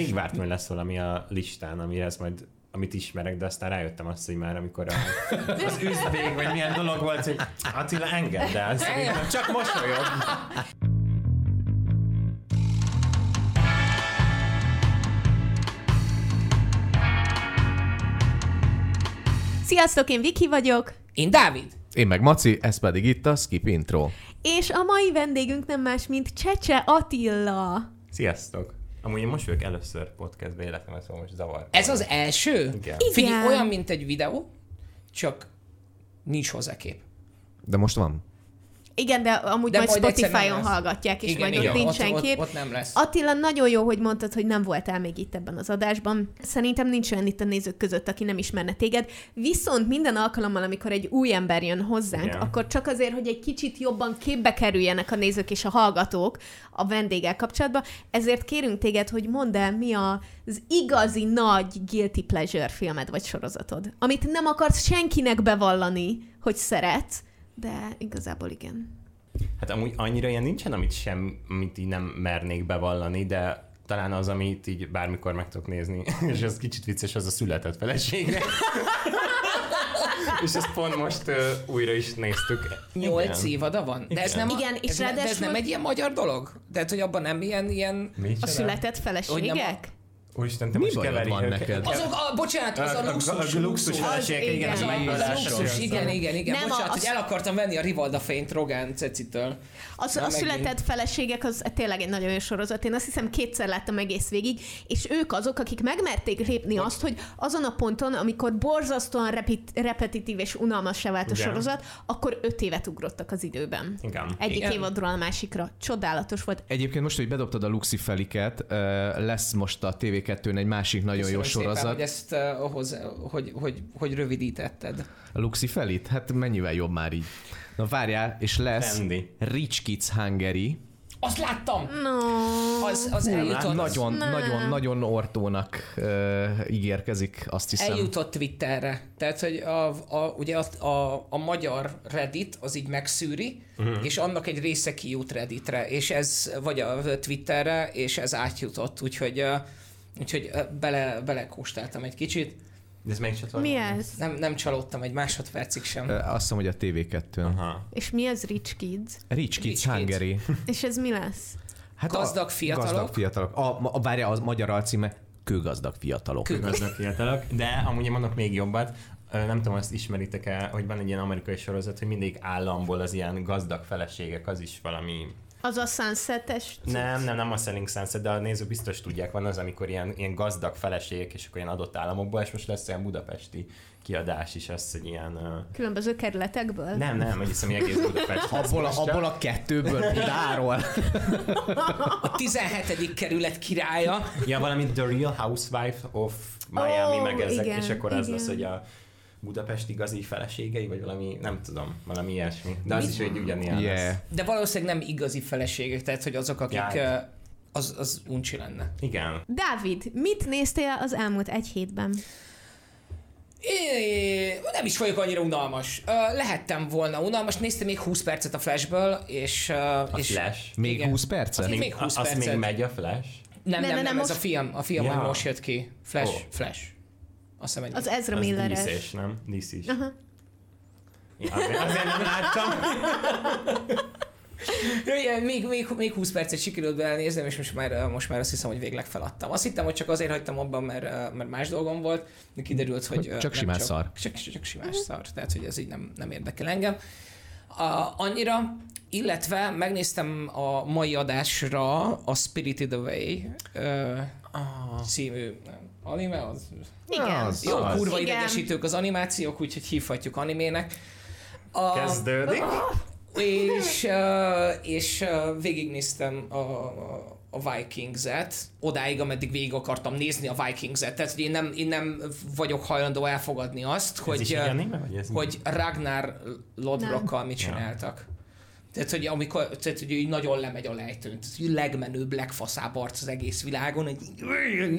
végigvártam, hogy lesz valami a listán, amihez majd amit ismerek, de aztán rájöttem azt, hogy már amikor a, az üzbég, vagy milyen dolog volt, hogy Attila engedd el, szerintem csak mosolyog. Sziasztok, én Viki vagyok, Én Dávid. Én meg Maci, ez pedig itt a Skip Intro. és a mai vendégünk nem más, mint Csecse Attila. Sziasztok! Amúgy én most vagyok először podcastbe életemben, szóval most zavar. Ez az első? Igen. Figyelj, Igen. olyan, mint egy videó, csak nincs hozzá kép. De most van. Igen, de amúgy De majd majd Spotify-on hallgatják, és Igen, majd igen, ott nincsen ott, kép. Ott, ott nem lesz. Attila, nagyon jó, hogy mondtad, hogy nem voltál még itt ebben az adásban. Szerintem nincs olyan itt a nézők között, aki nem ismerne téged. Viszont minden alkalommal, amikor egy új ember jön hozzánk, Igen. akkor csak azért, hogy egy kicsit jobban képbe kerüljenek a nézők és a hallgatók a vendéggel kapcsolatban, ezért kérünk téged, hogy mondd el, mi az igazi nagy guilty pleasure filmed vagy sorozatod, amit nem akarsz senkinek bevallani, hogy szeretsz, de igazából igen. Hát amúgy annyira ilyen nincsen, amit sem, amit így nem mernék bevallani, de talán az, amit így bármikor meg tudok nézni, és ez kicsit vicces, az a született feleségre. és ezt pont most uh, újra is néztük. Nyolc évada van? De ez Igen. nem, Igen, és ez, ne- de ez nem egy ilyen magyar dolog? Tehát, hogy abban nem ilyen, ilyen... Mi A született feleségek? Úristen, te Mi most bajod keveri van neked? Azok, a, bocsánat, az a luxus. a luxus Az feleségek, igen, az a igen. megbálás. Luxus, igen, igen, igen. Nem, Bocsánat, a- hogy el akartam venni a Rivalda fényt Rogán Cecitől. Az, Na, a megint. született feleségek az tényleg egy nagyon jó sorozat. Én azt hiszem kétszer láttam egész végig, és ők azok, akik megmerték lépni azt, hogy azon a ponton, amikor borzasztóan repit, repetitív és unalmassá vált a Igen. sorozat, akkor öt évet ugrottak az időben. Igen. Egyik Igen. évadról a másikra. Csodálatos volt. Egyébként most, hogy bedobtad a Luxi Feliket, lesz most a TV2-n egy másik nagyon Köszönöm jó szépen, sorozat. hogy ezt uh, ahhoz, hogy, hogy, hogy rövidítetted. A Luxi Felit? Hát mennyivel jobb már így. Na várjál, és lesz Fendi. Rich Kids Hungary. Azt láttam! No. Az, az eljutott. Nagyon, Nem. nagyon, nagyon ortónak ö, ígérkezik, azt hiszem. Eljutott Twitterre. Tehát, hogy a, a, ugye a, a, a magyar Reddit az így megszűri, uh-huh. és annak egy része kijut Redditre, és ez, vagy a Twitterre, és ez átjutott, úgyhogy, uh, úgyhogy bele, belekóstáltam egy kicsit. De ez melyik csatorna? Mi ez? Nem, nem csalódtam egy másodpercig sem. Ö, Azt hiszem, hogy a TV2-n. Aha. És mi az Rich Kids? Rich Kids Kids. Hungary. És ez mi lesz? Hát Gazdag fiatalok? Gazdag fiatalok. A, a, várjál, az magyar alcíme Kőgazdag fiatalok. Kő- Gazdag fiatalok. De amúgy mondok még jobbat. Nem tudom, azt ismeritek-e, hogy van egy ilyen amerikai sorozat, hogy mindig államból az ilyen gazdag feleségek, az is valami Az a Sunset-es? Nem, nem, nem a Selling Sunset, de a nézők biztos tudják, van az, amikor ilyen, ilyen gazdag feleségek, és akkor ilyen adott államokból, és most lesz olyan budapesti kiadás is, az, hogy ilyen... Különböző kerületekből? Nem, nem, hogy hiszem, hogy egész Budapest. Abból a, abból a kettőből, Budáról. A 17. kerület királya. Ja, valami The Real Housewife of Miami, Ó, meg ezek, igen, és akkor az igen. lesz, hogy a budapesti igazi feleségei, vagy valami, nem tudom, valami ilyesmi. De az is egy ugyanilyen Yeah. lesz. De valószínűleg nem igazi feleségek, tehát hogy azok, akik... Uh, Az, az uncsi lenne. Igen. Dávid, mit néztél az elmúlt egy hétben? É, nem is vagyok annyira unalmas. Lehettem volna unalmas, néztem még 20 percet a Flashből, és... Uh, A és Flash. Még Igen. 20 percet? Az még 20 az még percet. megy a Flash? Nem, nem, nem, nem, nem, most- ez a film. A film, Ja. hogy most jött ki. Flash, Ó. Flash. Azt hiszem, Az. Ezra Az Milleres. DC-s, nem? DC is. Aha. Ja, azért, azért nem láttam. Igen, még, még, még 20 percet sikerült belenéznem, és most már, most már azt hiszem, hogy végleg feladtam. Azt hittem, hogy csak azért hagytam abban, mert, mert más dolgom volt, de kiderült, hogy... ö, Csak nem simán csak, szar. Csak, csak, csak simán szar, tehát hogy ez így nem, nem érdekel engem. A, annyira, illetve megnéztem a mai adásra a Spirited Away ö, című anime, az Igen. Az. jó, Az. kurva Igen. idegesítők az animációk, úgyhogy hívhatjuk animének. A, Kezdődik. és, és végignéztem a, a, Vikings-et, odáig, ameddig végig akartam nézni a Vikings-et. Tehát, hogy én nem, én nem vagyok hajlandó elfogadni azt, Ez hogy, anime, hogy Ragnar Lodbrokkal mit Ja. Tehát, hogy amikor, tehát, hogy így nagyon lemegy a lejtőn. Tehát, hogy legmenőbb, legfaszább arc az egész világon, egy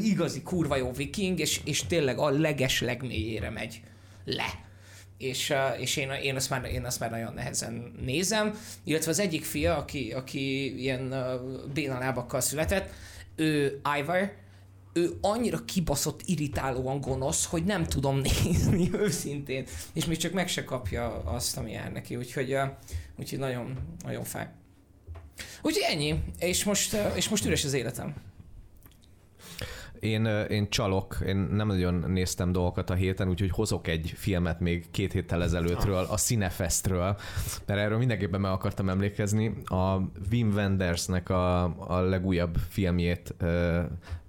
igazi kurva jó viking, és, és tényleg a leges legmélyére megy le. És, és én, én, azt már, én azt már nagyon nehezen nézem. Illetve az egyik fia, aki, aki ilyen béna lábakkal született, ő Ivor, ő annyira kibaszott, irritálóan gonosz, hogy nem tudom nézni őszintén, és még csak meg se kapja azt, ami jár neki, úgyhogy, úgyhogy nagyon, nagyon fáj. Úgyhogy ennyi, és most, és most üres az életem. Én, én csalok, én nem nagyon néztem dolgokat a héten, úgyhogy hozok egy filmet még két héttel ezelőttről, a Cinefestről, mert erről mindenképpen meg akartam emlékezni. A Wim Wendersnek a, a legújabb filmjét,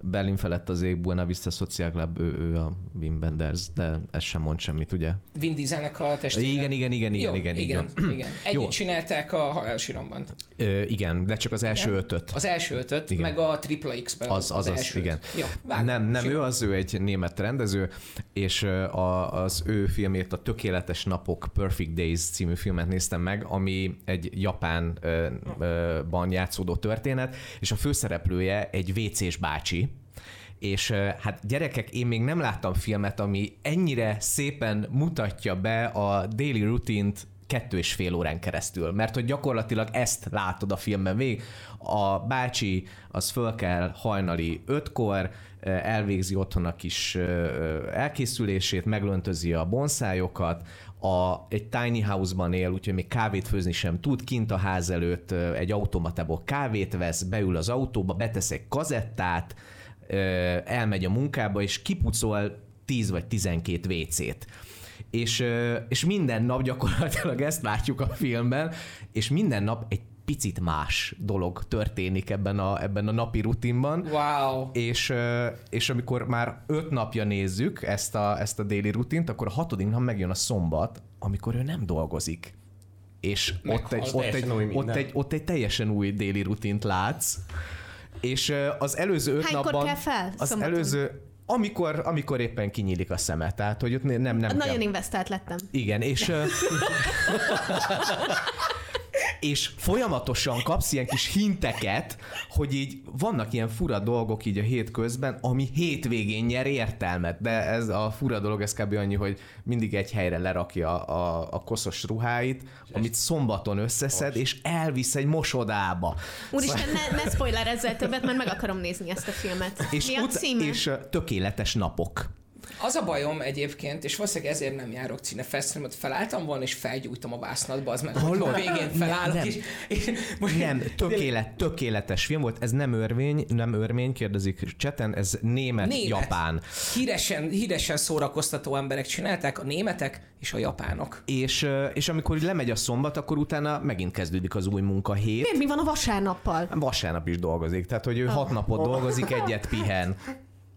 Berlin felett az ég, Buena Vista Social Club, ő, ő a Wim Wenders, de ez sem mond semmit, ugye? Vin Dieselnek a testvére. Igen, igen, igen, igen, Jó, igen, igen, igen. igen. Együtt Jó. csinálták a halálsíromban. Ö, igen, de csak az első Igen. ötöt. Az első ötöt, Igen. meg a Triple X-ben. Az, az, az, első igen. Jó, vágom. nem, nem ő az, ő egy német rendező, és a, az ő filmét, a Tökéletes Napok, Perfect Days című filmet néztem meg, ami egy Japánban játszódó történet, és a főszereplője egy WC-s bácsi, és hát gyerekek, én még nem láttam filmet, ami ennyire szépen mutatja be a daily rutint kettő és fél órán keresztül, mert hogy gyakorlatilag ezt látod a filmben végig. A bácsi az föl kell hajnali ötkor, elvégzi otthon a kis elkészülését, meglöntözi a bonszájokat, a, egy tiny house-ban él, úgyhogy még kávét főzni sem tud, kint a ház előtt egy automatából kávét vesz, beül az autóba, betesz egy kazettát, elmegy a munkába, és kipucol 10 vagy 12 WC-t. És, és minden nap gyakorlatilag ezt látjuk a filmben, és minden nap egy picit más dolog történik ebben a, ebben a napi rutinban. Wow. És, és amikor már öt napja nézzük ezt a, ezt a déli rutint, akkor a hatodik nap megjön a szombat, amikor ő nem dolgozik. És ott egy, ott, egy, Teljesen új ott, minden. egy, ott egy teljesen új déli rutint látsz. És az előző öt Hánykor napban... kell fel Az szombaton? előző... Amikor, amikor éppen kinyílik a szeme, tehát hogy ott nem, nem Nagyon kell. investált lettem. Igen, és... és folyamatosan kapsz ilyen kis hinteket, hogy így vannak ilyen fura dolgok így a hét közben, ami hétvégén nyer értelmet, de ez a fura dolog, ez kb. annyi, hogy mindig egy helyre lerakja a, a koszos ruháit, amit szombaton összeszed, és elvisz egy mosodába. Úristen, ne, ne spoilerezzel többet, mert meg akarom nézni ezt a filmet. És, Mi a ut- címe? és tökéletes napok. Az a bajom egyébként, és valószínűleg ezért nem járok Cinefestre, mert felálltam volna, és felgyújtom a vásznatba, az meg, hogy a végén felállok, Nem. és, és most Nem, tökélet, tökéletes film volt. Ez nem örvény, nem örmény, kérdezik cseten, ez német, Német. japán. Híresen, híresen szórakoztató emberek csinálták, a németek és a japánok. És, és amikor így lemegy a szombat, akkor utána megint kezdődik az új munkahét. Miért mi van a vasárnappal? Vasárnap is dolgozik, tehát hogy ő hat napot dolgozik, egyet pihen.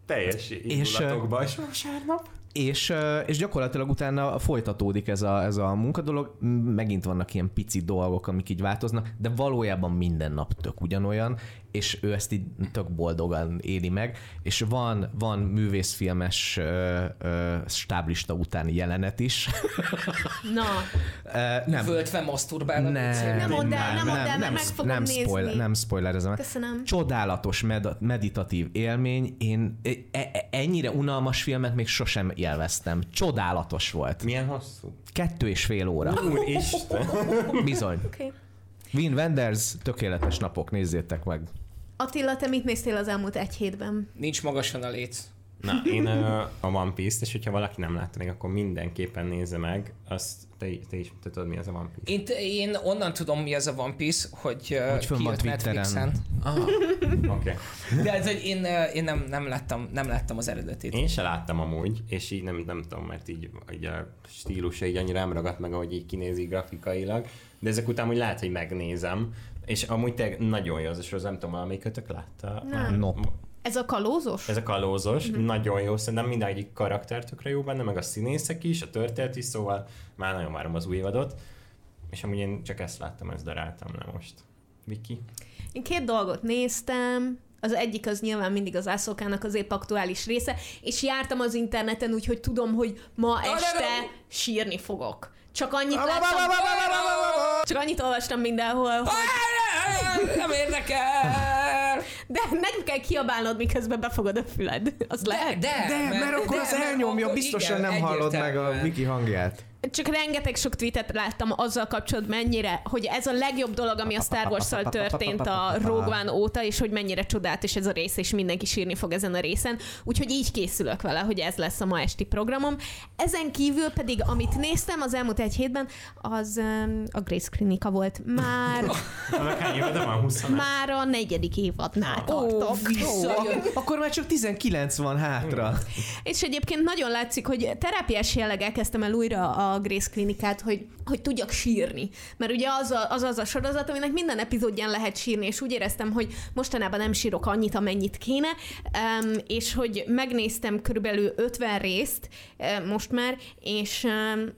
Teljes És, indulatokban. És vasárnap? És, és gyakorlatilag utána folytatódik ez a, ez a munkadolog. Megint vannak ilyen pici dolgok, amik így változnak, de valójában minden nap tök ugyanolyan, és ő ezt így tök boldogan éli meg, és van, van művészfilmes ö, ö, stáblista utáni jelenet is. Na, nem, Völtve maszturbálnak. nem, Nem mondd el, nem mondd el, mert meg fogom nem, nézni. spoiler, nem spoilerezem. Köszönöm. Csodálatos med- meditatív élmény. Én e- e- ennyire unalmas filmet még sosem élveztem. Csodálatos volt. Milyen hosszú? Kettő és fél óra. Úristen. Bizony. Okay. Win Wenders, tökéletes napok, nézzétek meg. Attila, te mit néztél az elmúlt egy hétben? Nincs magasan a léc. Na, én a One Piece-t, és hogyha valaki nem látta még, akkor mindenképpen nézze meg. Azt te, te is te tudod, mi az a One Piece. Én, én onnan tudom, mi az a One Piece, hogy, Hogy van kijött. Netflixen. Oké. Okay. De ez, hogy én, én nem, nem, láttam, nem láttam az eredetét. Én se láttam amúgy, és így nem, nem tudom, mert így, így a stílusa így annyira nem ragadt meg, ahogy így kinézi grafikailag, de ezek után úgy lehet, hogy megnézem, és amúgy te nagyon jó az a sorozat, nem tudom, valamelyikötök látta? Nem. Nope. Ez a kalózos? Ez a kalózos, Mhm. mm-hmm. nagyon jó, szerintem mindegyik karakter tökre jó benne, meg a színészek is, a történet is, szóval már nagyon várom az új évadot, és amúgy én csak ezt láttam, ezt daráltam le most. Viki? Én két dolgot néztem, az egyik az nyilván mindig az Ászókának az épp aktuális része, és jártam az interneten, úgyhogy tudom, hogy ma este sírni fogok. Csak annyit láttam, csak annyit olvastam mindenhol, hogy Nem érdekel! de nem kell kiabálnod, miközben befogod a füled. Az lehet? De, De, mert akkor az elnyomja, biztosan nem hallod meg a. Viki hangját. Csak rengeteg sok tweetet láttam azzal kapcsolatban, mennyire, hogy ez a legjobb dolog, ami a Star Wars-szal történt a Rogue One óta, és hogy mennyire csodálatos ez a rész, és mindenki sírni fog ezen a részen. Úgyhogy így készülök vele, hogy ez lesz a ma esti programom. Ezen kívül pedig, amit néztem az elmúlt egy hétben, az um, a Grace Klinika volt. Már, Annak hány évede van? 20 már a negyedik évadnál tartok. visszajön. Akkor már csak 19 van hátra. És egyébként nagyon látszik, hogy terápiás jelleggel kezdtem el újra a Grace klinikát, hogy, hogy tudjak sírni. Mert ugye az, a, az az a sorozat, aminek minden epizódján lehet sírni, és úgy éreztem, hogy mostanában nem sírok annyit, amennyit kéne, és hogy megnéztem körülbelül 50 részt most már, és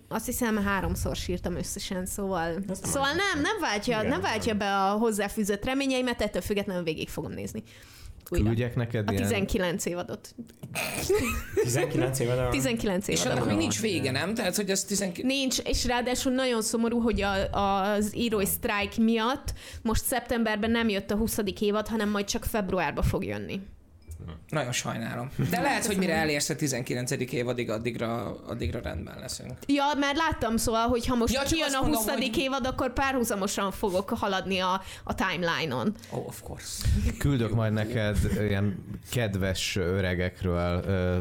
azt hiszem háromszor sírtam összesen, szóval, szóval nem, nem váltja, Igen. nem váltja be a hozzáfűzött reményeimet, ettől függetlenül végig fogom nézni. Újra. Küldjek neked A ilyen... 19 évadot. 19 évede van? 19 És évadot. annak még nincs vége, nem? Tehát, hogy ez 19... Nincs, és ráadásul nagyon szomorú, hogy a, az írói sztrájk miatt most szeptemberben nem jött a 20. évad, hanem majd csak februárba fog jönni. Nagyon sajnálom. De lehet, hogy mire elérsz a 19. évadig, addigra, addigra rendben leszünk. Ja, már láttam, szóval, hogy ha most Ja, kijön a mondom, 20. hogy- évad, akkor párhuzamosan fogok haladni a, a timeline-on. Oh, of course. Küldök majd neked ilyen kedves öregekről ö,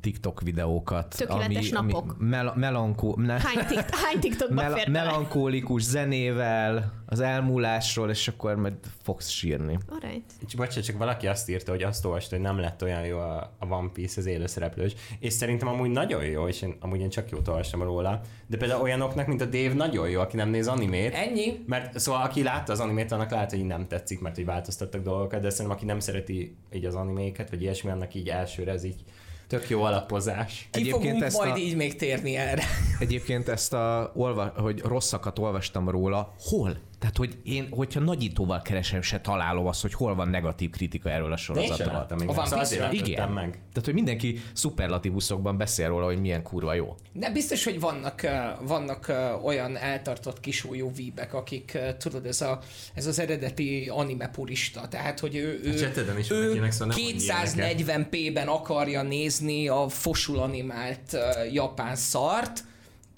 TikTok videókat. Tökéletes napok. mel- melankó, ne, Hány, tikt, hány TikTokba mel- melankólikus zenével, az elmúlásról, és akkor majd fogsz sírni. Alright. Csak, bocsánat, csak valaki azt írta, hogy azt olvasta, hogy nem lett olyan jó a, a One Piece, az élőszereplős, és szerintem amúgy nagyon jó, és én, amúgy én csak jót olvastam róla, de például olyanoknak, mint a Dave nagyon jó, aki nem néz animét, Ennyi? mert szóval aki látta az animét, annak lehet, hogy nem tetszik, mert hogy változtattak dolgokat, de szerintem aki nem szereti így az animéket, vagy ilyesmi, annak így elsőre ez így tök jó alapozás. Ki Egyébként fogunk ezt majd a- így még térni erre. Egyébként ezt a, olva, hogy rosszakat olvastam róla, hol? Tehát, hogy én, hogyha nagyítóval keresem, se találom azt, hogy hol van negatív kritika erről a De én sem sorozatról. még, A One szóval Igen. meg. Tehát, hogy mindenki szuperlatívuszokban beszél róla, hogy milyen kurva jó. De biztos, hogy vannak, vannak olyan eltartott kisúlyú víbek, akik, tudod, ez, a, ez az eredeti anime purista, tehát, hogy ő, A ő, is ő valakinek, szóval nem mondj 240p-ben akarja nézni a fosul animált japán szart,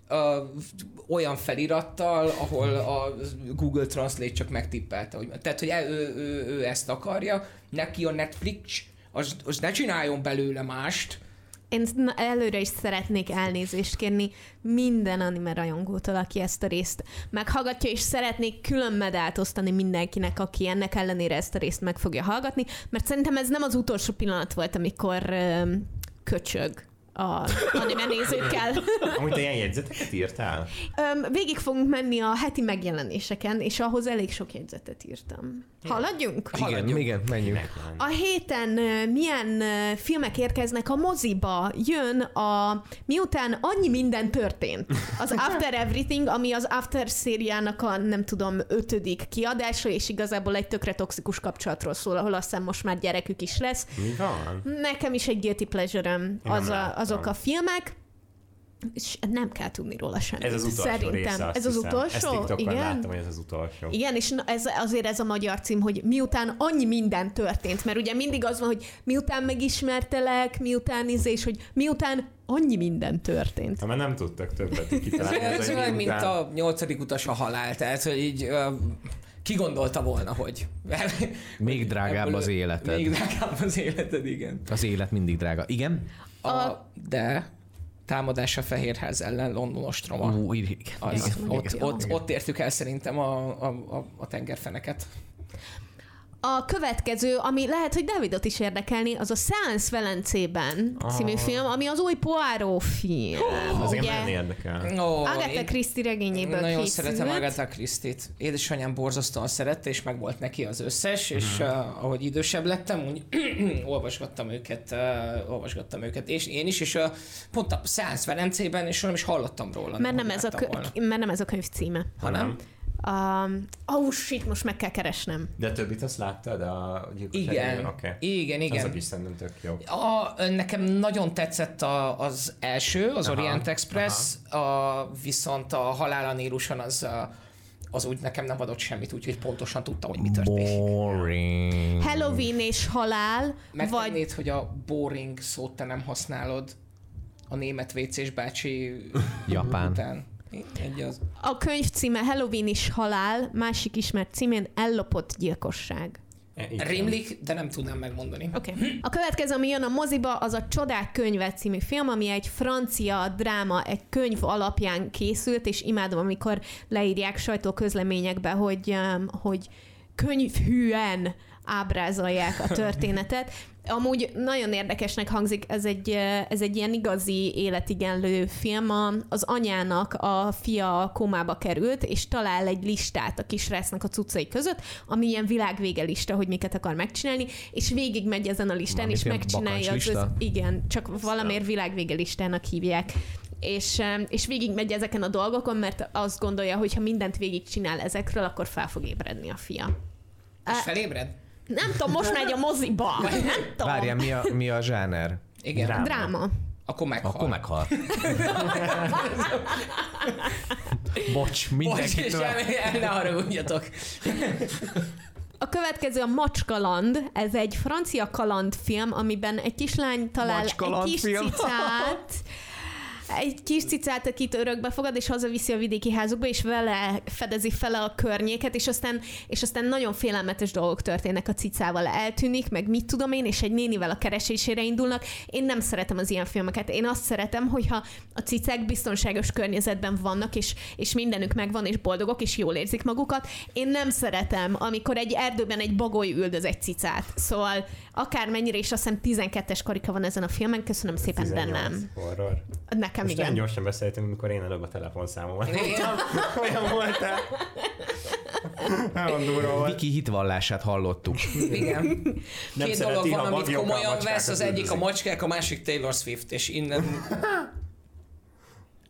ö, olyan felirattal, ahol a Google Translate csak megtippelte, hogy tehát, hogy ő, ő, ő, ő ezt akarja, neki a Netflix, az, az ne csináljon belőle mást, Én előre is szeretnék elnézést kérni minden anime rajongótól, aki ezt a részt meghallgatja, és szeretnék külön medált osztani mindenkinek, aki ennek ellenére ezt a részt meg fogja hallgatni, mert szerintem ez nem az utolsó pillanat volt, amikor ö, köcsög a anime nézőkkel. Amúgy te ilyen jegyzeteket írtál? Öm, végig fogunk menni a heti megjelenéseken, és ahhoz elég sok jegyzetet írtam. Haladjunk? Igen, igen, menjünk. A héten milyen filmek érkeznek a moziba? Jön a... Miután annyi minden történt. Az After Everything, ami az After szériának a nem tudom ötödik kiadása, és igazából egy tökre toxikus kapcsolatról szól, ahol azt hiszem most már gyerekük is lesz. Mi van? Nekem is egy guilty pleasure-öm nem az a, láttam. Azok a filmek, és nem kell tudni róla semmit. Ez az utolsó Szerintem. része, azt ez az hiszem. utolsó? Ezt TikTokon Igen. láttam, hogy ez az utolsó. Igen, és ez azért ez a magyar cím, hogy miután annyi minden történt, mert ugye mindig az van, hogy miután megismertelek, miután izé, és hogy miután annyi minden történt. Ha már nem tudtak többet kitalálni. ez olyan, mint miután- a nyolcadik utas a halál, tehát, hogy így ö, ki gondolta volna, hogy... Még drágább az életed. Még drágább az életed, igen. Az élet mindig drága. Igen? A, de támadás a Fehérház ellen London ostroma. Ú, igen. Az, igen. ott, igen. ott, ott értük el szerintem a, a, a, a tengerfeneket. A következő, ami lehet, hogy Davidot is érdekelni, az a Seance Velencében című film, ami az új Poirot film. Az én ugye? nagyon érdekel. Ó, Agatha Christie regényéből nagyon készült. szeretem Agatha Christie-t. Édesanyám borzasztóan szerette, és meg volt neki az összes, és uh, ahogy idősebb lettem, úgy olvasgattam őket, uh, olvasgattam őket, és én is, és uh, pont a Száz Velencében, és nem is hallottam róla. Mert nem, ez a kö- mert nem ez a könyv címe. Ha nem? Um, oh shit, most meg kell keresnem. De többit azt láttad? A Igen? Oké. igen, igen. Azok is szerintem tök jó. A, nekem nagyon tetszett a, az első, az Aha, Orient Express, a, viszont a Halál a Níluson az, a, az úgy nekem nem adott semmit, úgyhogy pontosan tudtam, hogy mi történik. Boring. Halloween és halál, vagy Megtennéd, hogy a boring szót te nem használod. a német vécés bácsi Japán. után. Egy az. A könyv címe Halloween is halál, másik ismert címén Ellopott gyilkosság. E, igen. Rémlik, de nem tudnám megmondani. Oké. Okay. A következő, ami jön a moziba, az a Csodák könyve című film, ami egy francia dráma, egy könyv alapján készült, és imádom, amikor leírják sajtóközleményekbe, hogy, um, hogy könyvhűen ábrázolják a történetet. Amúgy nagyon érdekesnek hangzik, ez egy, ez egy ilyen igazi életigenlő film. Az anyának a fia komába került, és talál egy listát a kisrácnak a cuccai között, ami ilyen világvége lista, hogy miket akar megcsinálni, és végig megy ezen a listán, és Valamiféle megcsinálja az, az? Igen, csak valamiért világvége listának hívják. És, és végig megy ezeken a dolgokon, mert azt gondolja, hogy ha mindent végigcsinál ezekről, akkor fel fog ébredni a fia. És felébred? Nem tudom, most megy a moziba. Nem tudom. Várjál, mi a, mi a zsáner? Igen. Dráma. Dráma. Akkor meghal. Akkor meghal. Bocs, Bocs, mindenkitől. el ne haragudjatok. A következő a Macskaland. Ez egy francia kalandfilm, amiben egy kislány talál Macskaland egy kis film. cicát, egy kis cicát, akit örökbe fogad, és hazaviszi a vidéki házukba, és vele fedezi fele a környéket, és aztán, és aztán nagyon félelmetes dolgok történnek a cicával. Eltűnik, meg mit tudom én, és egy nénivel a keresésére indulnak. Én nem szeretem az ilyen filmeket. Én azt szeretem, hogyha a cicák biztonságos környezetben vannak, és, és mindenük megvan, és boldogok, és jól érzik magukat. Én nem szeretem, amikor egy erdőben egy bagoly üldöz egy cicát. Szóval akármennyire, és azt hiszem 12-es karika van ezen a filmen, köszönöm szépen, de 18 nem. Horror. Nekem Most igen. gyorsan beszéltünk, amikor én előbb a telefonszámomat mondtam. Olyan voltál. Viki hitvallását hallottuk. Igen. Nem Két dolog van, amit komolyan vesz, az egyik a macskák, a másik Taylor Swift, és innen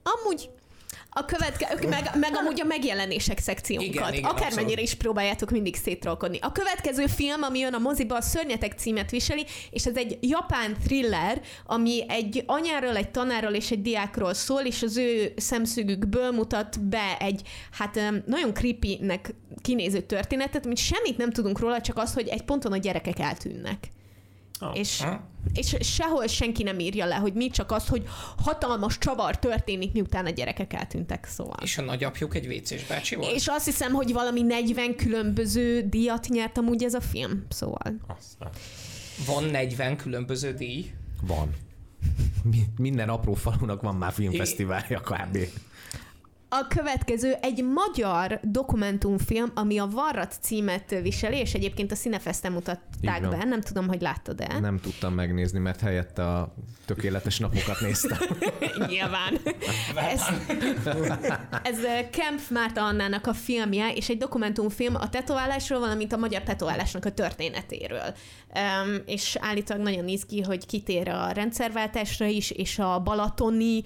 Amúgy a követke, meg, meg amúgy a megjelenések szekciónkat. Igen, igen, Akármennyire abszolút. is próbáljátok mindig szétrolkodni. A következő film, ami jön a moziba, a Szörnyetek címet viseli, és ez egy japán thriller, ami egy anyáról, egy tanárról és egy diákról szól, és az ő szemszögükből mutat be egy, hát nagyon creepy-nek kinéző történetet, amit semmit nem tudunk róla, csak az, hogy egy ponton a gyerekek eltűnnek. Ah. És, Ha? És sehol senki nem írja le, hogy mi, csak az, hogy hatalmas csavar történik, miután a gyerekek eltűntek, szóval. és a nagyapjuk egy vécés bácsi volt. És azt hiszem, hogy valami 40 különböző díjat nyert amúgy ez a film, szóval. Aztán. Van 40 különböző díj. Van. Mi- Minden apró falunak van már filmfesztiválja kb. A következő egy magyar dokumentumfilm, ami a Varrat címet viseli, és egyébként a Cinefesten mutatták be, nem tudom, hogy láttad-e. Nem tudtam megnézni, mert helyette a tökéletes napokat néztem. Nyilván. ez, ez eh, Kempf Márta Annának a filmje, és egy dokumentumfilm a tetoválásról, valamint a magyar tetoválásnak a történetéről. Um, és állítólag nagyon izgi, hogy kitér a rendszerváltásra is, és a balatoni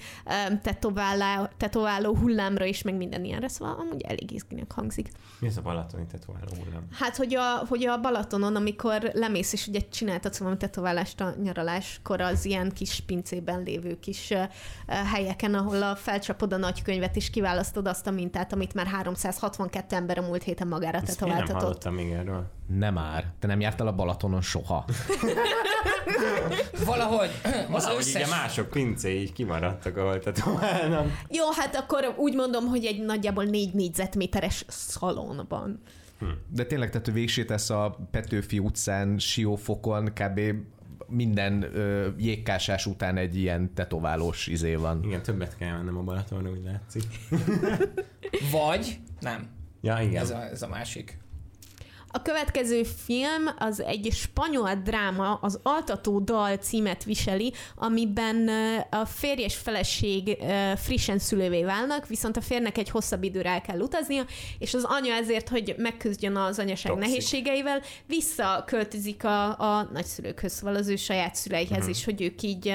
um, tetoválá, tetováló hullámra is, meg minden ilyenre, szóval amúgy elég izginek hangzik. Mi ez a balatoni tetováló hullám? Hát, hogy a, hogy a Balatonon, amikor lemész, és ugye csináltatsz valami tetoválást a nyaraláskor, az ilyen kis pincében lévő kis uh, helyeken, ahol a felcsapod a nagykönyvet, és kiválasztod azt a mintát, amit már 362 ember a múlt héten magára Ezt én nem tetováltatott. hallottam még erről. Nem már. Te nem jártál a Balatonon soha. Valahogy az Valahogy összes... ugye mások pincéi kimaradtak, ahol tetoválnak. Jó, hát akkor úgy mondom, hogy egy nagyjából négy négyzetméteres szalonban. De tényleg, tehát végsétesz a Petőfi utcán, Siófokon, kb. minden ö, jégkásás után egy ilyen tetoválós izé van. Igen, többet kell mennem a Balatonra, úgy látszik. Vagy... Nem. Ja, igen. Ez a, ez a másik. A következő film az egy spanyol dráma, az Altató dal címet viseli, amiben a férj és feleség frissen szülővé válnak, viszont a férnek egy hosszabb időre el kell utaznia, és az anya ezért, hogy megküzdjön az anyaság Toxic. nehézségeivel, visszaköltözik a, a nagyszülőkhöz, szóval az ő saját szüleihez Mhm. is, hogy ők így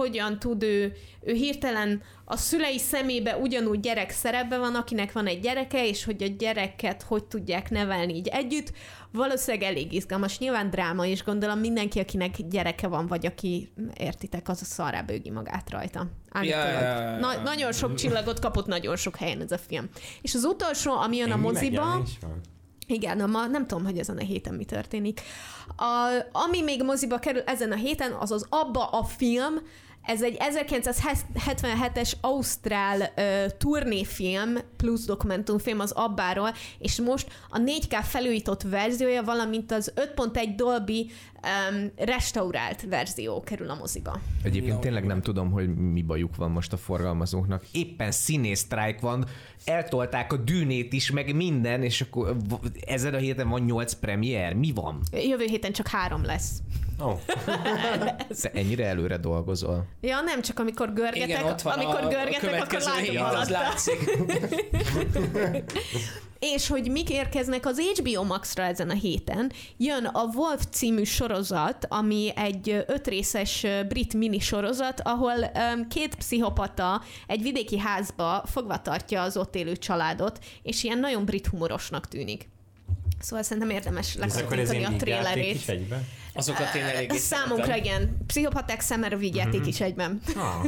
hogyan tud ő, ő hirtelen a szülei szemébe ugyanúgy gyerek szerepben van, akinek van egy gyereke, és hogy a gyereket hogy tudják nevelni így együtt. Valószínűleg elég izgalmas. Nyilván dráma, és gondolom mindenki, akinek gyereke van, vagy aki értitek, az a szarrá bőgi magát rajta. Állítólag. Ja, ja, ja. Na, nagyon sok csillagot kapott nagyon sok helyen ez a film. És az utolsó, ami jön a moziba... Igen, a ma, nem tudom, hogy ezen a héten mi történik. A, ami még moziba kerül ezen a héten, az az Abba a film. Ez egy 1977-es ausztrál ö, turnéfilm plusz dokumentumfilm az Abbáról, és most a 4K felújított verziója, valamint az 5.1 Dolby um, restaurált verzió kerül a moziba. Egyébként No. tényleg nem tudom, hogy mi bajuk van most a forgalmazóknak. Éppen színésztrájk van, eltolták a dűnét is, meg minden, és akkor ezen a héten van nyolc premier. Mi van? Jövő héten csak három lesz. Ó, Te ennyire előre dolgozol. Ja, nem csak amikor görgetek, Igen, ott van amikor a, a görgetek, akkor következő látom hét, az látszik. És hogy mik érkeznek az HBO Max-ra ezen a héten, jön a Wolf című sorozat, ami egy ötrészes brit mini sorozat, ahol um, két pszichopata egy vidéki házba fogva tartja az ott élő családot, és ilyen nagyon brit humorosnak tűnik. Szóval szerintem érdemes ilyen a egyben? Azokat én eléggé Számunkra szeretem. igen. Pszichopaták szemére vigyáték is egyben. Ah,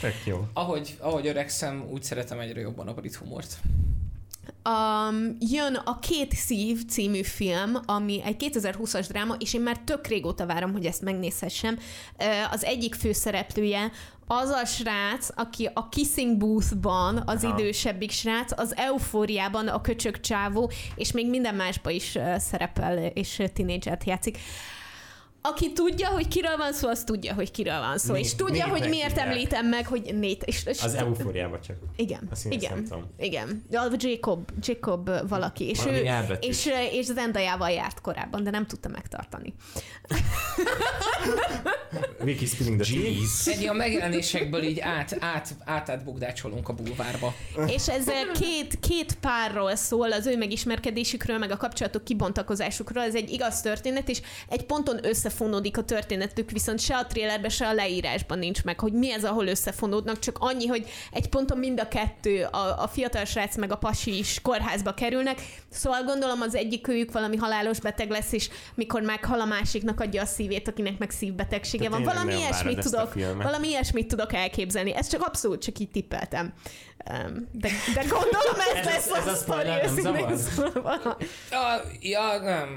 tök jó. Ahogy, ahogy öregszem, úgy szeretem egyre jobban a brit humort. Um, jön a Két szív című film, ami egy 2020-as dráma, és én már tök régóta várom, hogy ezt megnézhessem. Az egyik főszereplője az a srác, aki a Kissing Booth-ban az Aha. idősebbik srác, az Eufóriában a köcsög csávó, és még minden másba is szerepel, és tinédzsert játszik. Aki tudja, hogy kiről van szó, az tudja, hogy kiről van szó. Né- és tudja, hogy miért hívják. említem meg, hogy Nate. És, és Az eufóriában csak. igen, színész nem igen, tudom. igen. Jacob, Jacob valaki, és Valami ő, és, és Zendayával járt korábban, de nem tudta megtartani. Vicky spilling the. Egy a megjelenésekből így át, át, át, átbukdácsolunk a bulvárba. És ez két, két párról szól, az ő megismerkedésükről, meg a kapcsolatok kibontakozásukról. Ez egy igaz történet, és egy ponton összefonódik a történetük, viszont se a trailerben, se a leírásban nincs meg, hogy mi ez, ahol összefonódnak, csak annyi, hogy egy ponton mind a kettő, a, a fiatal srác meg a pasi is kórházba kerülnek, szóval gondolom az egyik őjük valami halálos beteg lesz, és mikor meghal a másiknak adja a szívét, akinek meg szívbetegsége Te van. Valami ilyesmit ezt tudok, valami ilyesmit tudok elképzelni. Ez csak abszolút csak így tippeltem. Um, de, de gondolom ez, Ez- lesz ez a a sztori. Ja, ja nem.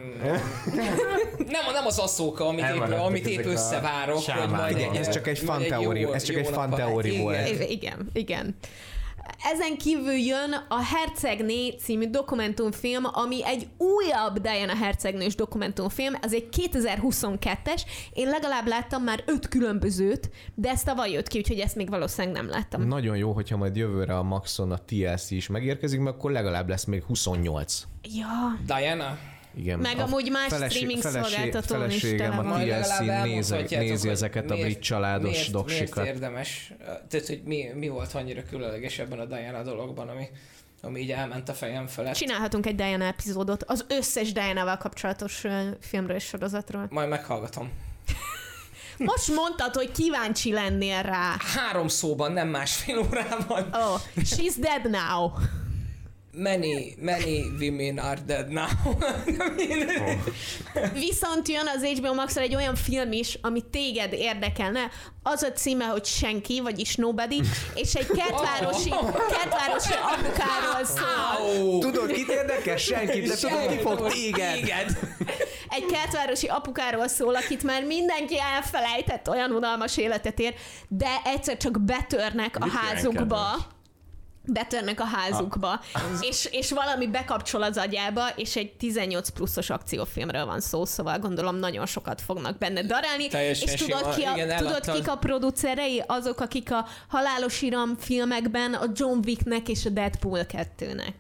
nem, nem az asszóka, amit épp, Elmaradtak amit épp ezek a összevárok, hogy majd egy, Ez csak egy majd fan teóri- jó- ez csak egy jó fan napon- teóri Igen. volt. Igen, igen. Ezen kívül jön a Hercegné című dokumentumfilm, ami egy újabb Diana Hercegnős dokumentumfilm, ez egy 2022-es, én legalább láttam már öt különbözőt, de ez tavaly jött ki, úgyhogy ezt még valószínűleg nem láttam. Nagyon jó, hogyha majd jövőre a Maxon a TLC is megérkezik, mert akkor legalább lesz még 28. Ja, Diana? Igen. Meg A amúgy más streaming szolgáltatón is tele Feleségem a TLC nézi, nézi hogy ezeket a miért- brit családos miért, doksikat. Miért érdemes? Tehát, hogy mi, mi volt annyira különleges ebben a Diana dologban, ami, ami így elment a fejem felett. Csinálhatunk egy Diana epizódot az összes Diana-val kapcsolatos filmről és sorozatról. Majd meghallgatom. Most mondtad, hogy kíváncsi lennél rá. Három szóban, nem másfél órában. Oh, she's dead now. Many, many women are dead now. Viszont jön az HBO max egy olyan film is, ami téged érdekelne. Az a címe, hogy Senki, vagyis Nobody, és egy kertvárosi, kertvárosi apukáról szól. Tudod, kit érdekel? Senkit, de tudod, ki fog téged? Téged. Egy kertvárosi apukáról szól, akit már mindenki elfelejtett, olyan unalmas életet ér, de egyszer csak betörnek a Mit ilyen házukba. kedves? Betörnek a házukba, és, és valami bekapcsol az agyába, és egy 18 pluszos akciófilmről van szó, szóval gondolom nagyon sokat fognak benne darálni. Teljesen és tudod, sima. ki a, Igen, tudod kik a producerei? Azok, akik a Halálos Iram filmekben a John Wicknek és a Deadpool 2-nek.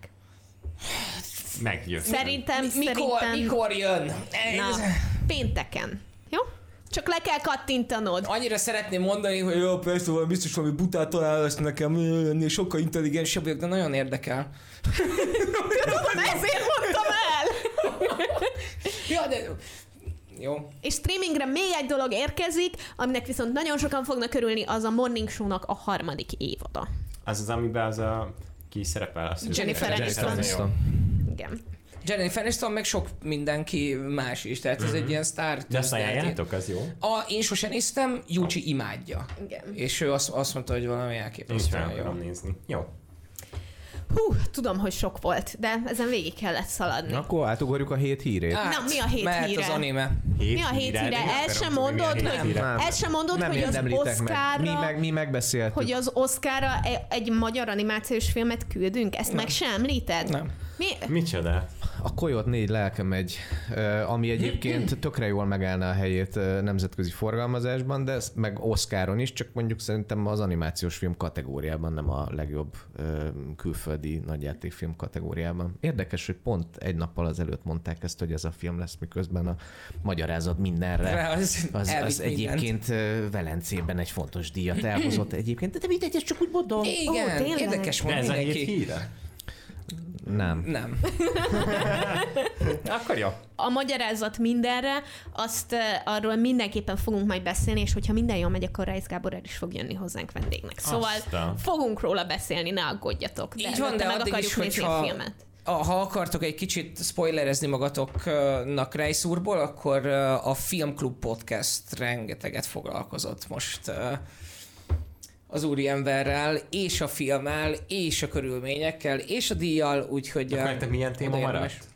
Meggyőztem. Szerintem, Mikor, szerintem... mikor jön? Na, pénteken. Jó? Csak le kell kattintanod. Annyira szeretném mondani, hogy jó, persze, valami biztos valami butát talál ezt nekem, ennél sokkal intelligensebb vagyok, de nagyon érdekel. Tudom, ezért mondtam el! Ja, de... Jó. És streamingre még egy dolog érkezik, aminek viszont nagyon sokan fognak örülni, az a Morning Show-nak a harmadik évada. Az az, amiben az a... Ki szerepel? Hiszem. Jennifer Jennifer Aniston. Aniston. Igen. Jennifer Aniston, meg sok mindenki más is, tehát ez egy ilyen sztár. Mhm. De azt ajánljátok, az jó. A, én sosem néztem, Yuji imádja. Igen. És ő azt, azt mondta, hogy valami elképesztően jó. nézni. Jó. Hú, tudom, hogy sok volt, de ezen végig kellett szaladni. Akkor átugorjuk a hét hírét. Hát, Na, mi a hét mehet híre? az anime. Mi a hét híre? El sem mondod, hogy, Nem. el sem mondod, nem hogy az érdemlitek meg. Oszkárra, Mi, meg, mi megbeszéltük. hogy az Oszkára e- egy magyar animációs filmet küldünk? Ezt meg sem említed? Nem. Mi? Micsoda? A Koyot négy lelke megy, ö, ami egyébként tökre jól megállna a helyét nemzetközi forgalmazásban, de ez- meg Oscaron is, csak mondjuk szerintem az animációs film kategóriában nem a legjobb külföldi nagyjátékfilm kategóriában. Érdekes, hogy pont egy nappal azelőtt mondták ezt, hogy ez a film lesz, miközben a magyarázat mindenre. Az, Az, az egyébként Velencében egy fontos díjat elhozott egyébként, de mindegy, ezt csak úgy mondom. Igen, tényleg? érdekes De volt ez a híre? Nem. Nem. Akkor jó. A magyarázat mindenre, azt arról mindenképpen fogunk majd beszélni, és hogyha minden jól megy, akkor Reis Gábor el is fog jönni hozzánk vendégnek. Szóval Aztán. fogunk róla beszélni, ne aggódjatok. Így van, de meg addig akarjuk is, nézni a hogyha- filmet. A, ha akartok egy kicsit spoilerezni magatoknak Reis úrból, akkor a Filmklub Podcast rengeteget foglalkozott most az úriemberrel, és a filmmel, és a körülményekkel, és a díjjal, úgyhogy... Akkor te milyen téma maradt?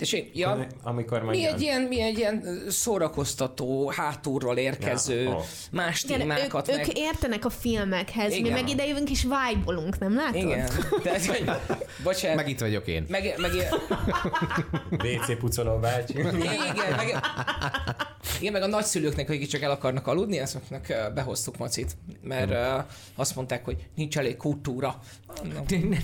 Tessék, ja, Amikor mi egy, ilyen, mi egy ilyen szórakoztató, hátulról érkező, Ja, ó. más Igen, ők, témákat ők meg... értenek a filmekhez, Igen. mi meg ide jövünk és vibe nem látod? Igen. Tehát, hogy, bocsánat, Meg itt vagyok én. meg, meg, WC pucoló bácsi. igen, meg, igen, meg a nagyszülőknek, akik csak el akarnak aludni, azoknak behoztuk macit, mert uh, azt mondták, hogy nincs elég kultúra.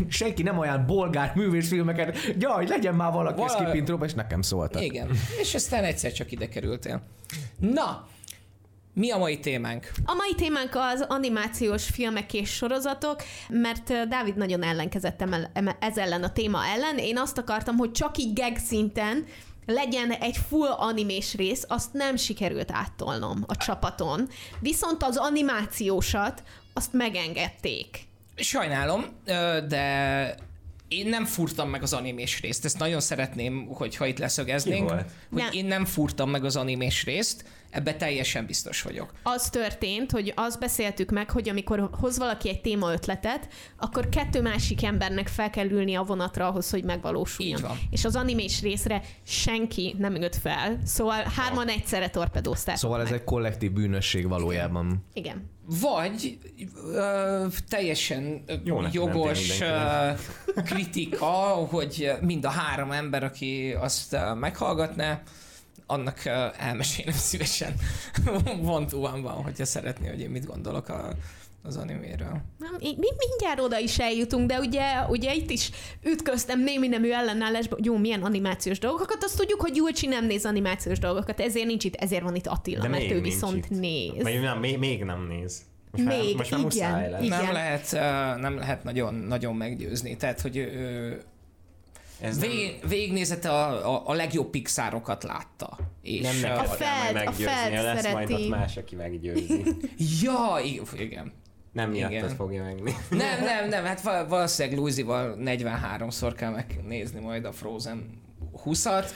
Senki nem olyan bolgár művészfilmeket, jaj, legyen már valaki, Val- Intro és nekem szóltak. Igen, és aztán egyszer csak ide kerültél. Na, mi a mai témánk? A mai témánk az animációs filmek és sorozatok, mert Dávid nagyon ellenkezett ez ellen a téma ellen. Én azt akartam, hogy csak így gag szinten legyen egy full animés rész, azt nem sikerült áttolnom a csapaton. Viszont az animációsat, azt megengedték. Sajnálom, de én nem furtam meg az animés részt. Ezt nagyon szeretném, hogyha itt leszögeznénk, hogy Nem. én nem furtam meg az animés részt, ebbe teljesen biztos vagyok. az történt, hogy azt beszéltük meg, hogy amikor hoz valaki egy téma ötletet, akkor kettő másik embernek fel kell ülni a vonatra ahhoz, hogy megvalósuljon. Így van. És az animés részre senki nem ült fel, szóval hárman egyszerre torpedózták. Szóval ez meg. egy kollektív bűnösség valójában. Igen. Vagy ö, teljesen Jónak jogos ö, kritika, hogy mind a három ember, aki azt meghallgatná, annak elmesélem szívesen. One to one van, hogyha szeretné, hogy én mit gondolok a, az animéről. Nem, mi mi mindjárt oda is eljutunk, de ugye, ugye itt is ütköztem némi nemű ellenállásba, hogy jó, milyen animációs dolgokat, azt tudjuk, hogy Julcsi nem néz animációs dolgokat, ezért nincs itt, ezért van itt Attila, De mert ő viszont itt. néz. Még nem, még, még nem néz. Most már, Még, most már igen. Igen. Nem lehet, nem lehet nagyon, nagyon meggyőzni. Tehát, hogy ö, Ez nem, vég, végignézete a, a, a legjobb Pixarokat látta. És, nem neki A kell Feld- majd a meggyőzni, Feld lesz majd szereti. ott más, aki meggyőzi. Ja, igen. Nem miattad fogja megnézni. Nem, nem, nem, hát val- valószínűleg Luizival 43-szor kell megnézni majd a Frozen 20-at.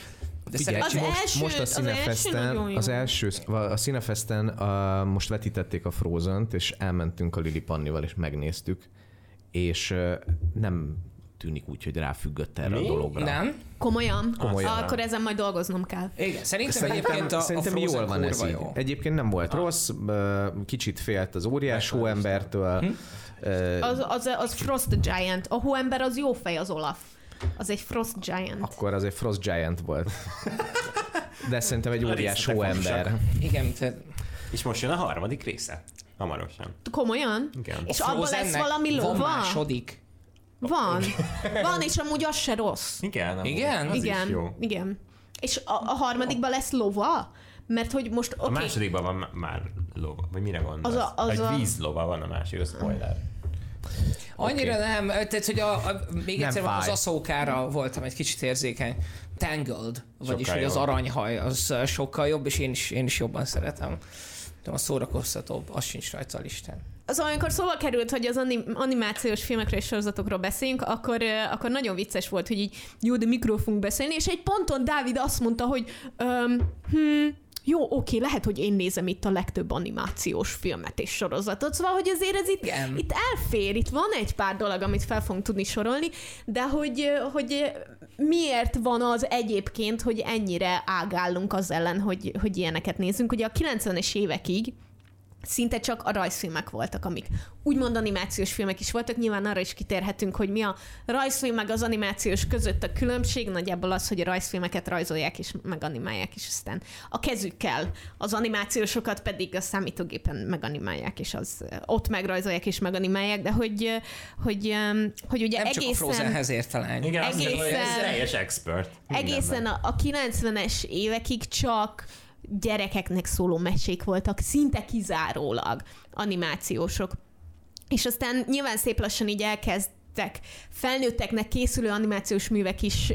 De Figyelj, Az most, első- most a az első az első, a Cinefesten a, most vetítették a frozen és elmentünk a Lili Pannival, és megnéztük, és nem tűnik úgy, hogy ráfüggött erre Mi? a dologra. nem. Komolyan? Komolyan. Akkor ezen majd dolgoznom kell. Igen, szerintem, Szerintem, egyébként a, a szerintem Frozen jól van ez így. jó. Egyébként nem volt rossz, ö, kicsit félt az óriás hóembertől. Ö, Az, az, az Frost Giant. A hóember az jó fej, az Olaf. Az egy Frost Giant. Akkor az egy Frost Giant volt. De szerintem egy A óriás hóember. Igen, tehát És most jön a harmadik része. Hamarosan. Komolyan? Igen. És a abban lesz valami Van lova? második. Van. Van, és amúgy az se rossz. Igen, amúgy. Igen? Az igen, Is jó. igen. És a, a harmadikban lesz lova? Mert hogy most, A okay, másodikban van má- már lova, vagy mire gondolsz? Az a- az Egy a- vízlova van a másik, az spoiler. Annyira okay. nem, tehát hogy a, a, még Nem egyszer az fáj. aszókára voltam egy kicsit érzékeny. Tangled, vagyis Sokkal hogy az jobb. aranyhaj, az sokkal jobb, és én is, én is jobban szeretem. De a szórakoztatóbb, az sincs rajta a listán. Az amikor szóba került, hogy az anim, animációs filmekről és sorozatokról beszéljünk, akkor, akkor nagyon vicces volt, hogy így jó, de mikről fogunk beszélni, és egy ponton Dávid azt mondta, hogy öm, hm, jó, oké, lehet, hogy én nézem itt a legtöbb animációs filmet és sorozatot, szóval, hogy azért ez itt, Igen. itt elfér, itt van egy pár dolog, amit fel fogunk tudni sorolni, de hogy, hogy miért van az egyébként, hogy ennyire ágállunk az ellen, hogy, hogy ilyeneket nézzünk. Ugye a 90-es évekig szinte csak a rajzfilmek voltak, amik úgymond animációs filmek is voltak. Nyilván arra is kitérhetünk, hogy mi a rajzfilm meg az animációs között a különbség. Nagyjából az, hogy a rajzfilmeket rajzolják és meganimálják, és aztán a kezükkel. Az animációsokat pedig a számítógépen meganimálják, és az ott megrajzolják és meganimálják, de hogy, hogy, hogy ugye Nem csak a egészen... Frozenhez ért fel ennyi. Igen, Egészen- mondom, hogy ez teljes expert. Egészen a, a 90-es évekig csak gyerekeknek szóló mesék voltak, szinte kizárólag animációsok. És aztán nyilván szép lassan így elkezdtek felnőtteknek készülő animációs művek is,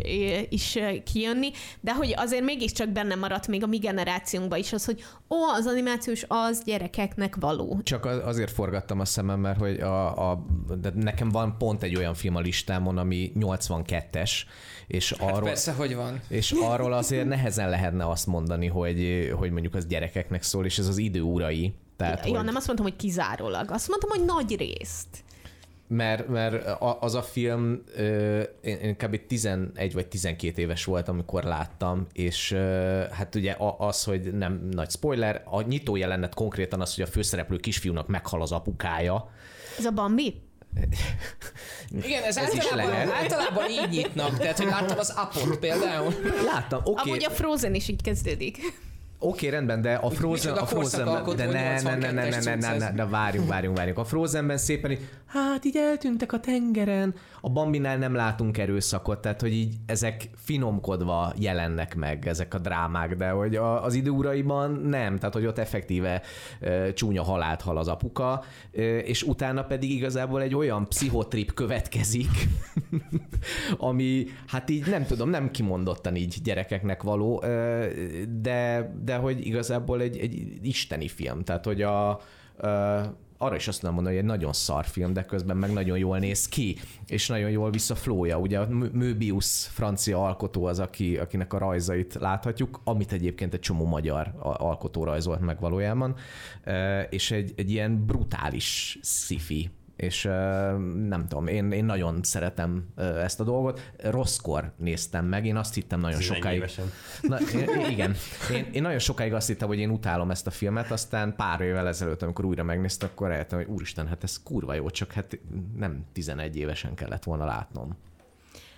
is kijönni, de hogy azért mégiscsak benne maradt még a mi generációnkban is az, hogy ó, az animációs az gyerekeknek való. Csak az- azért forgattam a szemem, mert hogy a, a, de nekem van pont egy olyan film a listámon, ami 82-es, és Hát arról, persze, hogy van. és arról azért nehezen lehetne azt mondani, hogy, hogy mondjuk az gyerekeknek szól, és ez az idő urai. Tehát, Jó, hogy, nem azt mondtam, hogy kizárólag. Azt mondtam, hogy nagy részt. Mert, mert az a film, én, kb. 11 vagy 12 éves voltam, amikor láttam, és hát ugye az, hogy nem nagy spoiler, a nyitó jelenet konkrétan az, hogy a főszereplő kisfiúnak meghal az apukája. Ez a Bambi? Igen, ez, Ez is általában, lehet. általában így nyitnak. Tehát, hogy láttam az apot például. Láttam, oké, Amúgy okay, a Frozen is így kezdődik. Oké, rendben, de a Frozen, a Frozen, korszakalkotó de ne, ne, ne, ne, ne, ne, ne, ne, ne, várjunk, várjunk, várjunk. A Frozenben szépen így, hát így eltűntek a tengeren, a Bambinál nem látunk erőszakot, tehát hogy így ezek finomkodva jelennek meg, ezek a drámák, de hogy a, az időuraiban nem, tehát hogy ott effektíve e, csúnya halált hal az apuka, e, és utána pedig igazából egy olyan pszichotrip következik, ami hát így nem tudom, nem kimondottan így gyerekeknek való, de, de hogy igazából egy, egy isteni film, tehát hogy a, ö, arra is azt tudom mondani, hogy egy nagyon szar film, de közben meg nagyon jól néz ki, és nagyon jól vissza flója. Ugye a Mö- Möbius francia alkotó az, aki, akinek a rajzait láthatjuk, amit egyébként egy csomó magyar a- alkotó rajzolt meg valójában, és egy, egy ilyen brutális sci-fi és nem tudom, én, én nagyon szeretem ezt a dolgot. Rosszkor néztem meg, én azt hittem nagyon 11 sokáig. évesen. Na, én- igen, én, én nagyon sokáig azt hittem, hogy én utálom ezt a filmet, aztán pár évvel ezelőtt, amikor újra megnéztem, akkor rájöttem, hogy úristen, hát ez kurva jó, csak hát nem 11 évesen kellett volna látnom.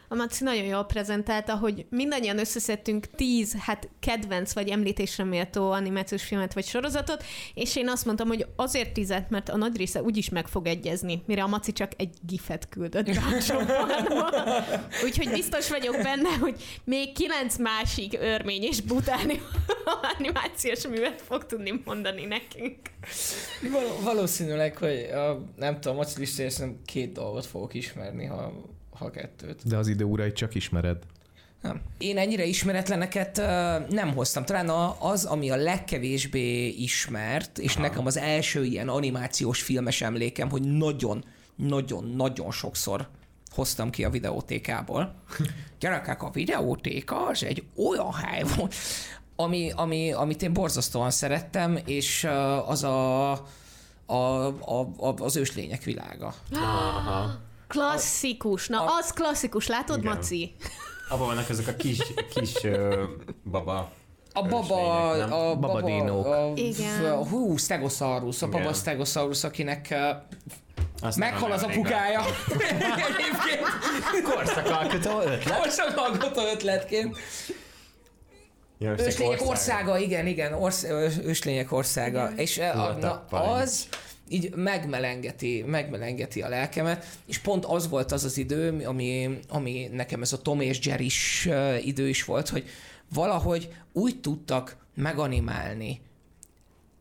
A Maci nagyon jól prezentálta, hogy mindannyian összeszedtünk tíz, hát kedvenc vagy említésre méltó animációs filmet vagy sorozatot, és én azt mondtam, hogy azért tízet, mert a nagy része úgyis meg fog egyezni, mire a Maci csak egy gifet küldött a. Úgyhogy biztos vagyok benne, hogy még kilenc másik örmény és butáni animációs művet fog tudni mondani nekünk. Val- valószínűleg, hogy a, nem tudom, Maci listáján két dolgot fogok ismerni, ha, ha kettőt. De az idő urait csak ismered. Nem. Én ennyire ismeretleneket uh, nem hoztam. Talán a, az, ami a legkevésbé ismert, és Aha. nekem az első ilyen animációs filmes emlékem, hogy nagyon, nagyon, nagyon sokszor hoztam ki a videótékából. Gyerekek, a videótéka az egy olyan hely volt, ami, ami, amit én borzasztóan szerettem, és uh, az a, a, a, a, az őslények világa. Aha. Klasszikus. Na, az klasszikus. Látod, Igen. Maci? Abban vannak ezek a kis, kis ö, baba A baba, Őslények, nem? a baba, Babadinók. a, Igen. a, hú, Stegosaurus, a baba Igen. Stegosaurus, akinek Azt meghal az apukája. Egyébként Korszakalkotó ötlet. korsakalkotó ötletként. Most Őslények ország. országa, igen, igen, orsz, őslények országa. És uh, a, na, az így megmelengeti, megmelengeti a lelkemet, és pont az volt az az idő, ami, ami nekem ez a Tom és jerry idő is volt, hogy valahogy úgy tudtak meganimálni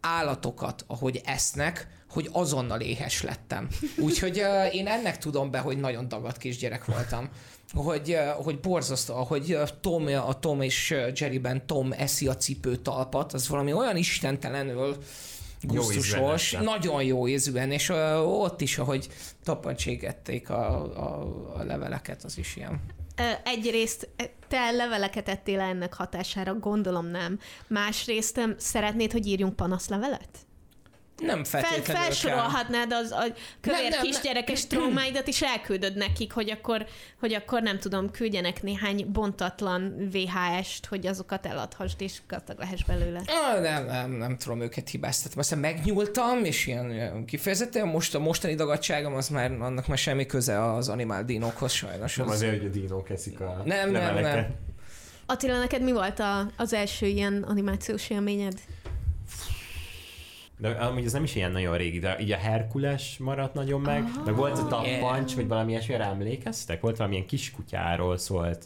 állatokat, ahogy esznek, hogy azonnal éhes lettem. Úgyhogy uh, én ennek tudom be, hogy nagyon dagadt kisgyerek voltam. Hogy, uh, hogy borzasztó, hogy uh, Tom, a Tom és uh, Jerryben Tom eszi a cipőtalpat, az valami olyan istentelenül gusztusos, ízűen nagyon jó ízűen, és ott is, ahogy tapancségették a, a, a leveleket, az is ilyen. Egyrészt te leveleket ettél ennek hatására, gondolom nem. Másrészt szeretnéd, hogy írjunk panaszlevelet? Nem Fel, feltétlenül kell. felsorolhatnád az a kövér Nem, nem, kisgyerekes traumáidat, és elküldöd nekik, hogy akkor, hogy akkor nem tudom, küldjenek néhány bontatlan VHS-t, hogy azokat eladhassd, és gazdag lehess belőle. Ah, nem, nem, nem tudom őket hibáztatni. Aztán megnyúltam, és ilyen, ilyen kifejezetten most a mostani dagadságom, az már annak már semmi köze az animál dinókhoz sajnos. Nem Az- azért, hogy a dinók eszik a Nem, nem, leveleket. nem. Attila, neked mi volt a, az első ilyen animációs élményed? De amúgy ez nem is ilyen nagyon régi, de így a Herkules maradt nagyon meg, Ah. meg volt a Yeah. tappancs, vagy valami ilyesmire emlékeztek? Volt valamilyen kiskutyáról szólt.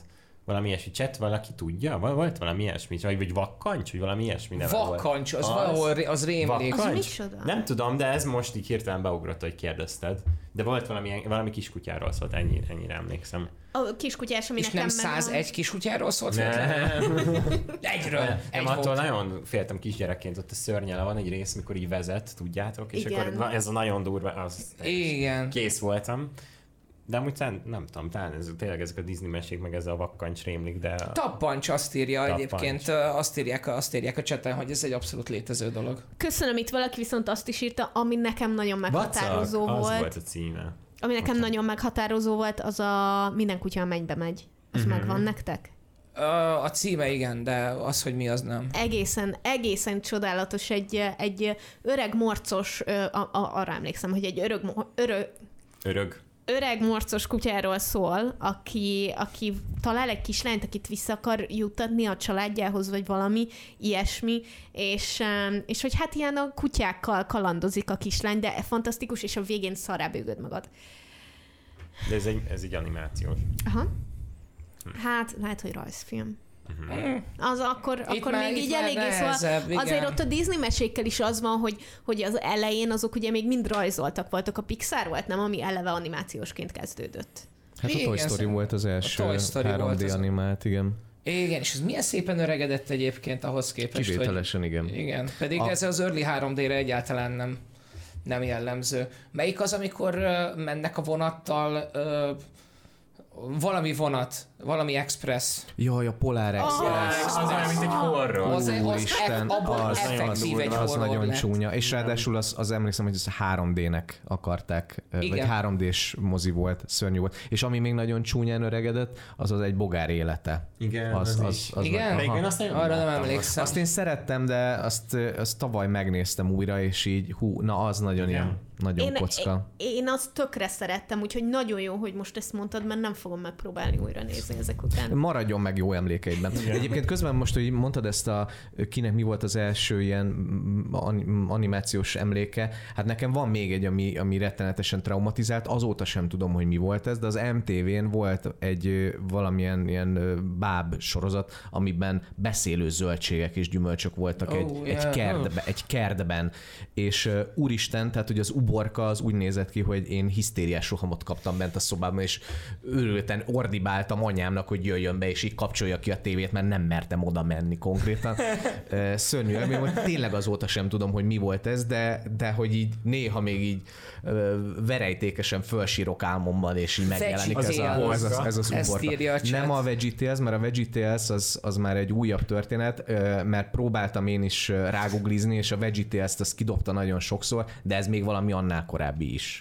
Valami ilyesmi, cset valaki tudja? Val- Volt valami ilyesmi, vagy, vagy vakkancs, vagy valami ilyesmi neve. Vakkancs, az, valahol ré- az rémlik. Az micsoda? Nem tudom, de ez most így hirtelen beugrott, hogy kérdezted. De volt valami, valami kiskutyáról szólt, ennyi, ennyire emlékszem. A kiskutyás, ami És nekem nem megvan. 101 kis kutyáról szólt? Nem, Egyről. nem, Egy attól volt. nagyon féltem kisgyerekként, ott a szörnyele van egy rész, mikor így vezet, tudjátok, és Igen. akkor ez a nagyon durva, az Igen. kész voltam. De amúgy talán, nem tudom, talán ez, tényleg ezek a Disney mesék, meg ez a vakkancs rémlik, de... Tappancs azt írja Tappancs. egyébként, azt írják, azt írják a cseten, hogy ez egy abszolút létező dolog. Köszönöm, itt valaki viszont azt is írta, ami nekem nagyon meghatározó Vacak, volt. Az volt a címe. Ami nekem nagyon meghatározó volt, az a minden kutya a mennybe megy. Az Mhm. megvan nektek? A címe igen, de az, hogy mi az nem. Egészen, egészen csodálatos. Egy, egy öreg morcos, a, a, arra emlékszem, hogy egy öreg, mo- öreg, Örög. Öreg morcos kutyáról szól, aki, aki talál egy kislányt, akit vissza akar juttatni a családjához, vagy valami ilyesmi, és, és hogy hát ilyen a kutyákkal kalandozik a kislány, de fantasztikus, és a végén szarábőgöd magad. De ez egy, ez egy animációs. Aha. Hát, lehet, hogy rajzfilm. Az akkor. Itt akkor már- még itt így eléggé szóval nehezebb, igen. azért ott a Disney mesékkel is az van, hogy, hogy az elején azok ugye még mind rajzoltak voltak. A Pixar volt, nem? Ami eleve animációsként kezdődött. Hát a Igen, Toy Story volt az első Toy Story volt 3D az- animált, igen. Igen, és ez milyen szépen öregedett egyébként ahhoz képest, hogy... Kivételesen, igen. Igen, pedig A- ez az early 3D-re egyáltalán nem, nem jellemző. Melyik az, amikor mennek a vonattal, ö, valami vonat, valami express. Jaj, a Polar Express. Az olyan, mint egy horror. Az- az abból az, effektív az, egy az nagyon lett. csúnya. És ráadásul az, az emlékszem, hogy ez 3D-nek akarták, ö, vagy Igen. 3D-s mozi volt, szörnyű volt. És ami még nagyon csúnyán öregedett, az az egy bogár élete. Igen, az, az az, az, Igen? De én azt nagyon Arra nem emlékszem. Azt én szerettem, de azt, azt tavaly megnéztem újra, és így, hú, na az nagyon Igen. ilyen, nagyon Én, kocka. én, én azt tökre szerettem, úgyhogy nagyon jó, hogy most ezt mondtad, mert nem fogom megpróbálni újra nézni ezek után. Maradjon meg jó emlékeidben. Igen. Egyébként közben most, hogy mondtad ezt a, kinek mi volt az első ilyen ani- animációs emléke, hát nekem van még egy, ami, ami rettenetesen traumatizált, azóta sem tudom, hogy mi volt ez, de az MTV-n volt egy valamilyen ilyen báb sorozat, amiben beszélő zöldségek és gyümölcsök voltak Oh, egy, yeah. egy, kertbe, egy kertben, és úristen, tehát hogy az uborka az úgy nézett ki, hogy én hisztériás rohamot kaptam bent a szobában, és őrülten ordibáltam anyámnak, hogy jöjjön be, és így kapcsolja ki a tévét, mert nem mertem oda menni konkrétan. Szörnyű élmény volt. Tényleg azóta sem tudom, hogy mi volt ez, de, de hogy így néha még így verejtékesen fölsírok álmomban, és így megjelenik ez, a, ez, az, ez a. Nem a VeggieTales, mert a VeggieTales az, az már egy újabb történet, mert próbáltam én is ráguglizni, és a VeggieTales-t azt kidobta nagyon sokszor, de ez még valami annál korábbi is.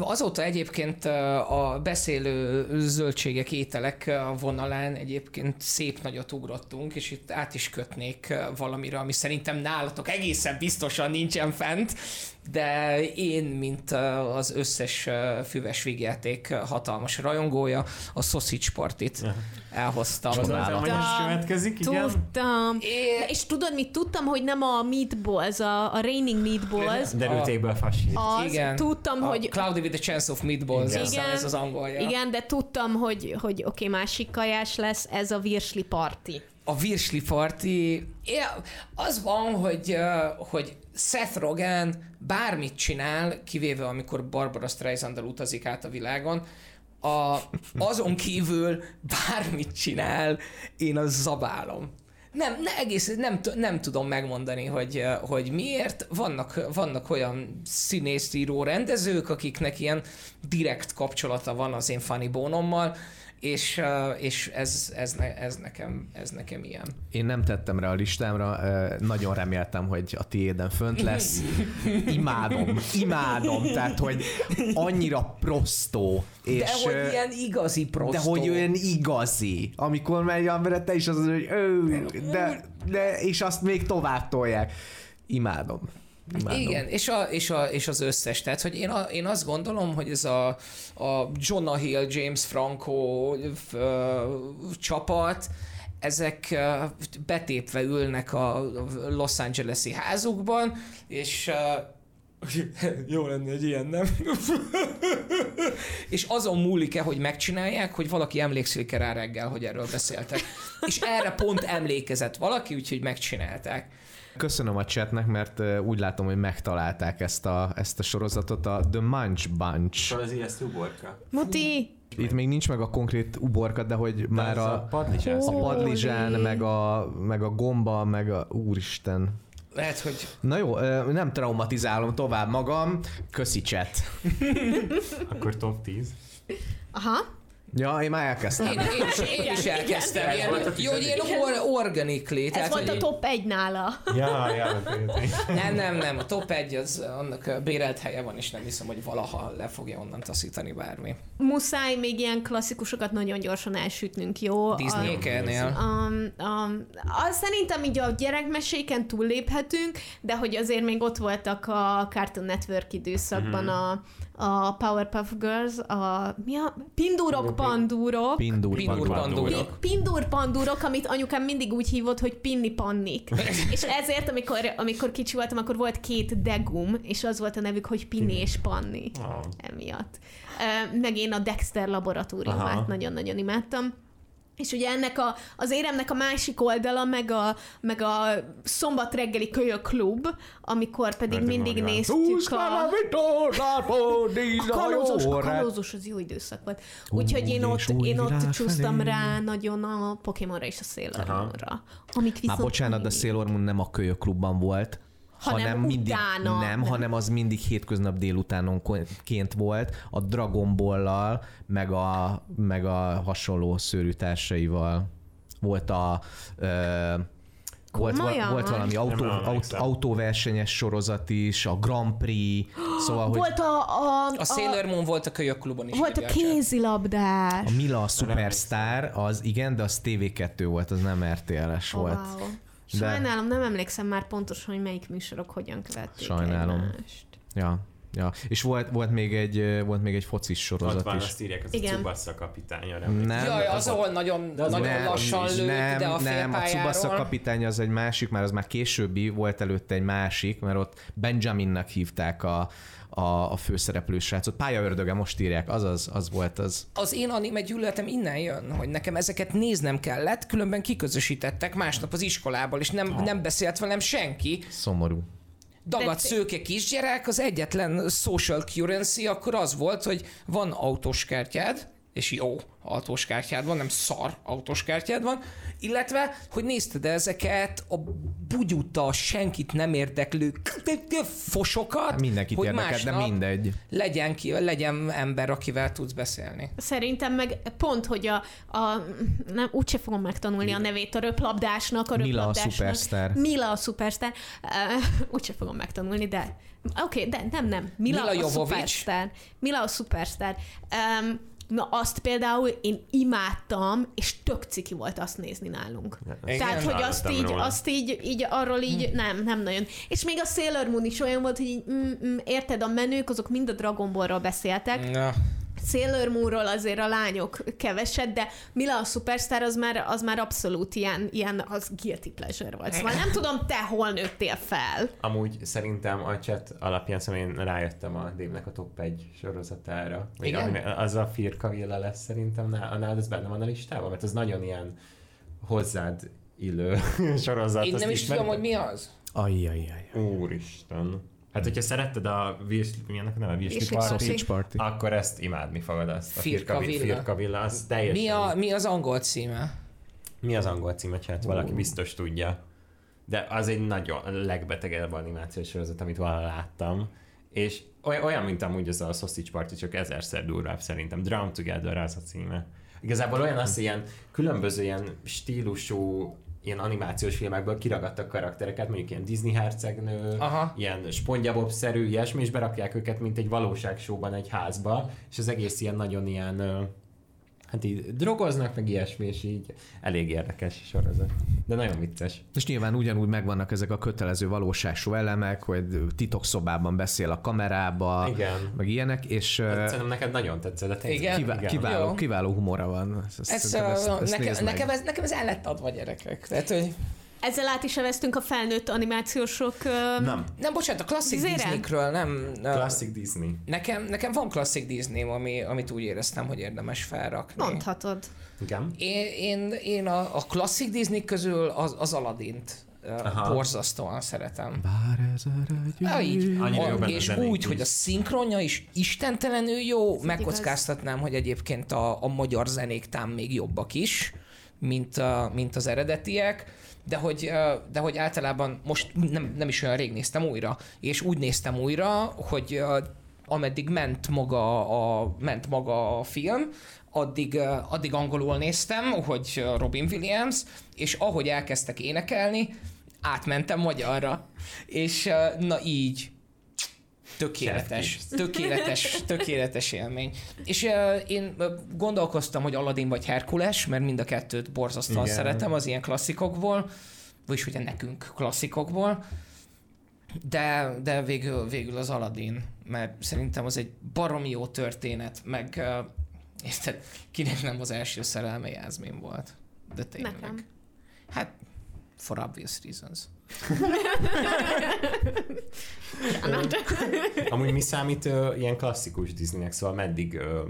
Azóta egyébként a beszélő zöldségek, ételek vonalán egyébként szép nagyot ugrottunk, és itt át is kötnék valamire, ami szerintem nálatok egészen biztosan nincsen fent, de én, mint az összes füves vígjáték hatalmas rajongója, a Sausage Partit elhoztam. Gondoltam, hogy most következik, igen. Tudtam. É- És tudod mit? Tudtam, hogy nem a Meatballs, a, a Raining Meatballs, Derültékből fasít. az, Igen. tudtam, a hogy... Cloudy with a Chance of Meatballs, Igen. aztán ez az angolja. Igen, de tudtam, hogy, hogy oké, okay, másik kajás lesz, ez a virsli parti. A virsli parti, az van, hogy, hogy Seth Rogen bármit csinál, kivéve amikor Barbara streisand utazik át a világon, a, azon kívül bármit csinál, én az zabálom. Nem, ne, egész, nem, nem tudom megmondani, hogy, hogy miért. Vannak, vannak olyan színészíró rendezők, akiknek ilyen direkt kapcsolata van az én Funny Bónommal, és, és ez, ez, ez, nekem, ez nekem ilyen. Én nem tettem rá a listámra, nagyon reméltem, hogy a tiéden fönt lesz. Imádom, imádom, tehát, hogy annyira prostó. És, De hogy ilyen igazi prostó. De hogy olyan igazi, amikor megy emberre, te is az, hogy ő, de, de, és azt még tovább tolják. Imádom. Imádom. Igen, és, a, és, a, és az összes. Tehát, hogy én, a, én azt gondolom, hogy ez a, a Jonah Hill, James Franco f, csapat, ezek betépve ülnek a Los Angeles-i házukban, és jó lenne egy ilyen, nem? és azon múlik-e, hogy megcsinálják, hogy valaki emlékszik-e rá reggel, hogy erről beszéltek. És erre pont emlékezett valaki, úgyhogy megcsinálták. Köszönöm a chatnek, mert úgy látom, hogy megtalálták ezt a, ezt a sorozatot, a The Munch Bunch. Szóval az ijesztő uborka. Muti, Itt még nincs meg a konkrét uborka, de hogy már ez a, padlizsán a padlizsán, meg a, meg a gomba, meg a... Úristen. Lehet, hogy Na jó, nem traumatizálom tovább magam. Köszi chat. Akkor top 10. aha, Ja, én már elkezdtem. Én, én, is, én is elkezdtem. igen. Ilyen, Ez volt a jó, hogy ilyen or, organically. ez Tehát, volt a top egy nála. Ja, ja. Nem, nem, nem. A top 1 az annak a bérelt helye van, és nem hiszem, hogy valaha le fogja onnan taszítani bármi. Muszáj még ilyen klasszikusokat nagyon gyorsan elsütnünk, jó? Disney-nél. Um, um, az szerintem így a gyerekmeséken túlléphetünk, de hogy azért még ott voltak a Cartoon Network időszakban a, a Powerpuff Girls, a mi a? Pindurok, pandúrok. Pindur, Pindur. Pandúrok. Pindur pandúrok, amit anyukám mindig úgy hívott, hogy pinni pannik. és ezért, amikor, amikor kicsi voltam, akkor volt két degum, és az volt a nevük, hogy pinni és panni. Ah. Emiatt. Meg én a Dexter laboratóriumát nagyon-nagyon imádtam. És ugye ennek a, az éremnek a másik oldala, meg a, meg a szombat reggeli kölyök klub, amikor pedig Meddig mindig van, néztük a... A kalózos, a kalózos az jó időszak volt. Úgyhogy én ott, én ott csúsztam rá nagyon a Pokémonra és a Sailor. Moonra. Amik Már viszont bocsánat, de Sailor Moon nem a kölyök klubban volt, Hanem hanem mindig, utána. nem, Nem. hanem az mindig hétköznap délutánonként volt, a Dragon Ball-lal, meg a, meg a hasonló szőrű társaival. Volt a ö, volt, val- Komolyan? volt valami autó, aut, autóversenyes sorozat is, a Grand Prix, szóval, hogy Volt a, a, A Sailor Moon volt a kölyök klubon is. volt a kézilabdás. a Mila a Superstar, az igen, de az TV2 volt, az nem RTL-es Oh, volt. wow. De- Sajnálom, nem emlékszem már pontosan, hogy melyik műsorok hogyan követték Sajnálom. egymást. Ja, ja. És volt, volt, még egy, volt még egy focis Ott sorozat van, is. azt írják, az Igen. a Cubassa kapitánya. Nem, Jaj, az, az- ahol nagyon, az nagyon nem, lassan lőtt, nem, de a nem, a Tsubasa félpályáról. kapitány az egy másik, már az már későbbi, volt előtte egy másik, mert ott Benjaminnak hívták a, a, a főszereplő srácot. Pályaördöge most írják, az az, az volt az. Az én anime gyűlöletem innen jön, hogy nekem ezeket néznem kellett, különben kiközösítettek másnap az iskolából, és nem, nem beszélt velem senki. Szomorú. Dagadt De- szőke kisgyerek, az egyetlen social currency akkor az volt, hogy van autós kártyád, és jó autós kártyád van, nem szar autós kártyád van, illetve, hogy nézted ezeket a bugyuta, senkit nem érdeklő fosokat, Hát mindenkit hogy érdekel, de másnap mindegy. Legyen, ki, legyen ember, akivel tudsz beszélni. Szerintem meg pont, hogy a, a nem, úgyse fogom megtanulni a nevét a röplabdásnak, a Mila a röplabdásnak. Superstar. Mila a Superstar. Uh, úgyse fogom megtanulni, de oké, okay, de nem, nem. Mila, Mila a. Superstar. Mila a Superstar. Um, na azt például én imádtam, és tök ciki volt azt nézni nálunk. Igen, Tehát, hogy azt így, róla. azt így, így arról így nem, nem nagyon. És még a Sailor Moon is olyan volt, hogy így, mm, mm, érted, a menők azok mind a Dragon Ballról beszéltek, Na. Sailor Moonról azért a lányok keveset, de Mila a Superstar az már, az már abszolút ilyen, ilyen az guilty pleasure volt. Szóval nem tudom, te hol nőttél fel. Amúgy szerintem a chat alapján szóval én rájöttem a Dévnek a top 1 sorozatára. Igen? Az a Firka Villa lesz szerintem, Ná- nálad ez benne van a listában? Mert az nagyon ilyen hozzád illő sorozat. Én nem is ismered? tudom, hogy mi az. Ajjajjaj. Úristen. Hát, hogyha szeretted a Virsli, milyennek a Virsli Party, Party. akkor ezt imádni fogod azt. A Firka Firka, Villa. Firka Villa, az teljesen... Mi, a, mi az angol címe? Mi az angol címe, hát valaki biztos tudja. De az egy nagyon a legbetegebb animációs sorozat, amit valaha láttam. És oly- olyan, mint amúgy az a Sausage Party, csak ezerszer durvább szerintem. Drown Together az a címe. Igazából olyan az, hogy ilyen különböző ilyen stílusú ilyen animációs filmekből kiragadtak karaktereket, mondjuk ilyen Disney hercegnő, Aha. ilyen SpongeBob-szerű ilyesmi, és berakják őket, mint egy valóságsóban egy házba, és az egész ilyen nagyon ilyen hát így drogoznak, meg ilyesmi, és így elég érdekes sorozat. De nagyon vicces. És nyilván ugyanúgy megvannak ezek a kötelező valóságsó elemek, hogy titokszobában beszél a kamerába, Igen. meg ilyenek, és ö, Szerintem neked nagyon tetszett, de tényleg. Igen? kivá- kiváló, Jó. kiváló humora van. Ezt, ezt, uh, ezt nekem, nekem, ez, nekem ez el lett adva gyerekek. Tehát, hogy Ezzel át is eveztünk a felnőtt animációsok. ö, Nem. nem, bocsánat, a klasszik? Disneykről nem... uh, Klasszik Disney. Nekem, nekem van klasszik Disney, ami, amit úgy éreztem, hogy érdemes felrakni. Mondhatod. Igen. Én, én, én a, a klasszik Disney közül az, az Aladdint uh, Aha. borzasztóan szeretem. Bár ez a Ja, így. Annyira jó és úgy, is. hogy a szinkronja is istentelenül jó, megkockáztatnám, hogy egyébként a, a magyar zenék tám még jobbak is, mint, a, mint az eredetiek, de hogy, de hogy általában most nem, nem is olyan rég néztem újra, és úgy néztem újra, hogy ameddig ment maga a, ment maga a film, addig, addig angolul néztem, hogy Robin Williams, és ahogy elkezdtek énekelni, átmentem magyarra. És na így, Tökéletes, tökéletes, tökéletes élmény. És uh, én gondolkoztam, hogy Aladdin vagy Herkules, mert mind a kettőt borzasztóan Igen. szeretem az ilyen klasszikokból, vagyis ugye nekünk klasszikokból, de, de végül, végül az Aladdin, mert szerintem az egy baromi jó történet, meg uh, érted, kinek nem az első szerelme Jászmin volt. De tényleg. Nekem. Hát, for obvious reasons. Amúgy mi számít ö, ilyen klasszikus Disneynek, szóval meddig ö,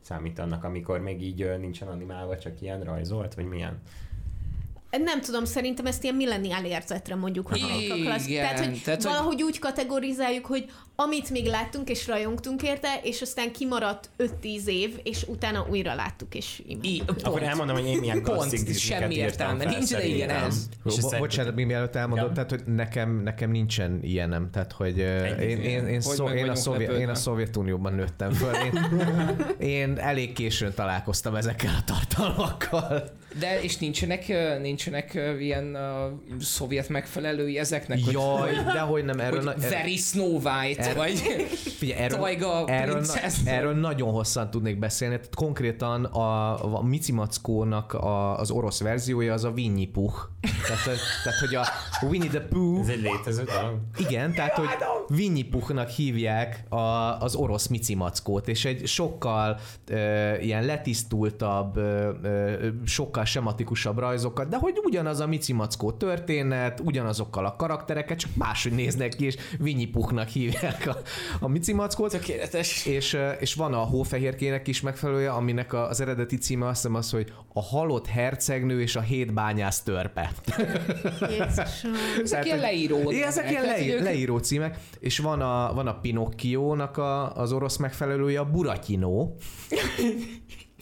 számít annak, amikor még így ö, nincsen animálva, csak ilyen rajzolt, vagy milyen? Nem tudom, szerintem ezt ilyen milleniál érzetre mondjuk, hogy a klassz. Igen, Tehát, hogy tehát, hogy- valahogy úgy kategorizáljuk, hogy amit még láttunk és rajongtunk érte, és aztán kimaradt 5-10 év, és utána újra láttuk és imádtuk. Pont. Akkor elmondom, hogy én milyen Pont, semmi értelme nincs, de igen, szerintem. ez. Bocsánat, mi mielőtt elmondod, tehát hogy nekem, nekem nincsen ilyenem, tehát hogy én, én, én, Hogy szó, meg én, a Szovjet, én a. Szovjetunióban nőttem föl. Én, én elég későn találkoztam ezekkel a tartalmakkal. De és nincsenek, nincsenek ilyen uh, szovjet megfelelői ezeknek, hogy, Jaj, de hogy nem, erről, hogy na, er, Very Snow White, er- vagy figyelj, erről, Tajga erről, na, erről nagyon hosszan tudnék beszélni. Tehát konkrétan a, a Mici Mackónak a, az orosz verziója az a Winnie Puh. Tehát, tehát, hogy a Winnie the Pooh Ez egy létező dolog. Igen, tehát, hogy Winnie Puhnak hívják a, az orosz Mici Mackót, és egy sokkal ö, ilyen letisztultabb, ö, ö, sokkal sematikusabb rajzokat, de hogy ugyanaz a Mici Mackó történet, ugyanazokkal a karaktereket, csak máshogy néznek ki, és Winnie Puhnak hívják a, a Mici Mackót. Tökéletes. És, és van a hófehérkének is megfelelője, aminek az eredeti címe azt hiszem az, hogy a halott hercegnő és a hét bányász törpe. Jézusom. Ezek ilyen hogy- leíró. Igen, ezek ilyen Tehát, ők- leíró címek, és van a, van a Pinocchio-nak a, az orosz megfelelője, a Buratino.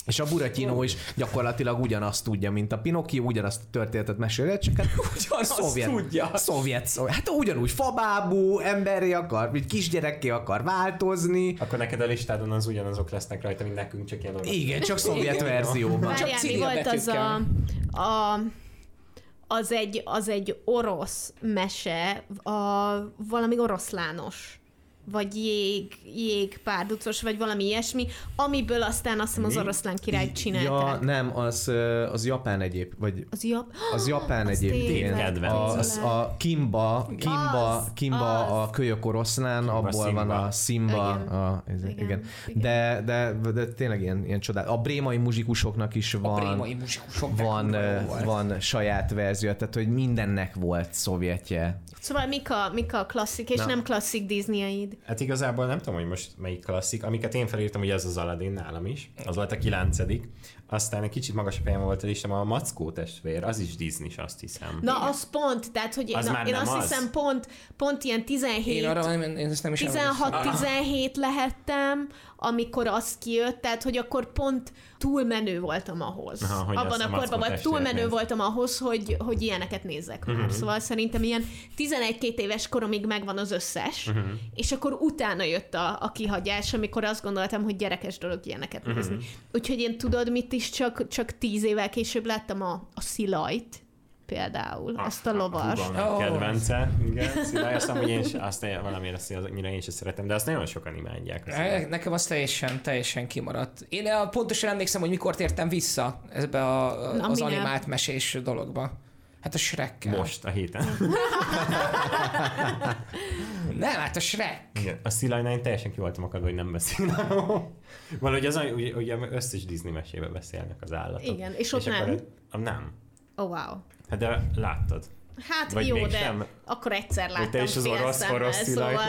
És a Buratino is gyakorlatilag ugyanazt tudja, mint a Pinocchio, ugyanazt a történetet mesélje, csak hát Ugyanazt szovjet, tudja. Szovjet, szovjet, hát ugyanúgy fabábú, emberi akar, vagy kisgyerekké akar változni. Akkor neked a listádon az ugyanazok lesznek rajta, mint nekünk, csak ilyen orosz. Igen, csak szovjet verzióban. Várjál, mi Cyril volt az a, a az egy, az egy orosz mese, a, valami oroszlános vagy jég, jég párducos, vagy valami ilyesmi, amiből aztán azt hiszem az oroszlán királyt Ja, csinálták. nem, az, az japán egyéb, vagy Az jap... Az japán Az egyébként. kedvenc. A, az, a Kimba, Kimba, Az, Kimba az. a kölyök oroszlán, abból Simba. van a Simba. Igen. A, ez, igen. Igen. De, de, de tényleg ilyen, ilyen csodál. A brémai muzsikusoknak is A van, brémai muzsikusok de van, van saját verzió, tehát hogy mindennek volt szovjetje. Szóval mik a, mik a klasszik és Na. nem klasszik Disneyeid? Hát igazából nem tudom, hogy most melyik klasszik. Amiket én felírtam, hogy ez az Aladdin nálam is. Az volt a kilencedik. Aztán egy kicsit magasabb helyen volt a listám a Mackó testvér, az is Disney, azt hiszem. Na, az pont, tehát, hogy Az én, már én nem azt az. hiszem pont, pont ilyen 17, Én arra van, én ezt nem is emlékszem. 16-17 lehettem, amikor az kijött, tehát hogy akkor pont túlmenő voltam ahhoz. Aha, hogy Abban a korban volt, túlmenő nézd. voltam ahhoz, hogy, hogy ilyeneket nézzek már. Szóval szerintem ilyen 11-2 éves koromig megvan az összes, Mhm. és akkor utána jött a, a kihagyás, amikor azt gondoltam, hogy gyerekes dolog ilyeneket Mhm. nézni. Úgyhogy én tudod, mit is csak, csak 10 évvel később láttam a, a Szilajt, például, azt a lovas. Húgom Ó. kedvence. Igen, Szilaj, azt hogy én is, azt valamiért azt annyira én sem szeretem, de azt nagyon sokan imádják. Azt Ne- Nekem az teljesen, teljesen kimaradt. Én a- pontosan emlékszem, hogy mikor tértem vissza ebbe a, Na, az minél? animált mesés dologba. Hát a shrek Most, a héten. Nem, hát a Shrek. Igen. A Szilajnál én teljesen ki voltam akadva, hogy nem beszélnek. Valahogy az, ugye, ugye összes Disney mesébe beszélnek az állatok. Igen, és ott akkor nem. ez- a, nem. Oh, wow. Hát de láttad. Hát Vagy jó, mégsem? de akkor egyszer láttam te is az orosz, orosz szóval...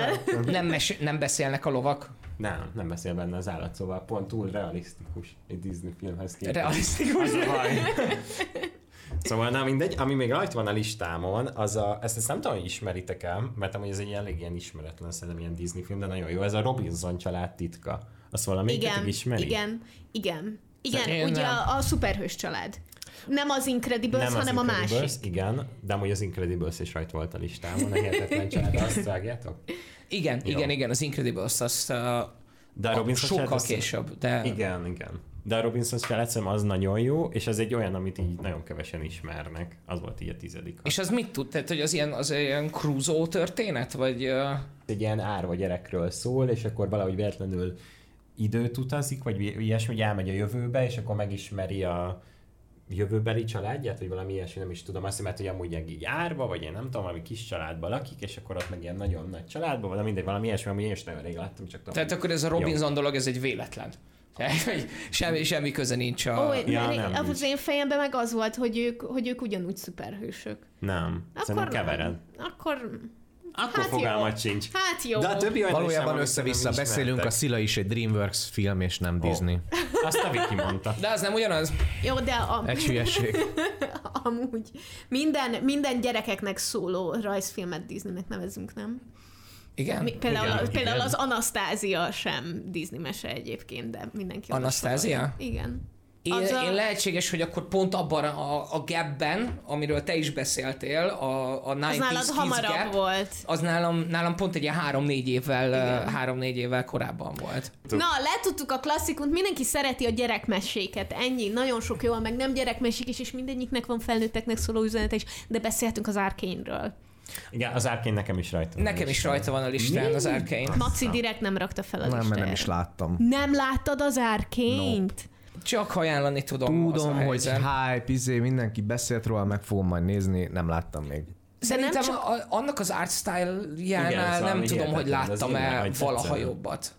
Nem, mes- nem beszélnek a lovak. Nem, nem beszél benne az állat, szóval pont túl realisztikus egy Disney filmhez képest. Realisztikus. Az a. Szóval na mindegy, ami még rajta van a listámon, az a, ezt, ezt nem tudom, hogy ismeritek el, mert amúgy ez egy elég ilyen ismeretlen, szerintem ilyen Disney film, de nagyon jó. Ez a Robinson család titka. Azt valami Igen, ismeri? igen, igen. Igen, Én ugye nem. a, a szuperhős család. Nem az Incredibles, Nem az hanem a Incredibles, másik. Igen, de amúgy az Incredibles is rajta volt a listámon, a hihetetlen család, azt vágjátok? Igen, Jó. igen, igen, az Incredibles, azt uh, De a a, Robinson sokkal család, azt- később, de Igen, igen. De a Robinson család szerintem az nagyon jó, és ez egy olyan, amit így nagyon kevesen ismernek. Az volt így a tizedik. és az mit tud? Tehát, hogy az ilyen, az ilyen Crusoe történet? Vagy uh, egy ilyen árva gyerekről szól, és akkor valahogy véletlenül időt utazik, vagy ilyesmi, hogy elmegy a jövőbe, és akkor megismeri a jövőbeli családját, vagy valami ilyesmi, nem is tudom, azt hiszem, hogy amúgy így árva, vagy én nem tudom, valami kis családban lakik, és akkor ott meg ilyen nagyon nagy családban, vagy mindegy, valami ilyesmi, ami én is nagyon rég láttam, csak tudom. tehát akkor ez a Robinson dolog, ez egy véletlen. Semmi, semmi köze nincs a... Ó, Ja, ne- nem, az én fejemben meg az volt, hogy ők, hogy ők ugyanúgy szuperhősök. Nem, Akkor szerintem nem. kevered. Akkor... Akkor Hát fogalmat jó. sincs. Hát jó. De a többi olyan Valójában össze-vissza beszélünk, a. Szila is egy DreamWorks film, és nem Disney. Azt a Viki mondta. De az nem ugyanaz? Jó, de a, Egy hülyeség. amúgy minden, minden gyerekeknek szóló rajzfilmet Disneynek nevezünk, nem? Igen? Mi, például, Igen, például igen. az Anasztázia sem Disney mese egyébként, de mindenki Anasztázia? Igen. Én, a- én lehetséges, hogy akkor pont abban a, a gapben, amiről te is beszéltél, a, a 90s Az nálad hamarabb gap, volt. az nálam, nálam pont egy ilyen három-négy évvel, három-négy évvel korábban volt. Na, letudtuk a klasszikut, mindenki szereti a gyerekmeséket, ennyi, nagyon sok jó, meg nem gyerekmesék is, és mindegyiknek van felnőtteknek szóló üzenete is, de beszélhetünk az Arkane-ről. Igen, az Arkane nekem is rajta van. Nekem is rajta van a listán az Arkane. Maci direkt nem rakta fel a Nem, mert listára. nem is láttam. Nem láttad az Arkane-t? Csak ajánlani tudom. az a Tudom, hogy hype, izé, mindenki beszélt róla, meg fogom majd nézni, nem láttam még. Szerintem nem csak- a, annak az art Igen, style-jánál szóval nem tudom, hogy hihetetlen, láttam-e valaha tetszene. jobbat.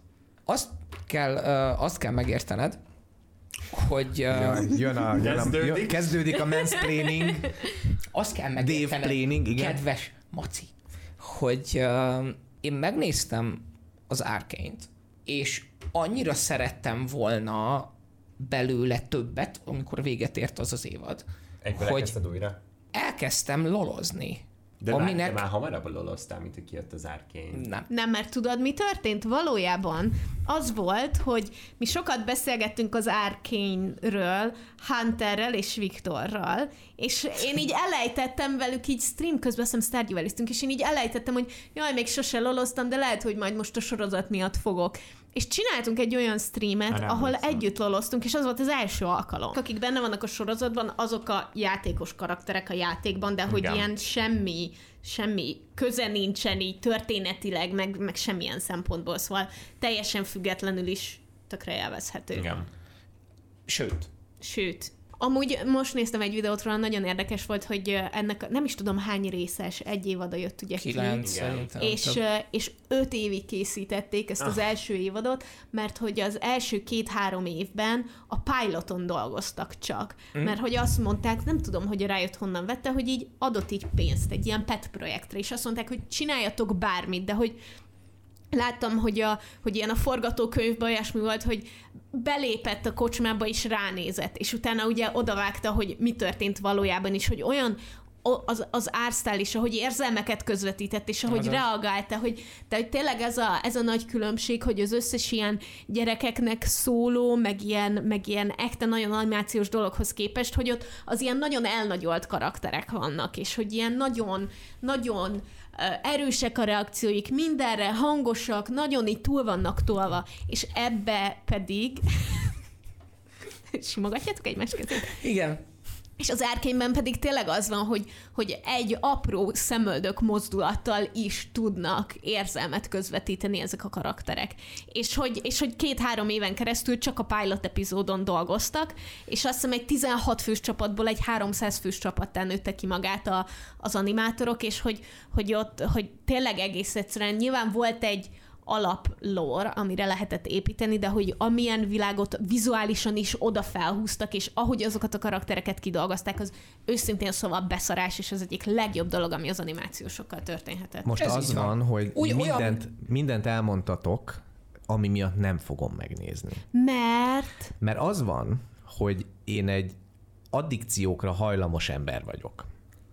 Azt kell, uh, azt kell megértened, hogy uh, Jaj, jön a, jön a, Kezdődik. jön, kezdődik a mansplaining. azt kell megértened, Planning, igen. kedves Maci, hogy uh, én megnéztem az Arkane-t, és annyira szerettem volna belőle többet, amikor véget ért az az évad, Egyből hogy elkezdted újra? elkezdtem lolozni. De Aminek- Aminek... már hamarabb loloztál, mint hogy kijött az Arkane. Nem. Nem, mert tudod, mi történt? Valójában az volt, hogy mi sokat beszélgettünk az Arkane-ről, Hunterrel és Viktorral, és én így elejtettem velük így stream közben, azt hiszem és én így elejtettem, hogy jaj, még sose loloztam, de lehet, hogy majd most a sorozat miatt fogok. És csináltunk egy olyan streamet, Arra ahol együtt loloztunk, és az volt az első alkalom. Akik benne vannak a sorozatban, azok a játékos karakterek a játékban, de hogy Igen. ilyen semmi, semmi köze nincsen így történetileg, meg, meg semmilyen szempontból, szóval teljesen függetlenül is tökre élvezhető. Igen. Sőt, Sőt, amúgy most néztem egy videót róla, nagyon érdekes volt, hogy ennek nem is tudom hány részes, egy évada jött ugye ki. kilenc. És, több. és öt évig készítették ezt az Ah. első évadot, mert hogy az első két-három évben a piloton dolgoztak csak. Mhm. Mert hogy azt mondták, nem tudom, hogy a rájött honnan vette, hogy így adott így pénzt egy ilyen pet projektre, és azt mondták, hogy csináljatok bármit, de hogy láttam, hogy, a, hogy ilyen a forgatókönyvben olyasmi volt, hogy belépett a kocsmába és ránézett, és utána ugye odavágta, hogy mi történt valójában is, hogy olyan az, az ársztál is, ahogy érzelmeket közvetített, és ahogy Azaz. reagálta, hogy, de hogy tényleg ez a, ez a nagy különbség, hogy az összes ilyen gyerekeknek szóló, meg ilyen, meg ilyen ekte nagyon animációs dologhoz képest, hogy ott az ilyen nagyon elnagyolt karakterek vannak, és hogy ilyen nagyon, nagyon erősek a reakcióik, mindenre hangosak, nagyon így túl vannak tolva, és ebbe pedig simogatjátok egymás kezét? Igen. És az árkényben pedig tényleg az van, hogy, hogy egy apró szemöldök mozdulattal is tudnak érzelmet közvetíteni ezek a karakterek. És hogy, és hogy két-három éven keresztül csak a pilot epizódon dolgoztak, és azt hiszem egy 16 fős csapatból egy 300 fős csapattá nőtte ki magát a, az animátorok, és hogy, hogy ott, hogy tényleg egész egyszerűen nyilván volt egy alap lore, amire lehetett építeni, de hogy amilyen világot vizuálisan is oda felhúztak, és ahogy azokat a karaktereket kidolgozták, az őszintén szóval beszarás, és az egyik legjobb dolog, ami az animációsokkal történhetett. Most Ez az van. van, hogy Úgy- olyan- mindent, mindent elmondtatok, ami miatt nem fogom megnézni. Mert Mert az van, hogy én egy addikciókra hajlamos ember vagyok.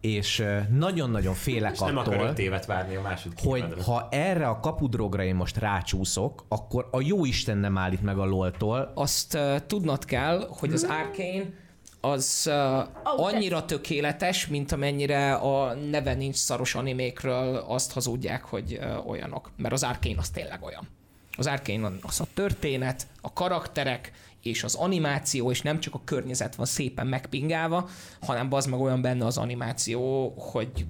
És nagyon-nagyon félek És nem akar attól, öt évet várni a második hogy évadra. ha erre a kapudrogra én most rácsúszok, akkor a jó Isten nem állít meg a loltól. Azt uh, tudnod kell, hogy az Arkane az uh, annyira tökéletes, mint amennyire a neve nincs szaros animékről azt hazudják, hogy uh, olyanok. Mert az Arkane az tényleg olyan. Az Arkane az a történet, a karakterek és az animáció, és nem csak a környezet van szépen megpingálva, hanem az meg olyan benne az animáció, hogy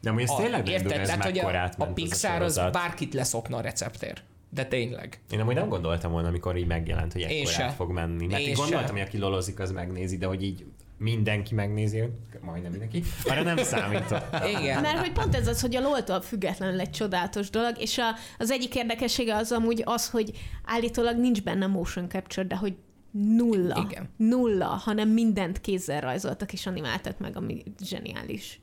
De amúgy ez a, tényleg nem érted? Tehát, hogy a, a átment az Pixar az bárkit leszokna a receptér. De tényleg. Én amúgy nem gondoltam volna, amikor így megjelent, hogy ekkorát fog menni. Mert Én gondoltam, hogy aki lolozik, az megnézi, de hogy így mindenki megnézi, majdnem mindenki, arra nem számított. Igen. Mert hogy pont ez az, hogy a loltól függetlenül egy csodálatos dolog, és a, az egyik érdekessége az amúgy az, hogy állítólag nincs benne motion capture, de hogy nulla. Igen. Nulla, hanem mindent kézzel rajzoltak és animáltak meg, ami zseniális.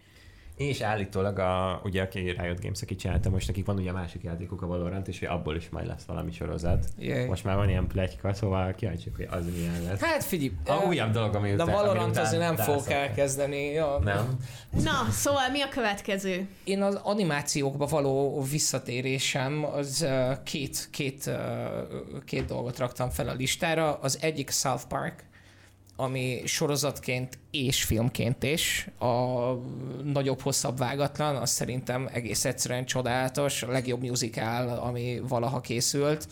És állítólag, a, ugye aki Riot Games, aki csinálta, most nekik van ugye a másik játékuk, a Valorant, és hogy abból is majd lesz valami sorozat. Jaj. Most már van ilyen pletyka, szóval kíváncsiak, hogy az milyen lesz. Hát figyelj, A újabb dolog, ami de után, Valorant után azért nem fogok elkezdeni. Ja. Nem? Na, szóval mi a következő? Én az animációkba való visszatérésem, az két, két, két dolgot raktam fel a listára. Az egyik South Park, ami sorozatként és filmként is a nagyobb, hosszabb vágatlan, az szerintem egész egyszerűen csodálatos, a legjobb musical, ami valaha készült.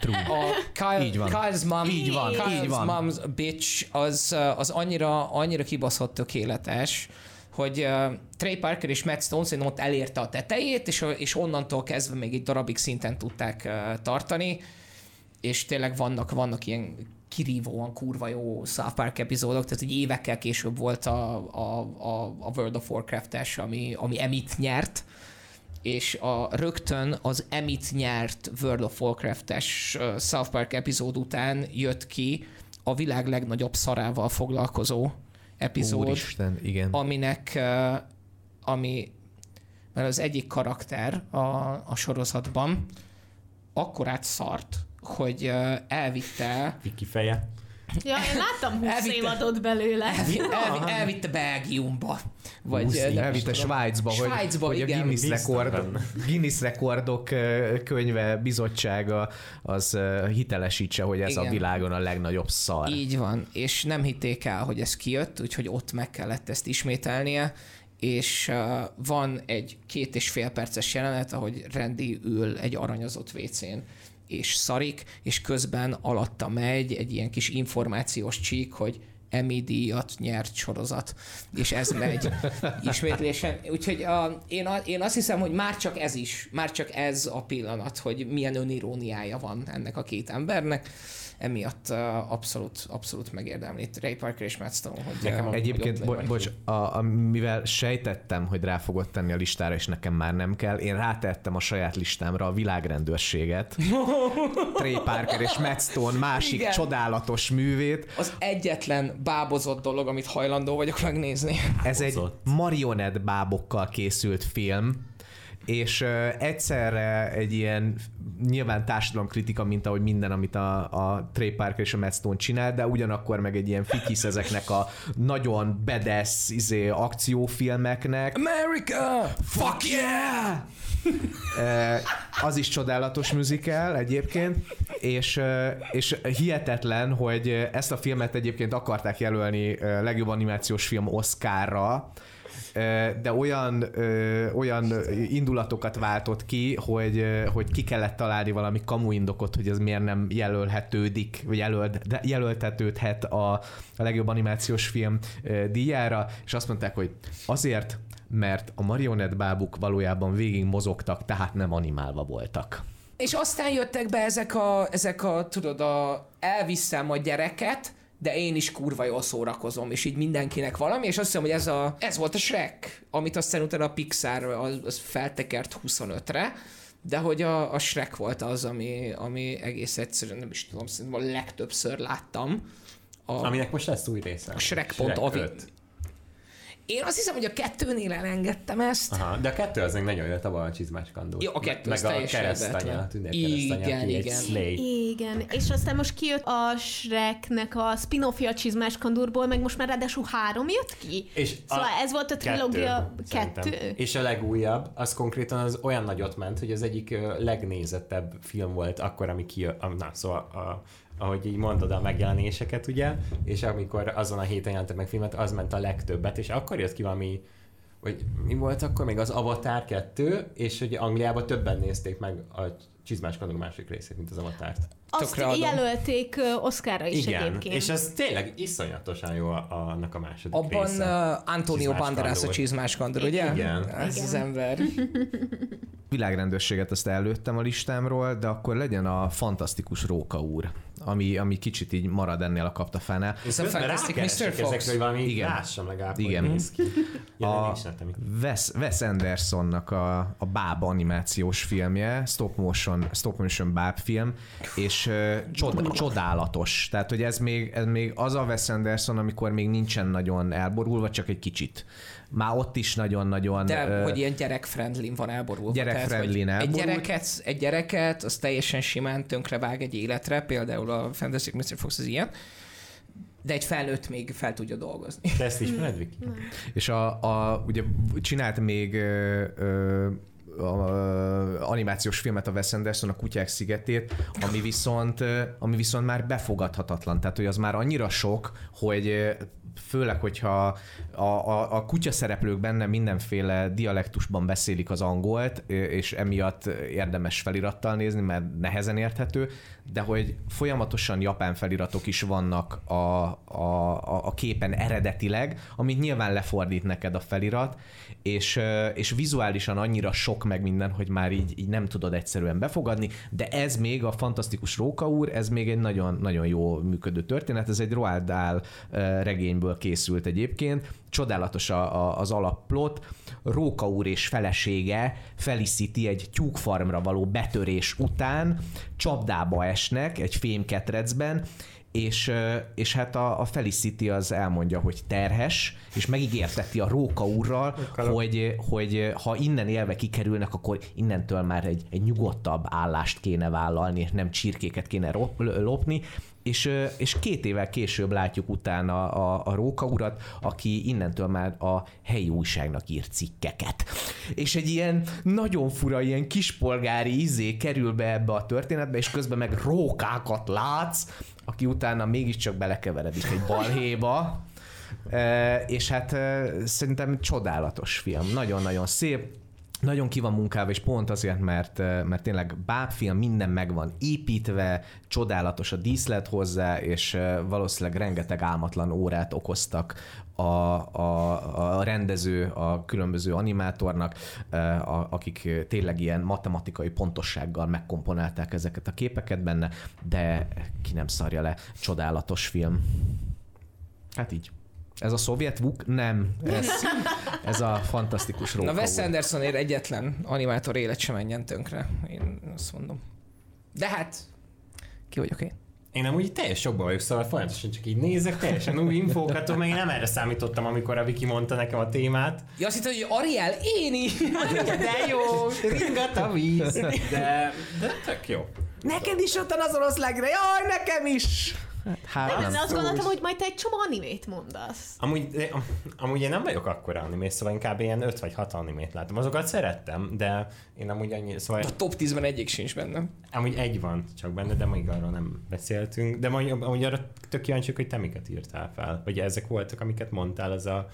True. A Kyle, Így van. Kyle's mom, Így van, Kyle's így van. mom's bitch az, az annyira, annyira kibaszott tökéletes, hogy uh, Trey Parker és Matt Stone szerintem ott elérte a tetejét, és, és onnantól kezdve még egy darabig szinten tudták uh, tartani, és tényleg vannak, vannak ilyen kirívóan kurva jó South Park epizódok, tehát egy évekkel később volt a, a, a, a World of Warcraft-es, ami, ami Emit nyert, és a rögtön az Emit nyert World of Warcraft-es South Park epizód után jött ki a világ legnagyobb szarával foglalkozó epizód, Úristen, igen. aminek, ami, mert az egyik karakter a, a sorozatban akkorát szart, hogy elvitte Viki feje. Ja, én láttam 20 Elvitte. évadot belőle. elvi, elvi, elvitte Belgiumba. Vagy elvitte tudom. Svájcba, hogy, Svájcba, hogy a. Guinness, rekord. Guinness rekordok könyve bizottsága az hitelesítse, hogy ez Igen. a világon a legnagyobb szar. Így van, és nem hitték el, hogy ez kijött, úgyhogy ott meg kellett ezt ismételnie, és van egy két és fél perces jelenet, ahogy Randy ül egy aranyozott WC-n, és szarik, és közben alatta megy egy ilyen kis információs csík, hogy Emmy díjat nyert sorozat, és ez megy. Ismétlésen. Úgyhogy a, én, a, én azt hiszem, hogy már csak ez is, már csak ez a pillanat, hogy milyen öniróniája van ennek a két embernek, emiatt uh, abszolút, abszolút megérdemli Ray Parker és Matt Stone, hogy, Nekem uh, hogy Egyébként, ott bo- bocs, a, a, mivel sejtettem, hogy rá fogod tenni a listára, és nekem már nem kell, én rátettem a saját listámra a világrendőrséget. Trey Parker és Matt Stone másik Igen. csodálatos művét. Az egyetlen bábozott dolog, amit hajlandó vagyok megnézni. Ez egy marionett bábokkal készült film, és egyszerre egy ilyen nyilván társadalomkritika, mint ahogy minden, amit a, a Trey Parker és a Matt Stone csinál, de ugyanakkor meg egy ilyen fikisz ezeknek a nagyon bedesz izé, akciófilmeknek. America! Fuck yeah! az is csodálatos műzikel egyébként, és, és hihetetlen, hogy ezt a filmet egyébként akarták jelölni legjobb animációs film Oscarra, de olyan, olyan indulatokat váltott ki, hogy, hogy ki kellett találni valami kamu indokot, hogy ez miért nem jelölhetődik, vagy jelölt, jelöltetődhet a, a legjobb animációs film díjára, és azt mondták, hogy azért, mert a marionettbábuk valójában végig mozogtak, tehát nem animálva voltak. És aztán jöttek be ezek a, ezek a tudod, a elviszem a gyereket, de én is kurva jól szórakozom, és így mindenkinek valami, és azt hiszem, hogy ez, a, ez volt a Shrek, amit aztán utána a Pixar az, az feltekert 25-re, de hogy a, a Shrek volt az, ami, ami egész egyszerűen, nem is tudom, szerintem a legtöbbször láttam. A, Aminek most lesz új része. A Shrek.avi. Shrek én azt hiszem, hogy a kettőnél elengedtem ezt. Aha, de a kettő az még nagyon jött a csizmás kandó. Jó, a kettő Meg a keresztanya, a igen, igen. Igen, és aztán most kijött a Shreknek a spin-offja a csizmás kandúrból, meg most már ráadásul három jött ki. És szóval ez volt a trilógia kettő. kettő. És a legújabb, az konkrétan az olyan nagyot ment, hogy az egyik legnézettebb film volt akkor, ami kijött, na, szóval a ahogy így mondod a megjelenéseket, ugye, és amikor azon a héten jelentek meg filmet, az ment a legtöbbet, és akkor jött ki valami vagy mi volt akkor még az Avatar 2, és hogy Angliában többen nézték meg a Csizmás Kandor másik részét, mint az Avatárt. Azt jelölték Oscarra is Igen, egyébként. és ez tényleg iszonyatosan jó a, annak a második Abban része. uh, Antonio Banderas a Csizmás Kandor, ugye? Igen. Ez Igen. az ember. Világrendőrséget azt előttem a listámról, de akkor legyen a fantasztikus Róka úr ami, ami kicsit így marad ennél a kaptafánál. Ez a Fantastic Mr. Fox. Ezekre, hogy valami Igen. lássam legalább, Igen. hogy néz ki. Ja, a Wes, Wes Andersonnak a, a Báb animációs filmje, stop motion, stop motion Báb film, és uh, csod, csodálatos. Tehát, hogy ez még, ez még az a Wes Anderson, amikor még nincsen nagyon elborulva, csak egy kicsit már ott is nagyon-nagyon... De uh, hogy ilyen gyerek-friendly van elborulva. Gyerek-friendly egy gyereket, egy gyereket, az teljesen simán vág egy életre, például a Fantastic Mr. Fox az ilyen, de egy felnőtt még fel tudja dolgozni. Te ezt ismered, Viki? És a, a, ugye csinált még ö, ö, a animációs filmet a Wes Anderson, a Kutyák szigetét, ami viszont, ami viszont már befogadhatatlan. Tehát, hogy az már annyira sok, hogy főleg, hogyha a, a, a kutya szereplők benne mindenféle dialektusban beszélik az angolt, és emiatt érdemes felirattal nézni, mert nehezen érthető, de hogy folyamatosan japán feliratok is vannak a, a, a képen eredetileg, amit nyilván lefordít neked a felirat, és, és vizuálisan annyira sok meg minden, hogy már így, így nem tudod egyszerűen befogadni, de ez még a Fantasztikus Róka úr, ez még egy nagyon, nagyon jó működő történet, ez egy Roald Dahl regényből készült egyébként, csodálatos a, a, az alapplot, Róka úr és felesége Felicity egy tyúkfarmra való betörés után csapdába esnek egy fémketrecben, és, és hát a, a Felicity az elmondja, hogy terhes, és megígérteti a Róka úrral, hogy, hogy ha innen élve kikerülnek, akkor innentől már egy, egy nyugodtabb állást kéne vállalni, nem csirkéket kéne lopni, és, és két évvel később látjuk utána a, a Róka urat, aki innentől már a helyi újságnak írt cikkeket. És egy ilyen nagyon fura, ilyen kispolgári izé kerül be ebbe a történetbe, és közben meg rókákat látsz, aki utána mégiscsak belekeveredik egy balhéba, e, és hát e, szerintem csodálatos film, nagyon-nagyon szép, nagyon ki van munkálva, és pont azért, mert, mert tényleg bábfilm, minden meg van építve, csodálatos a díszlet hozzá, és valószínűleg rengeteg álmatlan órát okoztak a, a, a rendező, a különböző animátornak, a, akik tényleg ilyen matematikai pontossággal megkomponálták ezeket a képeket benne, de ki nem szarja le, csodálatos film. Hát így. Ez a szovjet vuk? Nem. Ez, ez a fantasztikus róka. Na Wes Andersonért egyetlen animátor élet sem menjen tönkre. Én azt mondom. De hát, ki vagyok én? Én amúgy teljes sokban vagyok, szóval folyamatosan csak így nézek, teljesen új infókat, meg én nem erre számítottam, amikor a Viki mondta nekem a témát. Ja, azt hittem, hogy Ariel, én is! De jó, ringat a víz. De, de tök jó. Neked is ott az oroszlágra, jaj, nekem is! Hát, Nem, nem. de azt gondoltam, hogy majd te egy csomó animét mondasz. Amúgy, de- amúgy én nem vagyok akkora animés, szóval inkább ilyen 5 vagy 6 animét látom. Azokat szerettem, de én amúgy annyi, szóval A top 10-ben egyik sincs benne. amúgy egy van csak benne, de még arról nem beszéltünk. De amúgy, amúgy arra tök kíváncsiak, hogy te miket írtál fel. Vagy ezek voltak, amiket mondtál, az a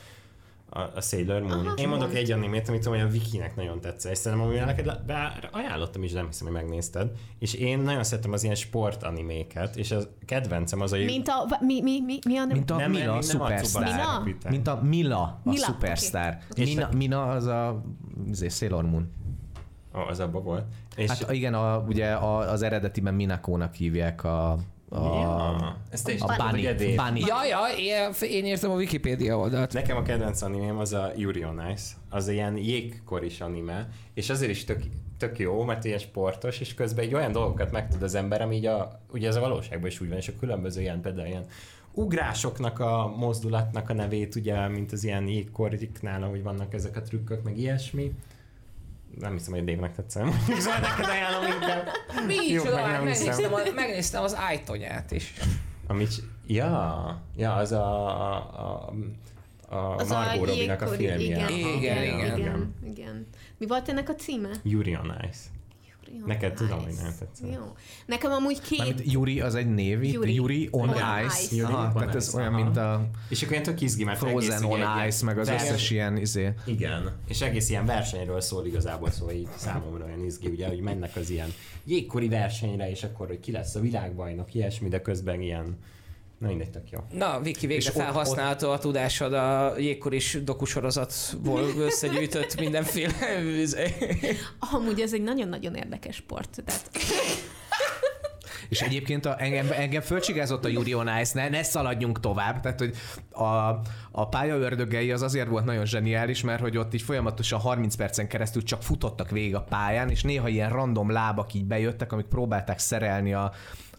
a, a Sailor Moon. Aha, Én mondok mond. egy animét, amit olyan Vikinek nagyon tetszett, és szerintem amúgy neked bár ajánlottam is, de nem hiszem, hogy megnézted. És én nagyon szeretem az ilyen sport animéket, és a kedvencem az a... Mint a... Mi, mi, mi, mi a... Mint a nem, Mila, nem, a. Mina? Mint a Mila, a Mila, szupersztár. oké. Mina, Mina az a izé, Sailor Moon. Oh, az abban volt. És Hát igen, a, ugye a, az eredetiben Minakónak hívják a, a, ja, ezt te is a Bunny. Bunny. Ja, ja, én, én értem a Wikipédia oldalt. Nekem a kedvenc animém az a Yuri on Ice. Az ilyen jégkoris anime, és azért is tök, tök jó, mert ilyen sportos, és közben egy olyan dolgokat megtud az ember, ami így a, ugye ez a valóságban is úgy van, és a különböző ilyen például ilyen ugrásoknak a mozdulatnak a nevét, ugye, mint az ilyen jégkoriknál, ahogy vannak ezek a trükkök, meg ilyesmi. Nem hiszem, hogy Dave-nek tetszem. Szóval neked ajánlom inkább. Mi Jó, meg nem megnéztem, hiszem. a, megnéztem az ájtonyát is. Amit, ja, ja, az a, a, a, a Az Margot a jégkori- filmje. Igen, Aha, Igen, igen, igen. igen, igen. Mi volt ennek a címe? Yuri on Ice. Jó, Neked tudom, hogy nem tetszett. Jó. Nekem amúgy két... Mármint Yuri az egy név, itt, Yuri. Yuri on On Ice. Ice. Yuri Aha, on tehát ez Ice, olyan, aha. mint a És akkor ilyen tök izgi, mert Frozen on Ice, meg az vers- összes ilyen izé. Igen, és egész ilyen versenyről szól igazából, szóval így számomra olyan izgi, ugye, hogy mennek az ilyen jégkori versenyre, és akkor, hogy ki lesz a világbajnok, ilyesmi, de közben ilyen, na mindegy, tök jó. Na, Viki, végre És ott- felhasználható a tudásod a jégkoris dokusorozatból összegyűjtött mindenféle Amúgy ez egy nagyon-nagyon érdekes sport. Tehát És egyébként a, engem, engem fölcsigázott a Yuri on Ice, ne, ne szaladjunk tovább. Tehát, hogy a, a pálya ördögei az azért volt nagyon zseniális, mert hogy ott így folyamatosan 30 percen keresztül csak futottak végig a pályán, és néha ilyen random lábak így bejöttek, amik próbálták szerelni a,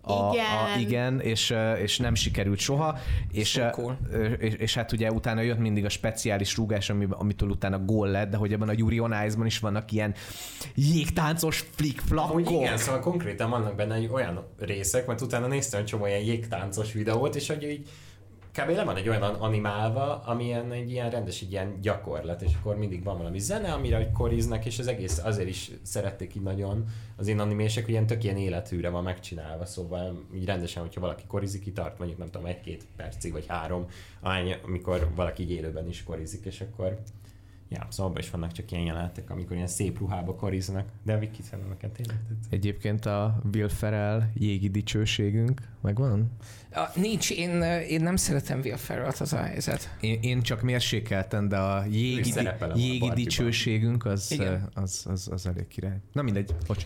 a, Igen. A, igen, és, és nem sikerült soha. És, So cool. és, és, hát ugye utána jött mindig a speciális rúgás, ami, amitől utána gól lett, de hogy ebben a Yuri on Ice-ban is vannak ilyen jégtáncos flick-flakkok. Amúgy igen, szóval konkrétan vannak benne olyan részek, mert utána néztem egy csomó ilyen jégtáncos videót, és hogy így kb. le van egy olyan animálva, ami ilyen, egy ilyen rendes egy ilyen gyakorlat, és akkor mindig van valami zene, amire hogy koriznak, és az egész azért is szerették így nagyon az én animések, hogy ilyen tök ilyen élethűre van megcsinálva, szóval így rendesen, hogyha valaki korizik, tart mondjuk nem tudom, egy-két percig, vagy három, ahány, amikor valaki így élőben is korizik, és akkor Ja, szóval abban is vannak csak ilyen jelenetek, amikor ilyen szép ruhába koriznak, de Viki szerintem neked tényleg tetszett. Egyébként a Will Ferrell jégi dicsőségünk megvan? A, nincs, én, én nem szeretem Will Ferrell-t, az a helyzet. Én, én csak mérsékelten, de a jégi, a jégi dicsőségünk az, az, az, az elég király. Na mindegy, bocs.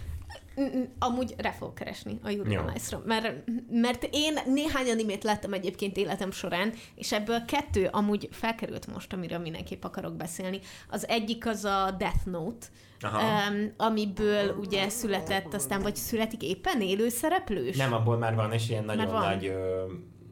Mm, mm, Amúgy rá fogok keresni a Yuri on Ice-ra, mert, mert én néhány animét láttam egyébként életem során, és ebből kettő amúgy felkerült most, amiről mindenképp akarok beszélni. Az egyik az a Death Note, Aha. um, amiből ugye született, aztán vagy születik éppen élő szereplős? Nem, abból már van, és ilyen nagyon nagy... Ö,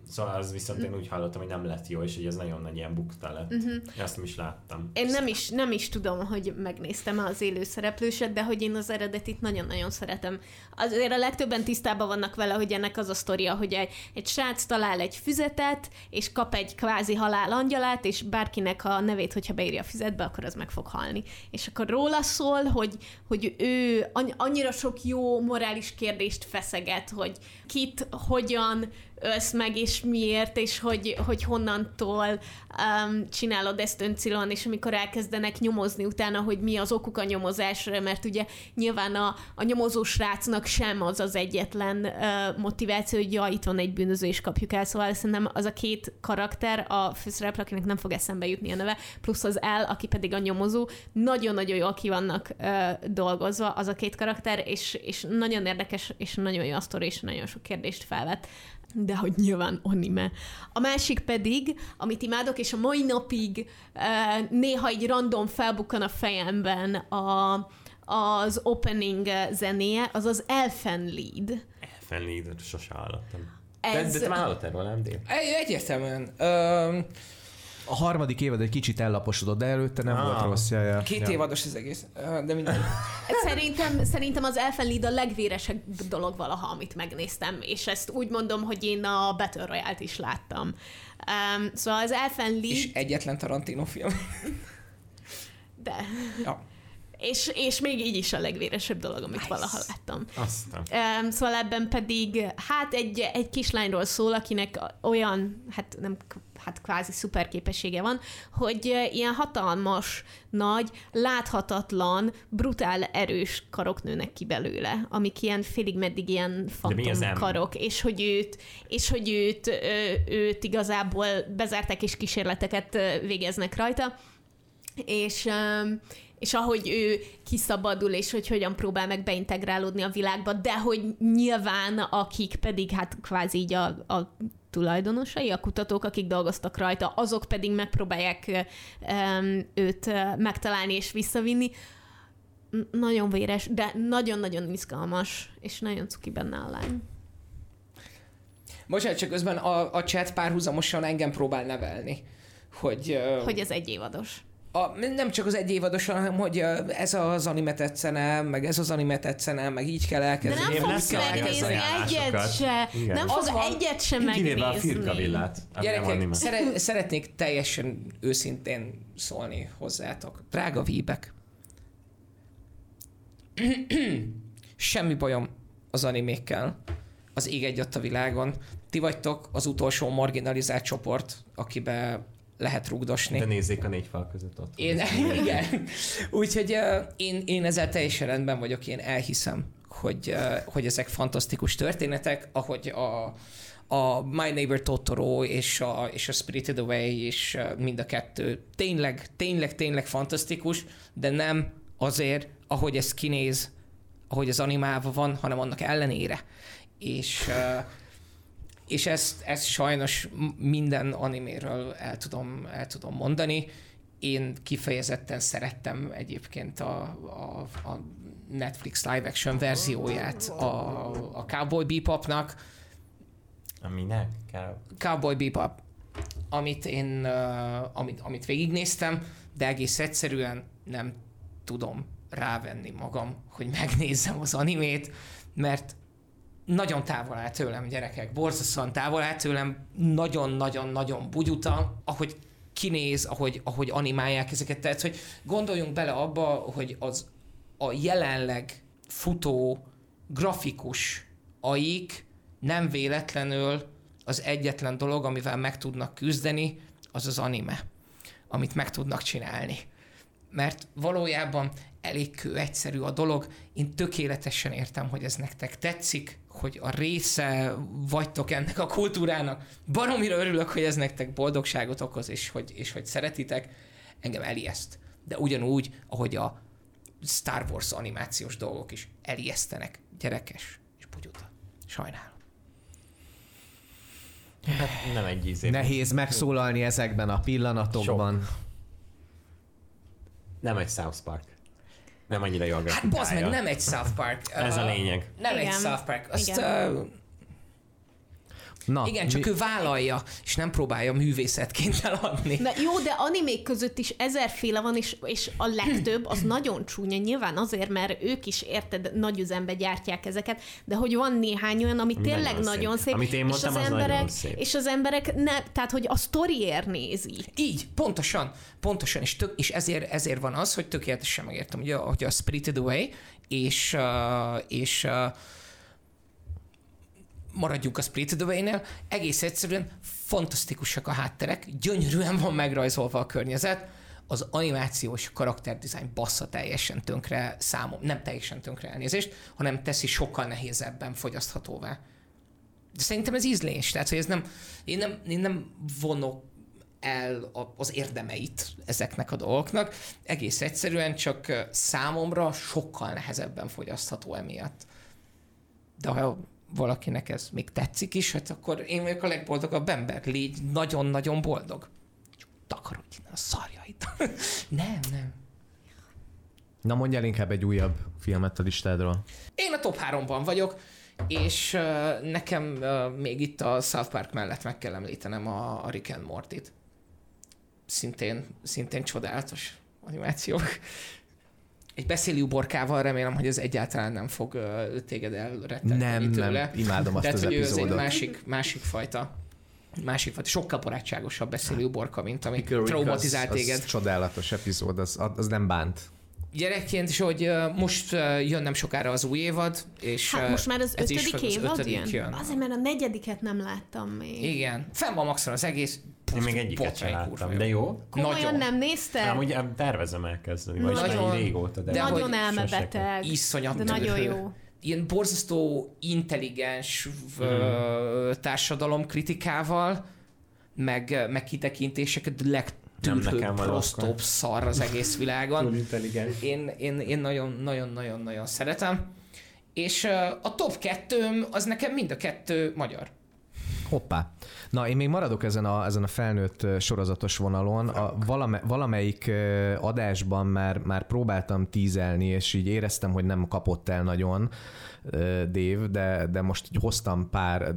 szóval az viszont én úgy hallottam, hogy nem lett jó, és hogy ez nagyon nagy ilyen bukta lett. Uh-huh. Én azt nem is láttam. Én nem is, nem is tudom, hogy megnéztem az élő szereplőset, de hogy én az eredetit nagyon-nagyon szeretem. Azért a legtöbben tisztában vannak vele, hogy ennek az a sztoria, hogy egy, egy srác talál egy füzetet, és kap egy kvázi halál angyalát, és bárkinek a nevét, hogyha beírja a füzetbe, akkor az meg fog halni. És akkor róla szól, hogy, hogy ő anny- annyira sok jó morális kérdést feszeget, hogy kit, hogyan ölsz meg, és miért, és hogy, hogy honnantól um, csinálod ezt öncilon, és amikor elkezdenek nyomozni utána, hogy mi az okuk a nyomozásra, mert ugye nyilván a, a nyomozó srácnak sem az az egyetlen uh, motiváció, hogy ja, itt van egy bűnöző, és kapjuk el, szóval szerintem az a két karakter, a főszereplő, akinek nem fog eszembe jutni a neve, plusz az El, aki pedig a nyomozó, nagyon-nagyon jól ki vannak uh, dolgozva az a két karakter, és, és nagyon érdekes, és nagyon jó a sztori, és nagyon sok kérdést felvet de hogy nyilván anime. A másik pedig, amit imádok, és a mai napig néha egy random felbukkan a fejemben a, az opening zenéje, az az Elfen Lead. Elfenléd, sose hallottam. De, Ez, de te már hallottál róla, nem Egyértelműen. Ö, A harmadik évad egy kicsit ellaposodott, de előtte nem Ah. volt rossz. Ja, ja. két ja. évados az egész, de mindegy. Szerintem, szerintem az Elfen Lied a legvéresebb dolog valaha, amit megnéztem, és ezt úgy mondom, hogy én a Battle Royale-t is láttam. Um, szóval az Elfen Lied, És egyetlen Tarantino film. de... Ja. És, és még így is a legvéresebb dolog, amit Nice. valaha láttam. Aztán. Um, szóval ebben pedig, hát egy, egy kislányról szól, akinek olyan, hát nem, hát kvázi szuperképessége van, hogy ilyen hatalmas, nagy, láthatatlan, brutál, erős karok nőnek ki belőle, amik ilyen félig meddig ilyen fantom karok, és hogy őt, és hogy őt, őt igazából bezárták és kísérleteket végeznek rajta, és, és ahogy ő kiszabadul, és hogy hogyan próbál meg beintegrálódni a világba, de hogy nyilván akik pedig hát kvázi így a, a tulajdonosai, a kutatók, akik dolgoztak rajta, azok pedig megpróbálják őt megtalálni és visszavinni. Nagyon véres, de nagyon-nagyon izgalmas, és nagyon cuki benne a lány. Bocsánat, csak közben a, a chat párhuzamosan engem próbál nevelni. Hogy, Hogy ez egy évados. A, nem csak az egy évados, hanem hogy ez az anime tetszene, meg ez az anime tetszene, meg így kell De elkezdeni. nem Én fogsz megnézni egyet se. Igen. Nem Az fogsz egyet sem Kivéve a megnézni. firkavillát. nem Gyerekek, szere- szeretnék teljesen őszintén szólni hozzátok. Drága víbek. Semmi bajom az animékkel az ég egy a világon. Ti vagytok az utolsó marginalizált csoport, akibe lehet rugdosni. De nézzék a négy fal között ott. Én, igen. Úgyhogy uh, én, én ezzel teljesen rendben vagyok, én elhiszem, hogy, uh, hogy ezek fantasztikus történetek, ahogy a, a My Neighbor Totoro és a, és a Spirited Away és mind a kettő tényleg, tényleg, tényleg fantasztikus, de nem azért, ahogy ez kinéz, ahogy az animálva van, hanem annak ellenére. És uh, és ezt, ezt sajnos minden animéről el tudom, el tudom mondani. Én kifejezetten szerettem egyébként a, a, a Netflix live action verzióját a, a Cowboy Bebopnak. Aminek? Cowboy Bebop, amit én, uh, amit, amit végignéztem, de egész egyszerűen nem tudom rávenni magam, hogy megnézzem az animét, mert nagyon távol áll tőlem, gyerekek, borzasztóan távol áll tőlem, nagyon-nagyon-nagyon bugyuta, ahogy kinéz, ahogy, ahogy animálják ezeket. Tehát, hogy gondoljunk bele abba, hogy az a jelenleg futó grafikus aik nem véletlenül az egyetlen dolog, amivel meg tudnak küzdeni, az az anime, amit meg tudnak csinálni. Mert valójában elég kő egyszerű a dolog. Én tökéletesen értem, hogy ez nektek tetszik, hogy a része vagytok ennek a kultúrának. Baromira örülök, hogy ez nektek boldogságot okoz, és hogy, és hogy szeretitek. Engem elijeszt. De ugyanúgy, ahogy a Star Wars animációs dolgok is elijesztenek. Gyerekes és bugyuta. Sajnálom. Hát nem egy ízé. Nehéz megszólalni ezekben a pillanatokban. Nem egy South Park. Nem annyira jó a Hát bazd meg, nem egy South Park. Ez a lényeg. Nem egy Igen. South Park. Azt, Igen. uh, Na, igen, csak mi- ő vállalja, és nem próbálja művészetként eladni. Na jó, de animék között is ezerféle van, és, és a legtöbb az nagyon csúnya, nyilván azért, mert ők is érted, nagy üzembe gyártják ezeket, de hogy van néhány olyan, ami tényleg nagyon nagyon szép. szép, Amit én és mondtam, az, az nagyon emberek, szép. és az emberek ne, tehát hogy a sztoriért nézi. Így, pontosan, pontosan, és, tök, és ezért, ezért van az, hogy tökéletesen megértem, hogy a, hogy a Spirited Away, és, uh, és uh, maradjunk a Spirited Away-nél, egész egyszerűen fantasztikusak a hátterek, gyönyörűen van megrajzolva a környezet, az animációs karakterdizájn bassza teljesen tönkre számom, nem teljesen tönkre elnézést, hanem teszi sokkal nehézebben fogyaszthatóvá. De szerintem ez ízlés, tehát hogy ez nem, én nem, én nem vonok el az érdemeit ezeknek a dolgoknak, egész egyszerűen csak számomra sokkal nehezebben fogyasztható emiatt. De ha valakinek ez még tetszik is, hát akkor én vagyok a legboldogabb ember. Légy nagyon-nagyon boldog. Csak takarodj innen a szarjait. nem, nem. Na mondjál inkább egy újabb filmet a listádról. Én a top 3-ban vagyok, és uh, nekem uh, még itt a South Park mellett meg kell említenem a, a Rick and Morty-t. Szintén, szintén csodálatos animációk. Egy beszélő borkával remélem, hogy ez egyáltalán nem fog uh, téged elrettenteni Nem, tőle. nem, imádom azt Tehát, az hogy ő az egy epizódot. másik, másik fajta másik fajta, sokkal barátságosabb beszélő borka, mint ami Rick traumatizált az, téged. Az csodálatos epizód, az, az nem bánt. Gyerekként is, hogy most jön nem sokára az új évad, és Hát most már az ez is ötödik az évad ötödik jön? jön. Azért, mert a negyediket nem láttam még. Igen, fenn van maxon az egész. Én még egyiket sem láttam, de jó. Komolyan Nagyon. nem nézte? Amúgy em, tervezem elkezdeni, vagy Nagyon. régóta, de, De nagyon elmebeteg. Iszonyat De nagyon jó. Ilyen borzasztó intelligens mm. társadalom kritikával, meg, meg kitekintéseket, Nem nekem való akkor. szar az egész világon. Én, én, én nagyon-nagyon-nagyon-nagyon szeretem. És a top kettőm, az nekem mind a kettő magyar. Hoppá. Na, én még maradok ezen a, ezen a felnőtt sorozatos vonalon. A valame, valamelyik adásban már, már próbáltam tízelni, és így éreztem, hogy nem kapott el nagyon Dave, de, de most így hoztam pár,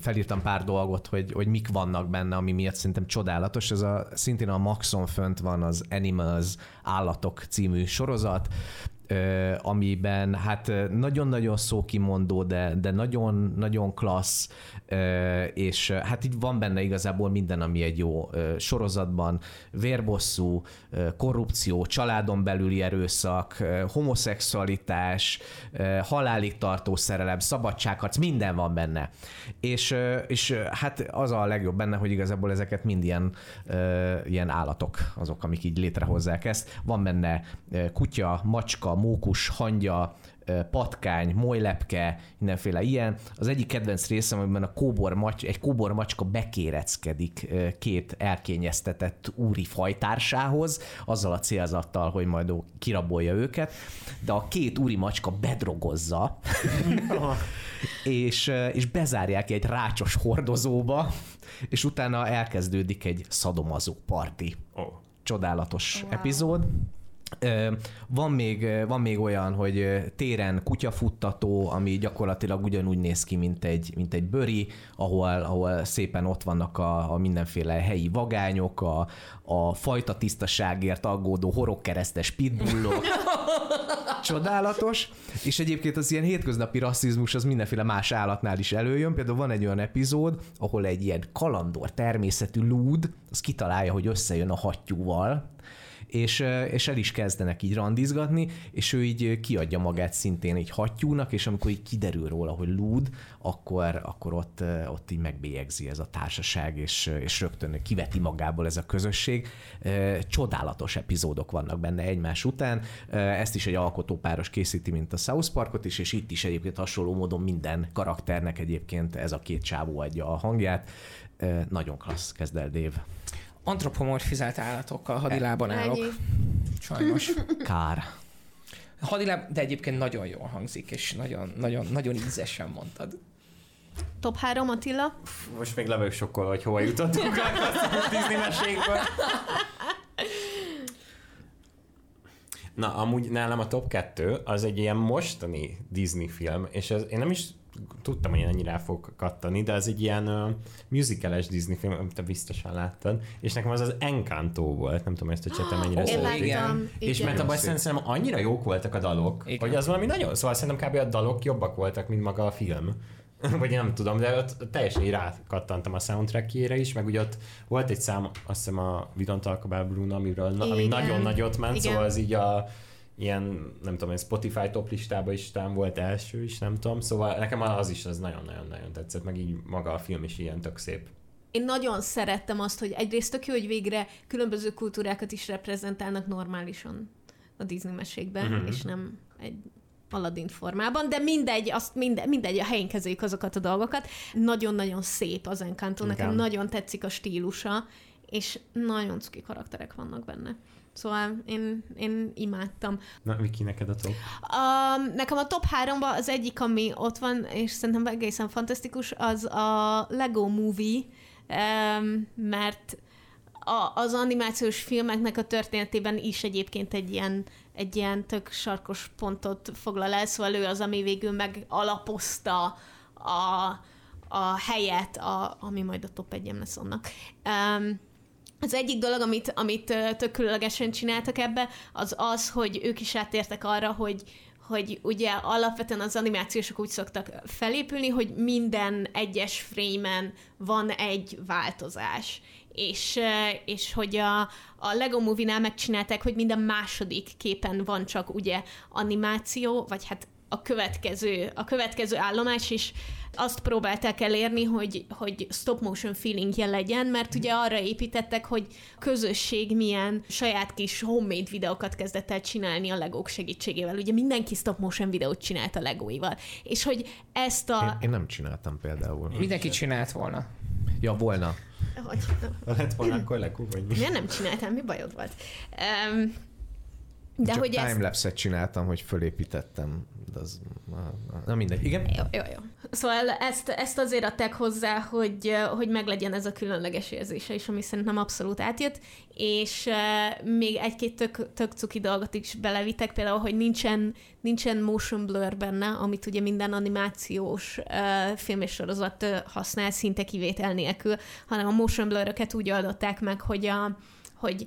felírtam pár dolgot, hogy, hogy mik vannak benne, ami miatt szerintem csodálatos. Ez a, szintén a Maxon fönt van az Animals Állatok című sorozat, amiben hát nagyon-nagyon szókimondó, de, de nagyon, nagyon klassz, és hát így van benne igazából minden, ami egy jó sorozatban, vérbosszú, korrupció, családon belüli erőszak, homoszexualitás, halálig tartó szerelem, szabadságharc, minden van benne. És, és hát az a legjobb benne, hogy igazából ezeket mind ilyen, ilyen állatok azok, amik így létrehozzák ezt. Van benne kutya, macska, mókus, hangya, patkány, molylepke, mindenféle ilyen. Az egyik kedvenc részem, amiben a kóbor macs, egy kóbor macska bekéreckedik két elkényeztetett úri fajtársához, azzal a célzattal, hogy majd kirabolja őket, de a két úri macska bedrogozza, és, és bezárják egy rácsos hordozóba, és utána elkezdődik egy szadomazó parti Ó. csodálatos wow. epizód. Van még, van még olyan, hogy téren kutyafuttató, ami gyakorlatilag ugyanúgy néz ki, mint egy, mint egy bőri, ahol, ahol szépen ott vannak a, a mindenféle helyi vagányok, a, a fajta tisztaságért aggódó horogkeresztes pitbullok. Csodálatos. És egyébként az ilyen hétköznapi rasszizmus az mindenféle más állatnál is előjön. Például van egy olyan epizód, ahol egy ilyen kalandor természetű lúd, az kitalálja, hogy összejön a hattyúval, és, és el is kezdenek így randizgatni, és ő így kiadja magát szintén egy hattyúnak, és amikor így kiderül róla, hogy lúd, akkor, akkor ott, ott így megbélyegzi ez a társaság, és, és rögtön kiveti magából ez a közösség. Csodálatos epizódok vannak benne egymás után. Ezt is egy alkotópáros készíti, mint a South Parkot is, és itt is egyébként hasonló módon minden karakternek egyébként ez a két csávó adja a hangját. Nagyon klassz, kezd el Dave. Antropomorfizált állatokkal hadilában állok. Ennyi. Sajnos. Kár. Hadilában, de egyébként nagyon jól hangzik, és nagyon, nagyon, nagyon ízesen mondtad. Top 3 Attila. Most még le vagyok sokkolva, hogy hova jutottunk a Disney mesékből. Na, amúgy nálam a top 2 az egy ilyen mostani Disney film, és ez, én nem is tudtam, hogy ennyire rá fog kattani, de ez egy ilyen uh, musicales Disney film, amit te biztosan láttad, és nekem az az Encanto volt, nem tudom, ezt a csetem mennyire Ó, Én szeretik. igen. És mert abban szerintem annyira jók voltak a dalok, Igen. hogy az valami nagyon, szóval szerintem kb. a dalok jobbak voltak, mint maga a film. Vagy én nem tudom, de ott teljesen rákattantam a soundtrackjére is, meg ugye ott volt egy szám, azt hiszem a We Don't Talk About Bruno, amiről, na- ami nagyon nagyot ment, Igen. szóval az így a ilyen, nem tudom, egy Spotify top listában is talán volt első is, nem tudom, szóval nekem az is az nagyon-nagyon-nagyon tetszett, meg így maga a film is ilyen tök szép. Én nagyon szerettem azt, hogy egyrészt tök jó, hogy végre különböző kultúrákat is reprezentálnak normálisan a Disney mesékben, uh-huh. és nem egy Aladdin formában, de mindegy, azt mindegy, mindegy, a helyén kezeljük azokat a dolgokat. Nagyon-nagyon szép az Encanto, nekem Igen. nagyon tetszik a stílusa, és nagyon cuki karakterek vannak benne. Szóval én, én imádtam. Na, Viki, neked a top? Um, nekem a top háromban az egyik, ami ott van, és szerintem egészen fantasztikus, az a Lego Movie, um, mert a, az animációs filmeknek a történetében is egyébként egy ilyen, egy ilyen tök sarkos pontot foglal el, szóval ő az, ami végül megalapozta a, a helyet, a, ami majd a top egyem lesz annak. Um, az egyik dolog, amit, amit tök különlegesen csináltak ebbe, az az, hogy ők is átértek arra, hogy, hogy ugye alapvetően az animációsok úgy szoktak felépülni, hogy minden egyes frame-en van egy változás. És, és hogy a, a Lego Movie-nál megcsinálták, hogy minden második képen van csak ugye animáció, vagy hát a következő, a következő állomás, és azt próbálták elérni, hogy, hogy stop motion feelingje legyen, mert ugye arra építettek, hogy közösség milyen saját kis homemade videókat kezdett el csinálni a legók segítségével. Ugye mindenki stop motion videót csinált a legóival. És hogy ezt a... Én, én nem csináltam például. Mindenki csinált volna. Ja, volna. Hogy, Lett volna akkor Lego, vagy mi? miért nem csináltam? Mi bajod volt? Um, de Csak hogy ezt... timelapse-et csináltam, hogy fölépítettem. De az, na mindegy. Igen? Jó, jó, jó. Szóval ezt, ezt azért adták hozzá, hogy, hogy meglegyen ez a különleges érzése is, ami szerintem abszolút átjött, és uh, még egy-két tök, tök cuki dolgot is belevittek, például, hogy nincsen, nincsen motion blur benne, amit ugye minden animációs uh, film és sorozat uh, használ szinte kivétel nélkül, hanem a motion blur úgy oldották meg, hogy, a, hogy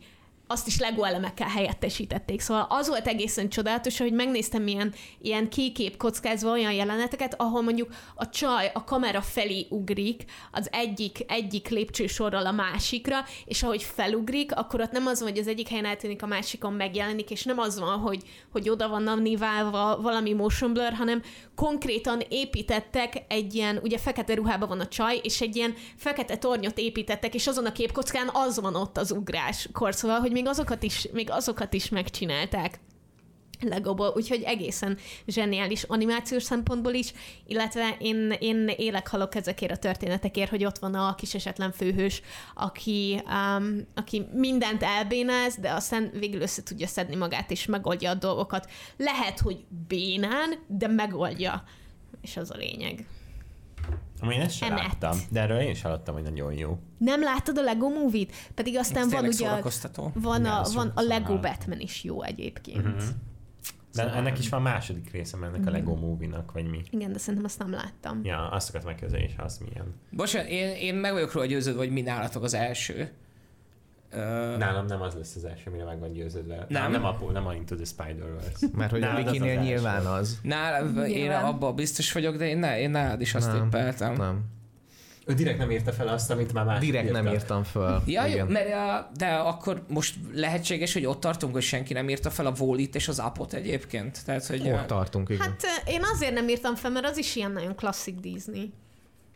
azt is Lego elemekkel helyettesítették. Szóval az volt egészen csodálatos, hogy megnéztem ilyen, ilyen kikép kockázva olyan jeleneteket, ahol mondjuk a csaj a kamera felé ugrik az egyik, egyik lépcsősorral a másikra, és ahogy felugrik, akkor ott nem az van, hogy az egyik helyen eltűnik, a másikon megjelenik, és nem az van, hogy, hogy oda van niválva valami motion blur, hanem konkrétan építettek egy ilyen, ugye fekete ruhában van a csaj, és egy ilyen fekete tornyot építettek, és azon a képkockán az van ott az ugráskor, szóval, hogy még azokat is, még azokat is megcsinálták. Legoból, úgyhogy egészen zseniális animációs szempontból is, illetve én, én élek halok ezekért a történetekért, hogy ott van a kis esetlen főhős, aki, um, aki mindent elbénáz, de aztán végül össze tudja szedni magát, és megoldja a dolgokat. Lehet, hogy bénán, de megoldja. És az a lényeg. Ami én ezt sem láttam, de erről én is hallottam, hogy nagyon jó. Nem láttad a Lego Movie-t? Pedig aztán Ez van ugye, a- szórakoztató. van a, van a Lego. Batman is jó egyébként. Mhm. De Szóval- ennek is van második része, ennek a Lego Movie-nak, vagy mi. Igen, de szerintem azt nem láttam. Ja, azt szokott megkezdeni, és az milyen. Bocsánat, én, én meg vagyok róla győződve, hogy mi nálatok az első. Nálam nem az lesz az első, amire meg van győződve. Nem? Nem a, nem a Into the Spider-Verse. Mert hogy a Nálad az Vikinél az nyilván első. az. Nál, én abban biztos vagyok, de én, ne, én nálad is azt Nem, tippeltem. Nem. Ő direkt nem írta fel azt, amit már másik Direkt nem írta. írtam föl. Ja, jó, Igen. mert a, de akkor most lehetséges, hogy ott tartunk, hogy senki nem írta fel a Wallit és az Apot egyébként. Tehát, hogy Ott tartunk, igen. Hát én azért nem írtam fel, mert az is ilyen nagyon klasszik Disney.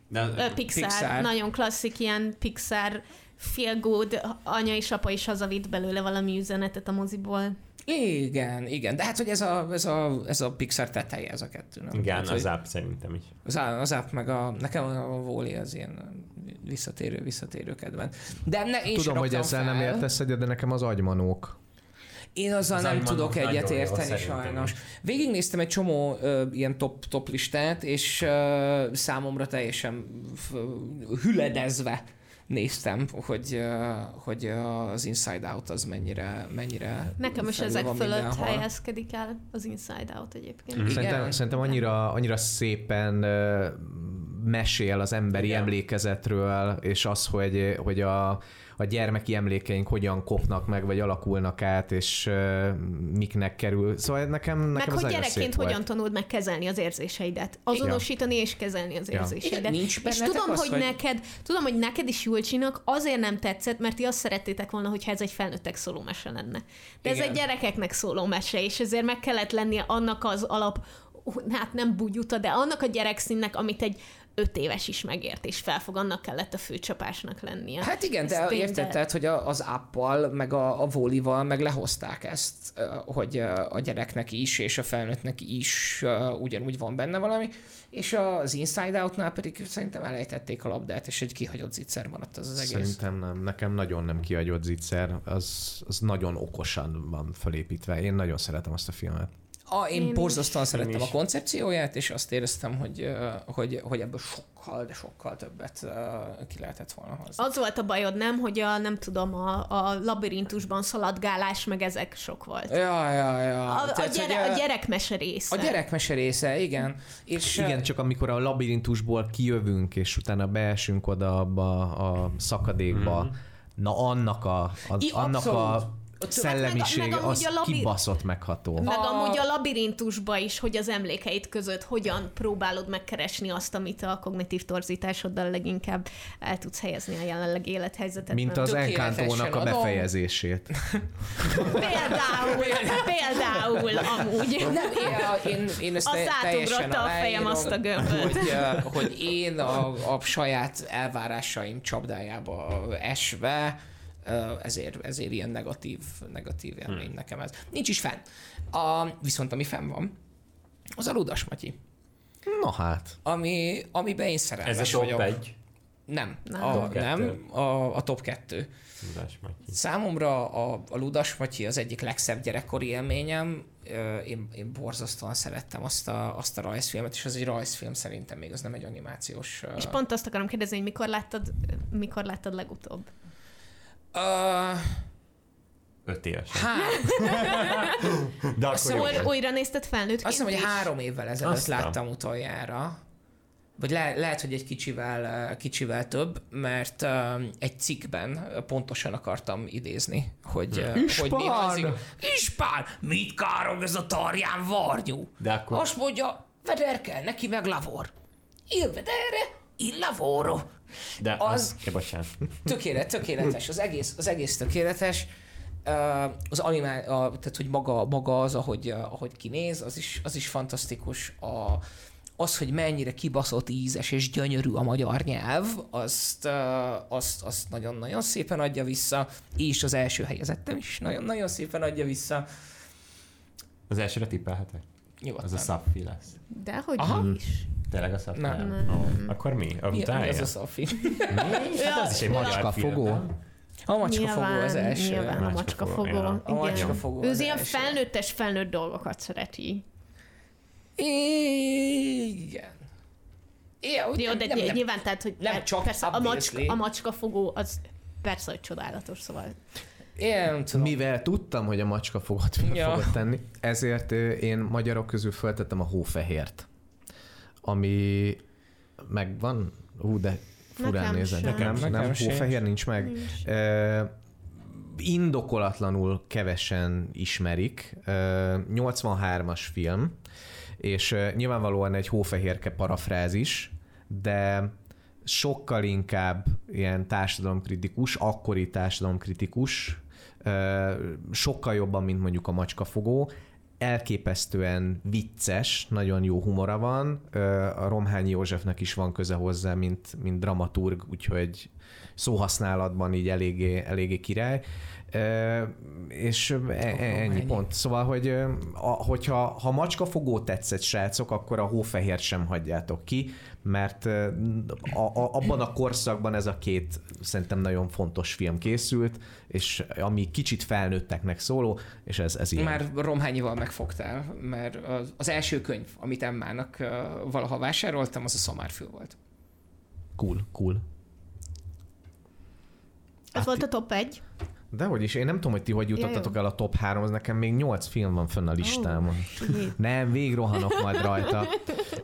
De, Pixar. Pixar. nagyon klasszik ilyen Pixar feel good, anya és apa is hazavitt belőle valami üzenetet a moziból. igen, igen. De hát, hogy ez a, ez a, ez a Pixar teteje, ez a kettő. Nem? igen, Tehát, az app szerintem is. az, az app meg a, nekem a Wall-E az ilyen visszatérő, visszatérő kedvenc. De ne, én Tudom, hogy ezzel fel. nem értesz egyet, de nekem az agymanók. Én azzal Az nem tudok egyet érteni sajnos. Végignéztem egy csomó ö, ilyen top, top listát, és ö, számomra teljesen f- hüledezve néztem, hogy, hogy az Inside Out az mennyire, mennyire Nekem is ezek fölött mindenhol. helyezkedik el az Inside Out egyébként. Mhm. Szerintem, szerintem annyira, annyira szépen mesél az emberi Igen. emlékezetről, és az, hogy, hogy a, a gyermeki emlékeink hogyan kopnak meg, vagy alakulnak át, és ö, miknek kerül. Szóval nekem, nekem Meg az hogy gyerekként szép hogyan volt. tanuld meg kezelni az érzéseidet. Azonosítani és kezelni az Ja. érzéseidet. Igen, nincs és tudom, az, hogy, hogy- neked, tudom, hogy neked is Julcsinak azért nem tetszett, mert ti azt szerettétek volna, hogyha ez egy felnőttek szóló mese lenne. De ez Igen. egy gyerekeknek szóló mese, és ezért meg kellett lennie annak az alap, hát nem bugyuta, de annak a gyerekszínnek, amit egy öt éves is megért, és felfog, annak kellett a főcsapásnak lennie. Hát igen, de érted, tehát, hogy az appal, meg a, a volival meg lehozták ezt, hogy a gyereknek is, és a felnőttnek is ugyanúgy van benne valami, és az Inside Out-nál pedig szerintem elejtették a labdát, és egy kihagyott zicser maradt az az egész. Szerintem nem. Nekem nagyon nem kiagyott zicser. Az, az nagyon okosan van felépítve. Én nagyon szeretem azt a filmet. A, én Én borzasztóan szerettem a koncepcióját, és azt éreztem, hogy, hogy, hogy ebből sokkal, de sokkal többet ki lehetett volna hozni. Az volt a bajod, nem, hogy a, nem tudom, a, a labirintusban szaladgálás, meg ezek sok volt. Ja, ja, ja. A, a, Tehát, hogy, gyere, ö, a gyerekmese része. a gyerekmese része, igen. És, Igen, csak amikor a labirintusból kijövünk, és utána beesünk oda abba a szakadékba, Mhm. na annak a, a, I- annak abszolút. a szellemiség, meg- meg amúgy az a labi- kibaszott megható. Meg A- amúgy a labirintusba is, hogy az emlékeid között hogyan próbálod megkeresni azt, amit a kognitív torzításoddal leginkább el tudsz helyezni a jelenlegi élethelyzetetben. Mint az Encantónak a befejezését. Például, például amúgy. Nem, én, én, én ezt Azt átugrotta a fejem azt a gömböt. Hogy, hogy én a, a saját elvárásaim csapdájába esve, ezért, ezért ilyen negatív, negatív élmény nekem ez. Nincs is fenn. A, viszont ami fenn van, az a Ludas Matyi, Na hát. ami, amiben én szerelmes Ez a top vagyok. egy. Nem, Nem. A, Top kettő. nem a, a top kettő. Tudás, Matyi. Számomra a, a Ludas Matyi az egyik legszebb gyerekkori élményem. Én, én borzasztóan szerettem azt a, azt a rajzfilmet, és az egy rajzfilm szerintem még, az nem egy animációs. És pont azt akarom kérdezni, hogy mikor láttad, mikor láttad legutóbb? Ö, Öt évesen. hát, De akkor jó újra nézted felnőttként azt hiszem, hogy három évvel ezelőtt Aztán. láttam utoljára. Vagy le, lehet, hogy egy kicsivel, ö, kicsivel több, mert ö, egy cikkben pontosan akartam idézni, hogy, ö, hogy mi az igaz. Ispán, mit károg ez a tarján varnyú? De akkor- Azt mondja, vederkel neki meg lavor. Il vedere, il lavoro. De az- az... Ja, bocsánat. Tökélet, tökéletes, az egész, az egész tökéletes. Az animál, a, tehát hogy maga, maga az, ahogy, ahogy kinéz, az is, az is fantasztikus. A, az, hogy mennyire kibaszott ízes és gyönyörű a magyar nyelv, azt, azt, azt nagyon-nagyon szépen adja vissza, és az első helyezettem is nagyon-nagyon szépen adja vissza. Az elsőre tippelhetek? Nyugodtan. Az a Szaffi lesz. Dehogy Aha. is. Tényleg a Szaffi? Nem. Nem. Akkor mi? A Mi, mi az a Szafi? Hát az is egy magyar film. A macskafogó az első. Nyilván a Macskafogó, ja. A macskafogó Ő az az ilyen első. felnőttes, felnőtt dolgokat szereti. Igen. Igen, Jó, de nem, nem, nyilván, tehát, hogy nem csak persze a, macska, a macskafogó az persze, hogy csodálatos, szóval Én tudom. Mivel tudtam, hogy a macska fel Ja. fogod tenni, ezért én magyarok közül feltettem a hófehért, ami megvan, ú, de furán Nekem nézed. sem. Nekem, Nekem nem, sincs. hófehér nincs meg. nincs. Ö, indokolatlanul kevesen ismerik. Ö, 83-as film, és nyilvánvalóan egy hófehérke parafrázis, de sokkal inkább ilyen társadalomkritikus, akkori társadalomkritikus, sokkal jobban, mint mondjuk a macskafogó, elképesztően vicces, nagyon jó humora van. A Romhányi Józsefnek is van köze hozzá, mint, mint dramaturg, úgyhogy szóhasználatban így eléggé, eléggé király. És e- e- ennyi pont. Szóval, hogy a, hogyha ha macskafogó tetszett, srácok, akkor a hófehért sem hagyjátok ki, mert a, a, abban a korszakban ez a két szerintem nagyon fontos film készült, és ami kicsit felnőtteknek szóló, és ez, ez ilyen. Már Romhányival megfogtál, mert az, az első könyv, amit Emmának valaha vásároltam, az a szamárfül volt. Cool, cool. ez volt a top egy. Dehogy is, én nem tudom, hogy ti hogy jutottatok el a top 3 nekem még 8 film van fönn a listámon. shit. Nem, végrohanok majd rajta.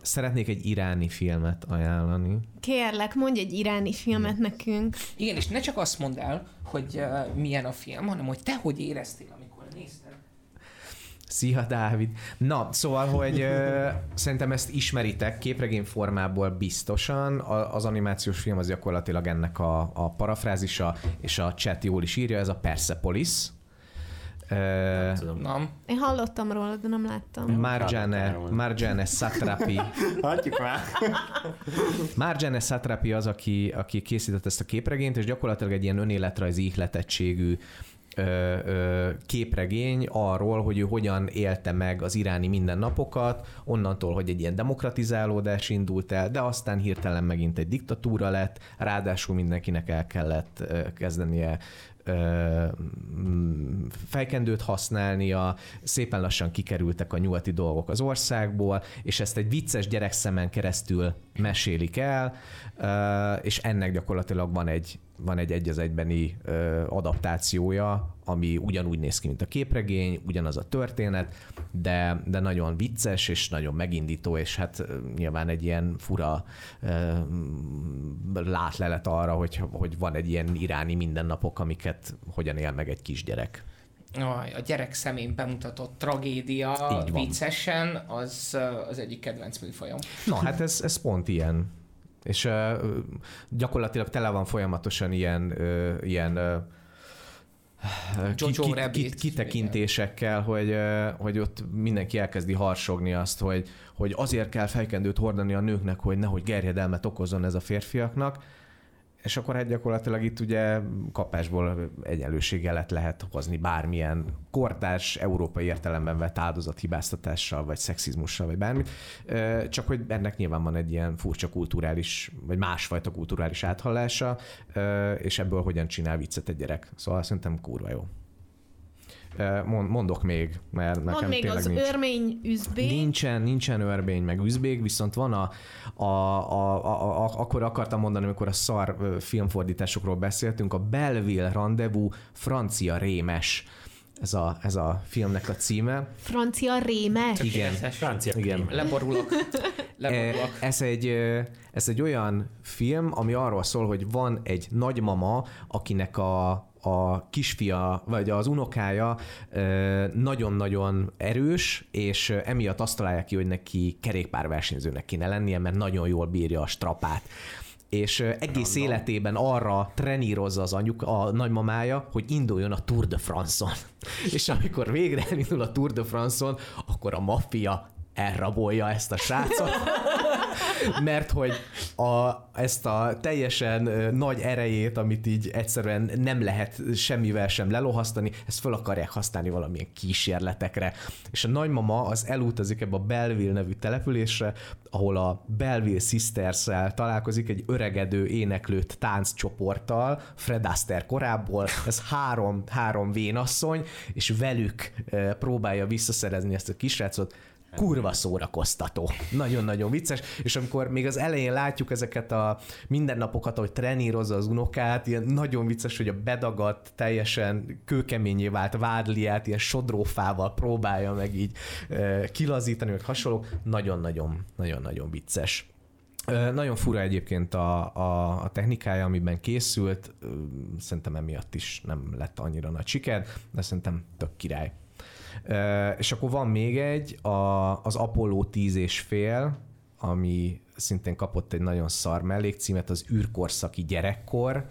Szeretnék egy iráni filmet ajánlani. Kérlek, mondj egy iráni filmet nekünk. Igen, és ne csak azt mondd el, hogy uh, milyen a film, hanem hogy te hogy éreztél. Szia, Dávid! Na, szóval, hogy ö, szerintem ezt ismeritek képregény formából biztosan. A, az animációs film az gyakorlatilag ennek a, a parafrázisa, és a chat jól is írja, ez a Persepolis. Ö, Tudom. Na, Én hallottam róla, de nem láttam. Marjane, Marjane Satrapi. Hagyjuk már. Marjane Satrapi az, aki, aki készített ezt a képregényt, és gyakorlatilag egy ilyen önéletrajzi ihletettségű képregény arról, hogy ő hogyan élte meg az iráni mindennapokat, onnantól, hogy egy ilyen demokratizálódás indult el, de aztán hirtelen megint egy diktatúra lett, ráadásul mindenkinek el kellett kezdenie mm, fejkendőt használnia, szépen lassan kikerültek a nyugati dolgok az országból, és ezt egy vicces gyerekszemen keresztül mesélik el, és ennek gyakorlatilag van egy, van egy egy az egybeni adaptációja, ami ugyanúgy néz ki, mint a képregény, ugyanaz a történet, de, de nagyon vicces és nagyon megindító, és hát nyilván egy ilyen fura látlelet arra, hogy, hogy van egy ilyen iráni mindennapok, amiket hogyan él meg egy kisgyerek. A gyerek szemén bemutatott tragédia viccesen, az az egyik kedvenc műfajom. Na, hát ez, ez pont ilyen. És uh, gyakorlatilag tele van folyamatosan ilyen, uh, ilyen uh, Jojo Rabbit. kitekintésekkel, hogy, hogy ott mindenki elkezdi harsogni azt, hogy, hogy azért kell fejkendőt hordani a nőknek, hogy nehogy gerjedelmet okozzon ez a férfiaknak, és akkor hát gyakorlatilag itt ugye kapásból egyenlőségelet lehet hozni bármilyen kortárs, európai értelemben vett áldozathibáztatással, vagy szexizmussal, vagy bármit. Csak hogy ennek nyilván van egy ilyen furcsa kulturális, vagy másfajta kulturális áthallása, és ebből hogyan csinál viccet egy gyerek. Szóval szerintem kurva jó. Mondok még, mert nekem Mond még az nincs. örmény üzbé. Nincsen, nincsen örmény, meg üzbék, viszont van a, a, a, a, a akkor akartam mondani, amikor a szar filmfordításokról beszéltünk, a Belleville Rendezvous francia rémes. Ez a, ez a filmnek a címe. Francia rémes. Igen. Francia Igen. Leborulok. Leborulok. Eh, Ez egy, ez egy olyan film, ami arról szól, hogy van egy nagymama, akinek a, a kisfia, vagy az unokája nagyon-nagyon erős, és emiatt azt találják ki, hogy neki kerékpárversenyzőnek kéne lennie, mert nagyon jól bírja a strapát és egész Random. életében arra trenírozza az anyuk, a nagymamája, hogy induljon a Tour de France-on. és amikor végre elindul a Tour de France-on, akkor a maffia elrabolja ezt a srácot, mert hogy a, ezt a teljesen nagy erejét, amit így egyszerűen nem lehet semmivel sem lelohasztani, ezt fel akarják használni valamilyen kísérletekre. És a nagymama az elutazik ebbe a Belleville nevű településre, ahol a Belleville sisters találkozik egy öregedő éneklőt tánccsoporttal, Fred Astaire korábból, ez három, három vénasszony, és velük próbálja visszaszerezni ezt a kisrácot, kurva szórakoztató. Nagyon-nagyon vicces, és amikor még az elején látjuk ezeket a mindennapokat, ahogy trenírozza az unokát, ilyen nagyon vicces, hogy a bedagadt, teljesen kőkeményé vált vádliát ilyen sodrófával próbálja meg így kilazítani, vagy hasonló. Nagyon-nagyon, nagyon-nagyon vicces. Nagyon fura egyébként a, a, a technikája, amiben készült, szerintem emiatt is nem lett annyira nagy siker, de szerintem tök király. És akkor van még egy, a, az Apollo 10 és fél, ami szintén kapott egy nagyon szar mellékcímet, az űrkorszaki gyerekkor,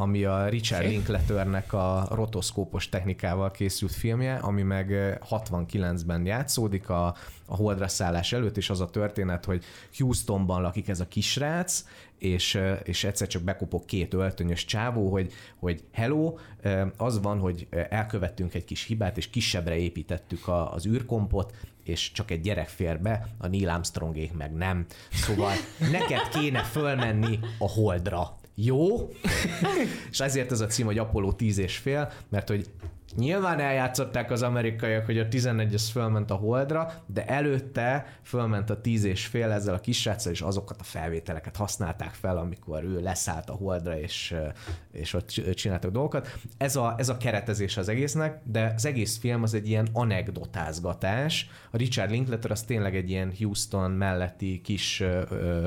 ami a Richard. Linklaternek a rotoszkópos technikával készült filmje, ami meg ö, 69-ben játszódik a, a holdra szállás előtt, és az a történet, hogy Houstonban lakik ez a kisrác, és, ö, és egyszer csak bekopog két öltönyös csávó, hogy, hogy hello, ö, az van, hogy elkövettünk egy kis hibát, és kisebbre építettük a, az űrkompot, és csak egy gyerek fér be, a Neil Armstrongék meg nem. Szóval neked kéne fölmenni a holdra. Jó? és ezért ez a cím, hogy Apollo 10 és fél, mert hogy Nyilván eljátszották az amerikaiak, hogy a 11 az fölment a holdra, de előtte fölment a 10 és fél ezzel a kisráccal, és azokat a felvételeket használták fel, amikor ő leszállt a holdra, és, és ott csináltak dolgokat. Ez a, ez a keretezés az egésznek, de az egész film az egy ilyen anekdotázgatás. A Richard Linklater az tényleg egy ilyen Houston melletti kis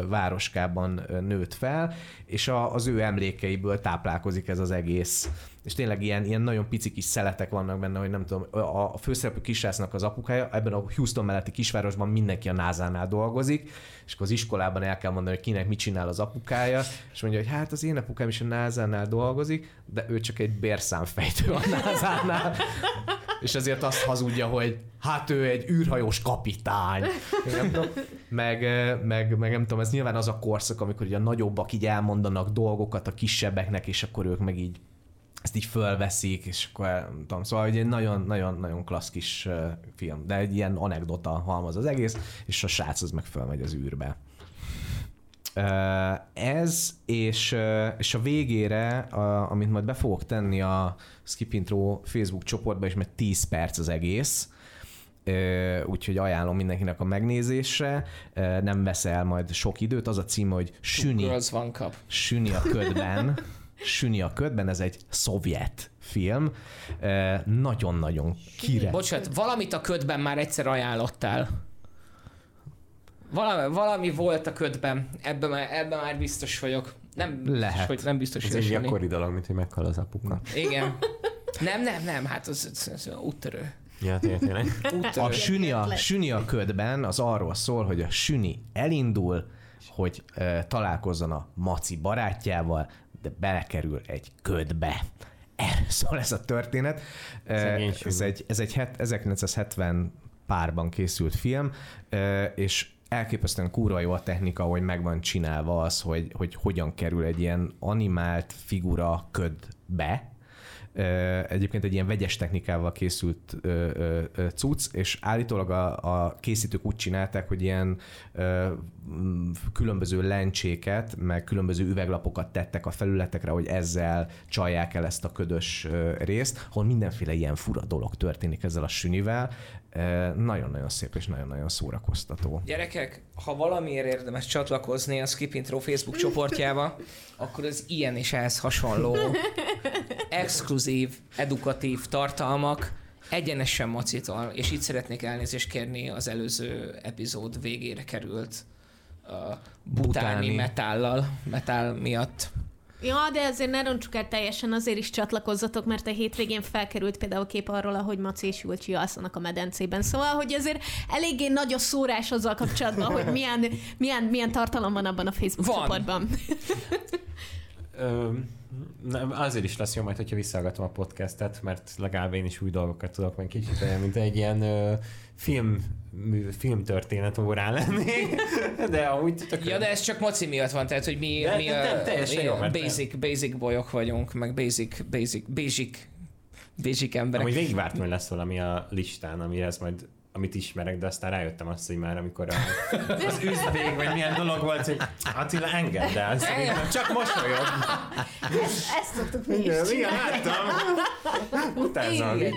városkában nőtt fel, és az ő emlékeiből táplálkozik ez az egész és tényleg ilyen, ilyen nagyon pici kis szeletek vannak benne, hogy nem tudom, a, a főszereplő kisrácnak az apukája, ebben a Houston melletti kisvárosban mindenki a NASA-nál dolgozik, és akkor az iskolában el kell mondani, hogy kinek mit csinál az apukája, és mondja, hogy hát az én apukám is a NASA-nál dolgozik, de ő csak egy bérszámfejtő a NASA-nál. És ezért azt hazudja, hogy hát ő egy űrhajós kapitány. Nem tudom, meg, meg, meg, nem tudom, ez nyilván az a korszak, amikor ugye a nagyobbak így elmondanak dolgokat a kisebbeknek, és akkor ők meg így ezt így fölveszik, és akkor nem tudom, szóval egy nagyon-nagyon-nagyon klassz kis film, de egy ilyen anekdota halmaz az egész, és a srác az meg fölmegy az űrbe. Ez, és, és a végére, a, amit majd be fogok tenni a Skip Intro Facebook csoportba, és mert 10 perc az egész, úgyhogy ajánlom mindenkinek a megnézésre, nem veszel majd sok időt, az a cím, hogy Süni. Süni a ködben, Süni a ködben, ez egy szovjet film, nagyon-nagyon kire. Bocsánat, valamit a ködben már egyszer ajánlottál. Valami, valami volt a ködben, ebben már, ebben már biztos vagyok. Nem biztos, Lehet. hogy nem biztos, Ez hogy egy gyakori dolog, mint hogy meghal az apuka. Igen. Nem, nem, nem, hát az, az, az úttörő. Ja, tényleg, tényleg. A süni a, süni a ködben az arról szól, hogy a süni elindul, hogy e, találkozzon a maci barátjával, de belekerül egy ködbe. Erről szól ez a történet. E, ez süni. egy, ez egy het, 1970 párban készült film, e, és elképesztően kúra jó a technika, hogy meg van csinálva az, hogy, hogy hogyan kerül egy ilyen animált figura ködbe, egyébként egy ilyen vegyes technikával készült cucc, és állítólag a, a készítők úgy csinálták, hogy ilyen különböző lencséket, meg különböző üveglapokat tettek a felületekre, hogy ezzel csalják el ezt a ködös részt, ahol mindenféle ilyen fura dolog történik ezzel a sünivel. Ö, Nagyon-nagyon szép és nagyon-nagyon szórakoztató. Gyerekek, ha valamiért érdemes csatlakozni a Skip Intro Facebook csoportjába, akkor az ilyen és ehhez hasonló exkluzív, edukatív tartalmak egyenesen macitól, és itt szeretnék elnézést kérni az előző epizód végére került uh, butáni, Butáni. metállal, metál miatt. Ja, de ezért ne roncsuk el teljesen, azért is csatlakozzatok, mert a hétvégén felkerült például kép arról, ahogy Maci és Julcsi alszanak a medencében. Szóval, hogy azért eléggé nagy a szórás azzal kapcsolatban, hogy milyen, milyen, milyen tartalom van abban a Facebook Van. csoportban. Ö, nem, azért is lesz jó majd, hogyha visszahallgatom a podcastet, mert legalább én is új dolgokat tudok, meg kicsit olyan, mint egy ilyen ö, film, mű, filmtörténet órán lennék. De amúgy tök Ja, de ez csak Maci miatt van, tehát, hogy mi, De- mi de nem, a, teljesen jó, basic, basic bolyok vagyunk, meg basic, basic, basic, basic emberek. Amúgy végigvártam, hogy lesz valami a listán, amihez majd amit ismerek, de aztán rájöttem azt, hogy már amikor a, az üzbék, vagy milyen dolog volt, hogy Attila engedd el, szerintem csak mosolyog. Ezt szoktuk mi is Igen, igen, csinálni. láttam. Utázom Igen.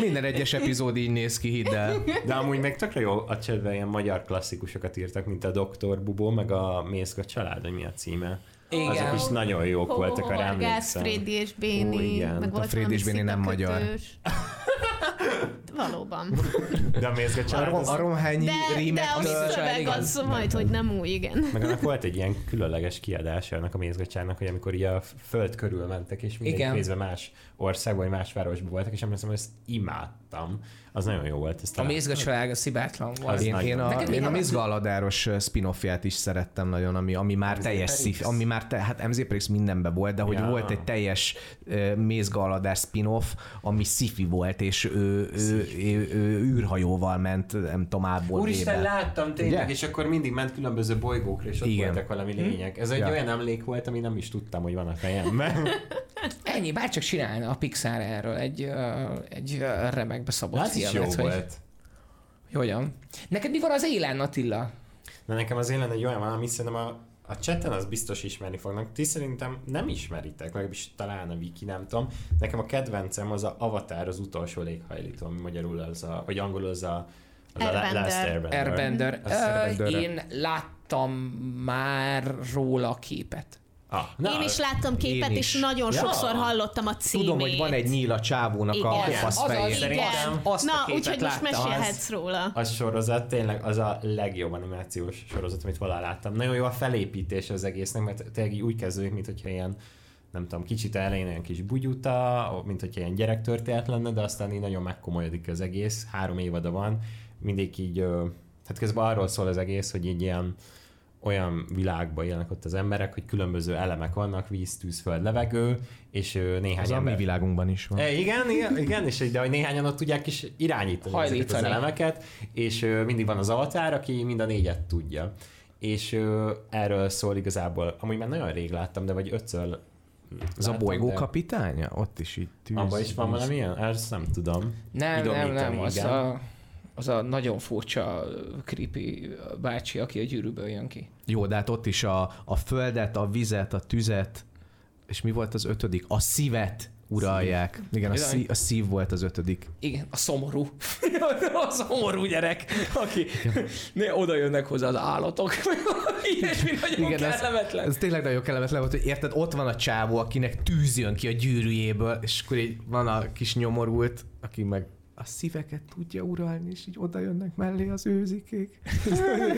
Minden egyes epizód így néz ki, hidd el. De amúgy meg tökre jó a csetben ilyen magyar klasszikusokat írtak, mint a Doktor Bubó, meg a Mészka család, hogy mi a címe. Igen. Azok is nagyon jók voltak, arra Horgász, emlékszem. Frédi és Ó, Béni, igen. meg A volt Frédi és valami Béni nem magyar. szikakötős. Valóban. De a Mészka A, rom, a romhányi De, de a szöveg igen. az majd, hogy nem új, igen. meg annak volt egy ilyen különleges kiadása annak a mézgacsának, hogy amikor így a föld körül mentek, és mindegy Igen. részben más országban, vagy más városban voltak, és emlékszem, hogy ezt imádtam. Az nagyon jó volt. Ezt A mézgacsalág a szibátlan volt. Én, én, a, én a van? Mizgaladáros spin-offját is szerettem nagyon, ami, ami már MZ teljes szif, ami már, te, hát MZ per X mindenben volt, de hogy Ja. volt egy teljes uh, Mézgaladás spin-off, ami sci volt, és ő, ő, ő, ő, űrhajóval ment, nem tudom, ából Úristen, B-be. láttam tényleg, Ugye? és akkor mindig ment különböző bolygókra, és ott Igen. voltak valami lények. Ez egy Ja. olyan emlék volt, ami nem is tudtam, hogy van a fejemben. Ennyi, bárcsak csinálna a Pixar erről egy, egy uh, remekbe szabott Az is jó filmet. hogy- volt. Hogyan? Neked mi van az élen, Attila? Na nekem az élen egy olyan valami, szerintem a, a chaten az biztos ismerni fognak. Ti szerintem nem ismeritek, legalábbis talán a wiki, nem tudom. Nekem a kedvencem az a Avatar, az utolsó léghajlító, ami magyarul az a, vagy angolul az a, az a Airbender. Last Airbender. Airbender. Az Uh, Airbenderre. én láttam már róla a képet. Ah, na, Én is láttam képet, Én és is. nagyon Ja. sokszor hallottam a címét. Tudom, hogy van egy nyíl a csávónak a Igen. kopasz Az az, fején. igen. Azt a Na, úgyhogy most mesélhetsz róla. A sorozat tényleg az a legjobb animációs sorozat, amit valaha láttam. Nagyon jó a felépítés az egésznek, mert tényleg így úgy kezdődik, mint hogyha ilyen nem tudom, kicsit elején olyan kis bugyuta, mint hogyha ilyen gyerektörténet lenne, de aztán így nagyon megkomolyodik az egész. Három évada van, mindig így, hát közben arról szól az egész, hogy így ilyen olyan világban élnek ott az emberek, hogy különböző elemek vannak, víz, tűz, föld, levegő, és néhány Az a mi ember... világunkban is van. E, igen, igen, igen, és de hogy néhányan ott tudják is irányítani ezeket az Hajlítani. elemeket, és mindig van az avatár, aki mind a négyet tudja. És erről szól igazából, amúgy már nagyon rég láttam, de vagy ötször Az a bolygó de kapitánya? Ott is így tűz. Abban is van víz. valamilyen? Ezt nem tudom. Nem, nem, Idomítani, nem, az igen. a, Az a nagyon furcsa, creepy bácsi, aki a gyűrűből jön ki. Jó, de hát ott is a, a földet, a vizet, a tüzet, és mi volt az ötödik? A szívet uralják. Szív. Igen, a, szí, a szív volt az ötödik. Igen, a szomorú. a szomorú gyerek, aki ne, oda jönnek hozzá az állatok. Ilyesmi nagyon Igen, kellemetlen. Ez, ez, tényleg nagyon kellemetlen volt, hogy érted, ott van a csávó, akinek tűz jön ki a gyűrűjéből, és akkor így van a kis nyomorult, aki meg a szíveket tudja uralni, és így oda jönnek mellé az őzikék.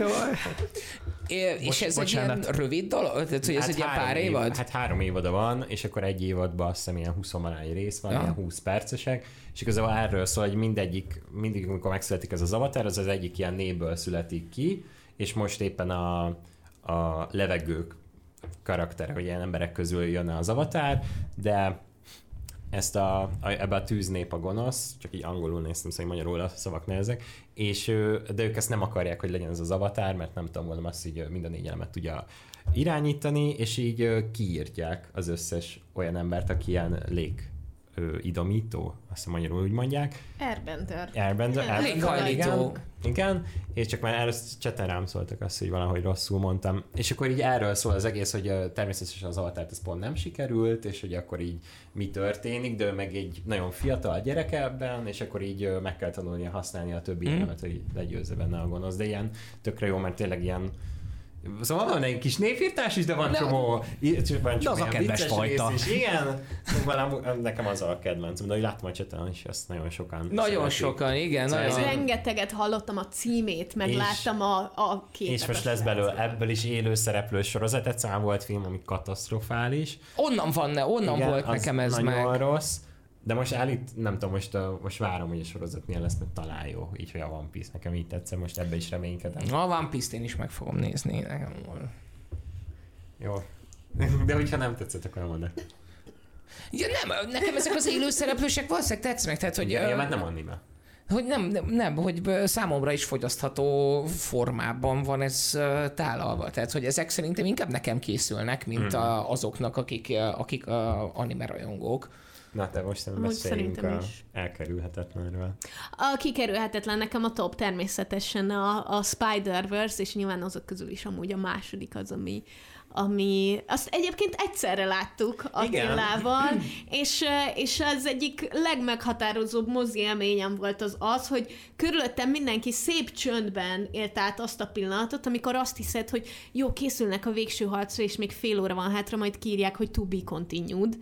é, és Most, ez bocsánat. egy ilyen rövid dolog? Tehát, hogy ez hát egy ilyen pár évad? Év, hát három évada van, és akkor egy évadban azt hiszem ilyen 20 rész van, ja. ilyen 20 percesek, és igazából erről szól, hogy mindegyik, mindig, amikor megszületik ez az avatar, az az egyik ilyen néből születik ki, és most éppen a, a levegők karaktere, hogy ilyen emberek közül jön az avatár, de ezt a, a, ebbe a tűznép a gonosz, csak így angolul néztem, szóval magyarul a szavak nehezek, és, de ők ezt nem akarják, hogy legyen ez az avatár, mert nem tudom, gondolom azt így mind a négy elemet tudja irányítani, és így kiírtják az összes olyan embert, aki ilyen lég idomító, azt hiszem magyarul úgy mondják. Airbender. Airbender. Airbender igen, igen, és csak már először cseten rám szóltak azt, hogy valahogy rosszul mondtam. És akkor így erről szól az egész, hogy természetesen az avatárt ez pont nem sikerült, és hogy akkor így mi történik, de ő meg egy nagyon fiatal gyerek ebben, és akkor így meg kell tanulnia használni a többi mm. elemet, hogy legyőzze benne a gonosz. De ilyen tökre jó, mert tényleg ilyen Szóval van egy kis névírtás is, de van csomó, van csomó az a kedves fajta. Is. Igen, szóval nekem az a kedvencem, de hogy láttam a cseten is, azt nagyon sokan Nagyon szeretik. sokan, igen. Szóval nagyon. Rengeteget hallottam a címét, meg és, láttam a, a képet. És most lesz belőle ebből is élő szereplő sorozat, egy volt film, ami katasztrofális. Onnan van, ne, onnan igen, volt nekem ez nagyon meg. rossz. De most állít, nem tudom, most, uh, most várom, hogy a sorozat milyen lesz, mert talán jó. Így, hogy a One Piece nekem így tetszett, most ebbe is reménykedem. A One Piece-t én is meg fogom nézni. Nekem. Jó. De hogyha nem tetszett, akkor nem mondok. Ja, nem, nekem ezek az élő szereplősek valószínűleg tetszenek, tehát hogy... Ja, ja mert nem anime. Hogy nem, nem, nem, hogy számomra is fogyasztható formában van ez tálalva. Tehát, hogy ezek szerintem inkább nekem készülnek, mint mm. a, azoknak, akik, akik a anime rajongók. Na te most nem beszéljünk a is. elkerülhetetlenről. A kikerülhetetlen nekem a top természetesen a, a Spider-Verse, és nyilván azok közül is amúgy a második az, ami, ami azt egyébként egyszerre láttuk Attilával, és, és az egyik legmeghatározóbb mozi élményem volt az az, hogy körülöttem mindenki szép csöndben élt át azt a pillanatot, amikor azt hiszed, hogy jó, készülnek a végső harcra, és még fél óra van hátra, majd kírják, hogy to be continued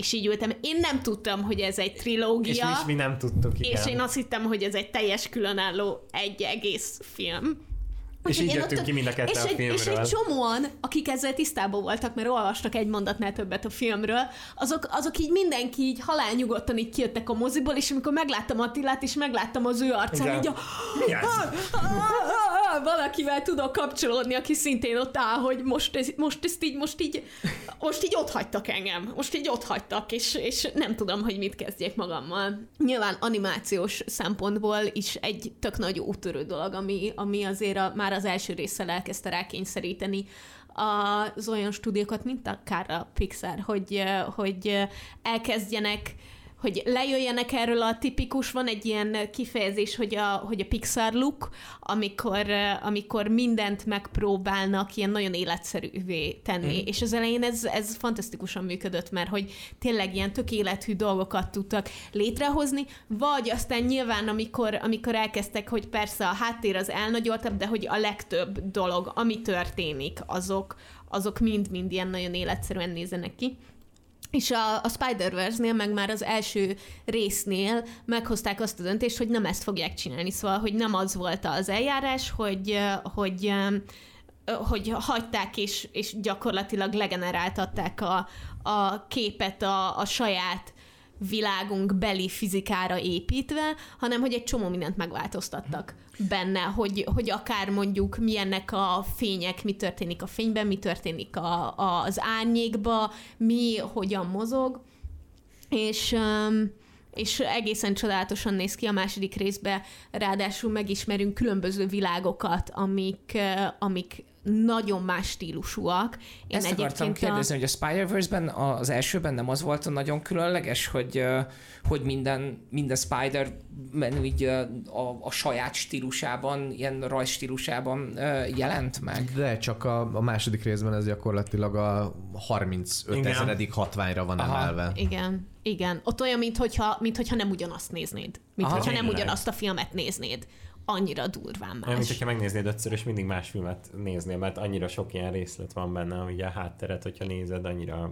és így ültem. Én nem tudtam, hogy ez egy trilógia. És mi, is mi nem tudtuk, igen. És én azt hittem, hogy ez egy teljes különálló egy egész film. És így jöttünk ki mind a kettő és a egy, filmről. És egy csomóan, akik ezzel tisztában voltak, mert olvastak egy mondatnál többet a filmről, azok, azok így mindenki így halálnyugodtan így kijöttek a moziból, és amikor megláttam Attilát, és megláttam az ő arcán, Igen. így a... Mi valakivel tudok kapcsolódni, aki szintén ott áll, hogy most, ez, most ezt így, most így, most így ott hagytak engem. Most így ott hagytak, és, és nem tudom, hogy mit kezdjek magammal. Nyilván animációs szempontból is egy tök nagy útörő dolog, ami, ami azért a, már az első résszel elkezdte rákényszeríteni az olyan stúdiókat, mint akár a Pixar, hogy, hogy elkezdjenek hogy lejöjjenek erről a tipikus, van egy ilyen kifejezés, hogy a, hogy a Pixar look, amikor, amikor mindent megpróbálnak ilyen nagyon életszerűvé tenni, mm. és az elején ez, ez fantasztikusan működött, mert hogy tényleg ilyen tök élethű dolgokat tudtak létrehozni, vagy aztán nyilván, amikor, amikor elkezdtek, hogy persze a háttér az elnagyoltabb, de hogy a legtöbb dolog, ami történik, azok, azok mind-mind ilyen nagyon életszerűen nézenek ki. És a, a Spider-Verse-nél, meg már az első résznél meghozták azt a döntést, hogy nem ezt fogják csinálni. Szóval, hogy nem az volt az eljárás, hogy, hogy hogy hagyták és, és gyakorlatilag legeneráltatták a, a képet a, a saját világunk beli fizikára építve, hanem hogy egy csomó mindent megváltoztattak benne, hogy, hogy akár mondjuk milyennek a fények, mi történik a fényben, mi történik a, a, az árnyékba, mi hogyan mozog, és és egészen csodálatosan néz ki a második részbe, ráadásul megismerünk különböző világokat, amik, amik nagyon más stílusúak. Én Ezt akartam kérdezni, a... hogy a Spider-Verse-ben az elsőben nem az volt a nagyon különleges, hogy, hogy minden, minden Spider-Man így a, a saját stílusában, ilyen rajz stílusában jelent meg? De csak a, a második részben ez gyakorlatilag a 35 ezeredik hatványra van Aha. emelve. Igen, igen. Ott olyan, mintha, mintha nem ugyanazt néznéd. Mintha nem ugyanazt a filmet néznéd annyira durván más. Olyan, mint megnéznéd ötször, és mindig más filmet néznél, mert annyira sok ilyen részlet van benne, hogy a hátteret, hogyha nézed, annyira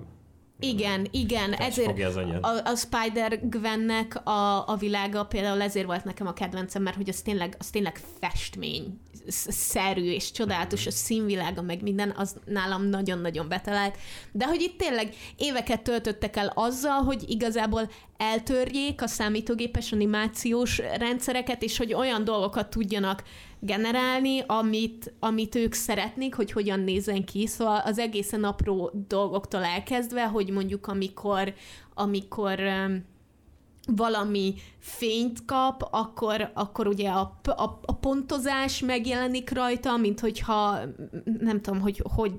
igen, igen, ezért a, a Spider-Gwennek a, a világa például ezért volt nekem a kedvencem, mert hogy az tényleg, az tényleg festmény szerű és csodálatos a színvilága, meg minden, az nálam nagyon-nagyon betalált. De hogy itt tényleg éveket töltöttek el azzal, hogy igazából eltörjék a számítógépes animációs rendszereket, és hogy olyan dolgokat tudjanak generálni, amit, amit ők szeretnék, hogy hogyan nézzen ki. Szóval az egészen apró dolgoktól elkezdve, hogy mondjuk amikor, amikor valami fényt kap, akkor, akkor ugye a, a, a pontozás megjelenik rajta, mint hogyha, nem tudom, hogy, hogy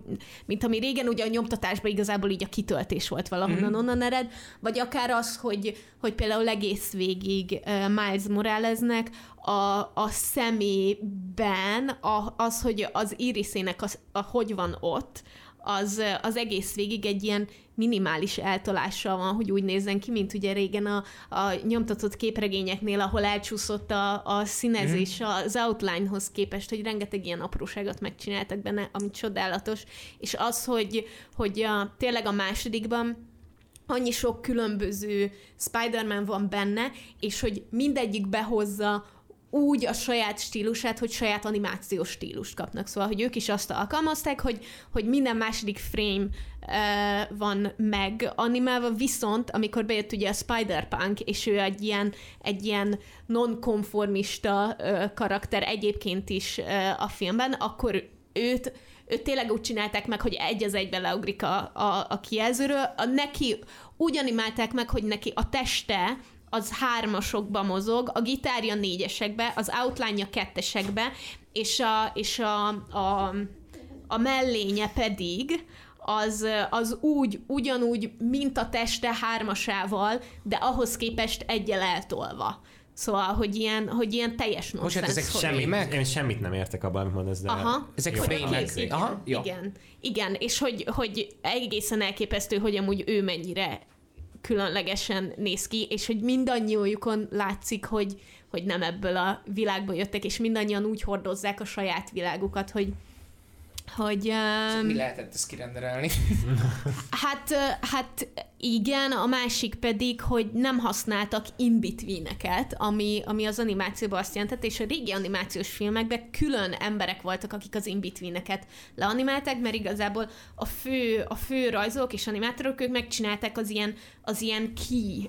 mint ami régen ugye a nyomtatásban igazából így a kitöltés volt valahonnan mm. onnan ered, vagy akár az, hogy, hogy például egész végig Miles Moralesnek a, a szemében a, az, hogy az iriszének az, a, hogy van ott, az, az egész végig egy ilyen minimális eltolással van, hogy úgy nézzen ki, mint ugye régen a, a nyomtatott képregényeknél, ahol elcsúszott a, a színezés mm. az outlinehoz képest, hogy rengeteg ilyen apróságot megcsináltak benne, ami csodálatos, és az, hogy, hogy a, tényleg a másodikban annyi sok különböző Spider-Man van benne, és hogy mindegyik behozza úgy a saját stílusát, hogy saját animációs stílust kapnak. Szóval, hogy ők is azt alkalmazták, hogy, hogy minden második frame van meg animálva, viszont amikor bejött ugye a Spider-Punk, és ő egy ilyen, egy ilyen non-konformista karakter egyébként is a filmben, akkor őt őt tényleg úgy csinálták meg, hogy egy az egybe leugrik a, a, a kijelzőről. A neki úgy animálták meg, hogy neki a teste az hármasokba mozog, a gitárja négyesekbe, az outline-ja kettesekbe, és a, és a, a, a mellénye pedig az, az úgy, ugyanúgy, mint a teste hármasával, de ahhoz képest egyel eltolva. Szóval, hogy ilyen, hogy ilyen teljes nonsens. Most hát ezek semmi, meg? Én semmit nem értek abban, amit mondasz, de... Aha. Ezek frémek. Igen, Aha, jó. igen, igen, és hogy, hogy egészen elképesztő, hogy amúgy ő mennyire különlegesen néz ki, és hogy mindannyiójukon látszik, hogy, hogy nem ebből a világból jöttek, és mindannyian úgy hordozzák a saját világukat, hogy hogy... Um, mi lehetett ezt kirenderelni? hát, hát igen, a másik pedig, hogy nem használtak in-betweeneket, ami, ami az animációban azt jelentett, és a régi animációs filmekben külön emberek voltak, akik az in-betweeneket leanimálták, mert igazából a fő, a fő rajzolók és animátorok, ők megcsinálták az ilyen, az ilyen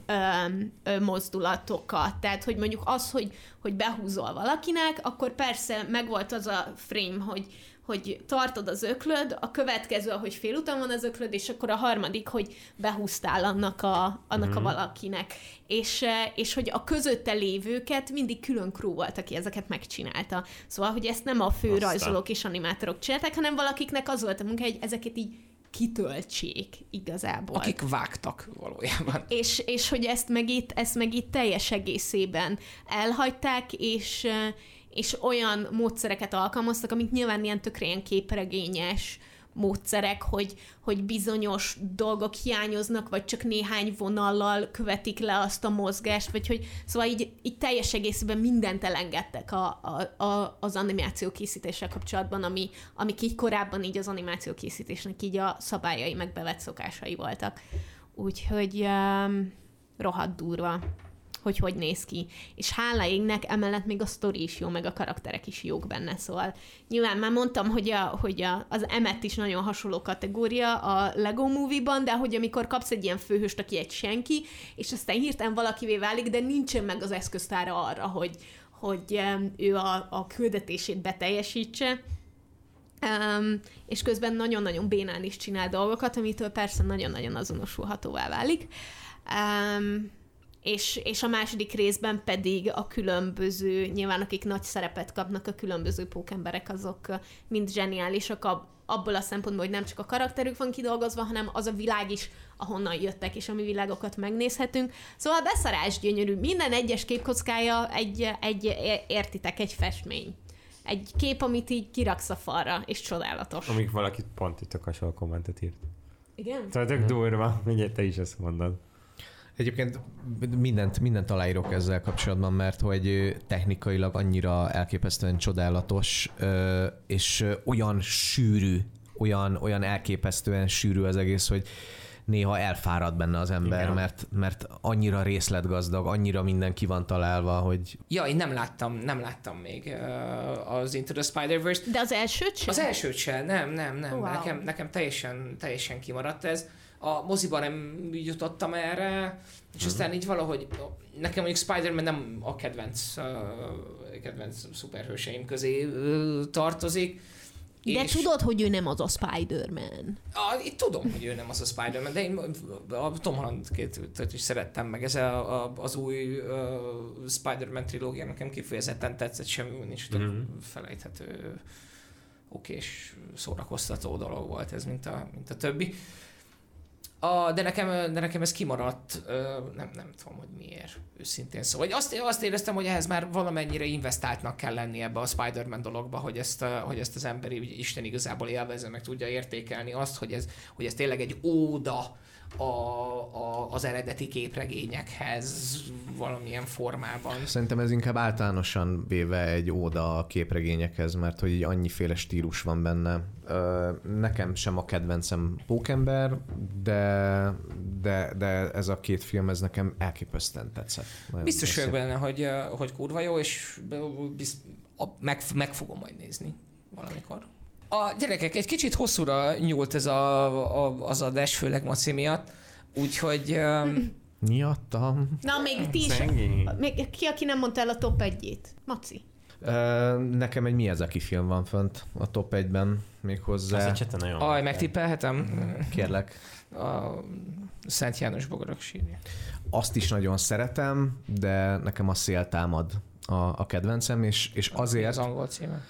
um, mozdulatokat. Tehát, hogy mondjuk az, hogy, hogy behúzol valakinek, akkor persze megvolt az a frame, hogy hogy tartod az öklöd, a következő, hogy félúton van az öklöd, és akkor a harmadik, hogy behúztál annak a, annak mm. a mhm. valakinek. És, eh, és hogy a közötte lévőket mindig külön crew volt, aki ezeket megcsinálta. Szóval, hogy ezt nem a fő Aztán. rajzolók és animátorok csinálták, hanem valakiknek az volt a munka, hogy ezeket így kitöltsék igazából. Akik vágtak valójában. És, és hogy ezt meg, itt, ezt meg itt teljes egészében elhagyták, és, eh, és olyan módszereket alkalmaztak, amik nyilván ilyen tökre ilyen képregényes módszerek, hogy, hogy bizonyos dolgok hiányoznak, vagy csak néhány vonallal követik le azt a mozgást, vagy hogy szóval így, így teljes egészében mindent elengedtek a, a, a, az animáció készítéssel kapcsolatban, ami, amik így korábban így az animáció készítésnek így a szabályai, meg bevett szokásai voltak. Úgyhogy um, rohadt durva hogy hogy néz ki. És hála égnek, emellett még a sztori is jó, meg a karakterek is jók benne, szóval nyilván már mondtam, hogy, a, hogy a, az emet is nagyon hasonló kategória a Lego Movie-ban, de hogy amikor kapsz egy ilyen főhőst, aki egy senki, és aztán hirtelen valakivé válik, de nincsen meg az eszköztára arra, hogy, hogy ő a, a küldetését beteljesítse, Um, és közben nagyon-nagyon bénán is csinál dolgokat, amitől persze nagyon-nagyon azonosulhatóvá válik. Um, és, és a második részben pedig a különböző, nyilván akik nagy szerepet kapnak, a különböző pókemberek, azok mind zseniálisak ab, abból a szempontból, hogy nem csak a karakterük van kidolgozva, hanem az a világ is, ahonnan jöttek, és a mi világokat megnézhetünk. Szóval beszarás gyönyörű. Minden egyes képkockája egy, egy, értitek, egy festmény. Egy kép, amit így kiraksz a falra, és csodálatos. Amíg valaki pont itt a kommentet írt. Igen? Tehát tök durva, mindjárt te is ezt mondod. Egyébként mindent, mindent aláírok ezzel kapcsolatban, mert hogy technikailag annyira elképesztően csodálatos, és olyan sűrű, olyan, olyan elképesztően sűrű az egész, hogy néha elfárad benne az ember, Igen. mert, mert annyira részletgazdag, annyira minden ki van találva, hogy Ja, én nem láttam, nem láttam még uh, az Into the Spider-Verse-t. De az elsőt sem? Az elsőt sem, nem, nem, nem. Wow. Nekem, nekem teljesen, teljesen kimaradt ez. A moziban nem jutottam erre, és aztán így valahogy, nekem mondjuk Spider-Man nem a kedvenc, uh, kedvenc szuperhőseim közé uh, tartozik. De és- tudod, hogy ő nem az a Spider-Man. a, itt tudom, hogy ő nem az a Spider-Man, de én a Tom Holland két is szerettem meg. Ez a, a, az új uh, Spider-Man trilógia nekem kifejezetten tetszett, semmi nincs tök Mhm. felejthető okés, szórakoztató dolog volt ez, mint a, mint a többi. A, de, nekem, de nekem ez kimaradt, nem, nem tudom, hogy miért, őszintén szóval. Vagy azt, azt éreztem, hogy ehhez már valamennyire investáltnak kell lenni ebbe a Spider-Man dologba, hogy ezt, hogy ezt az emberi Isten igazából élvezze, meg tudja értékelni azt, hogy ez, hogy ez tényleg egy óda a, a, az eredeti képregényekhez valamilyen formában. Szerintem ez inkább általánosan véve egy óda a képregényekhez, mert hogy így annyiféle stílus van benne. Nekem sem a kedvencem Pókember, de, de, de ez a két film, ez nekem elképesztően tetszett. Nagyon Biztos vagyok benne, hogy, hogy kurva jó, és biz, meg, meg fogom majd nézni valamikor. A gyerekek, egy kicsit hosszúra nyúlt ez a, a, az adás, főleg Maci miatt, úgyhogy öm, Miattam. Na, még ti is. Még ki, aki nem mondta el a top 1-ét? Maci. Nekem egy Miyazaki film van fönt a top 1-ben Azt méghozzá. a csete nagyon. aj, megtippelhetem? Kérlek. A Szent János bogarak sírja. Azt is nagyon szeretem, de nekem a szél támad a, a kedvencem, és, és Az azért... angol címe.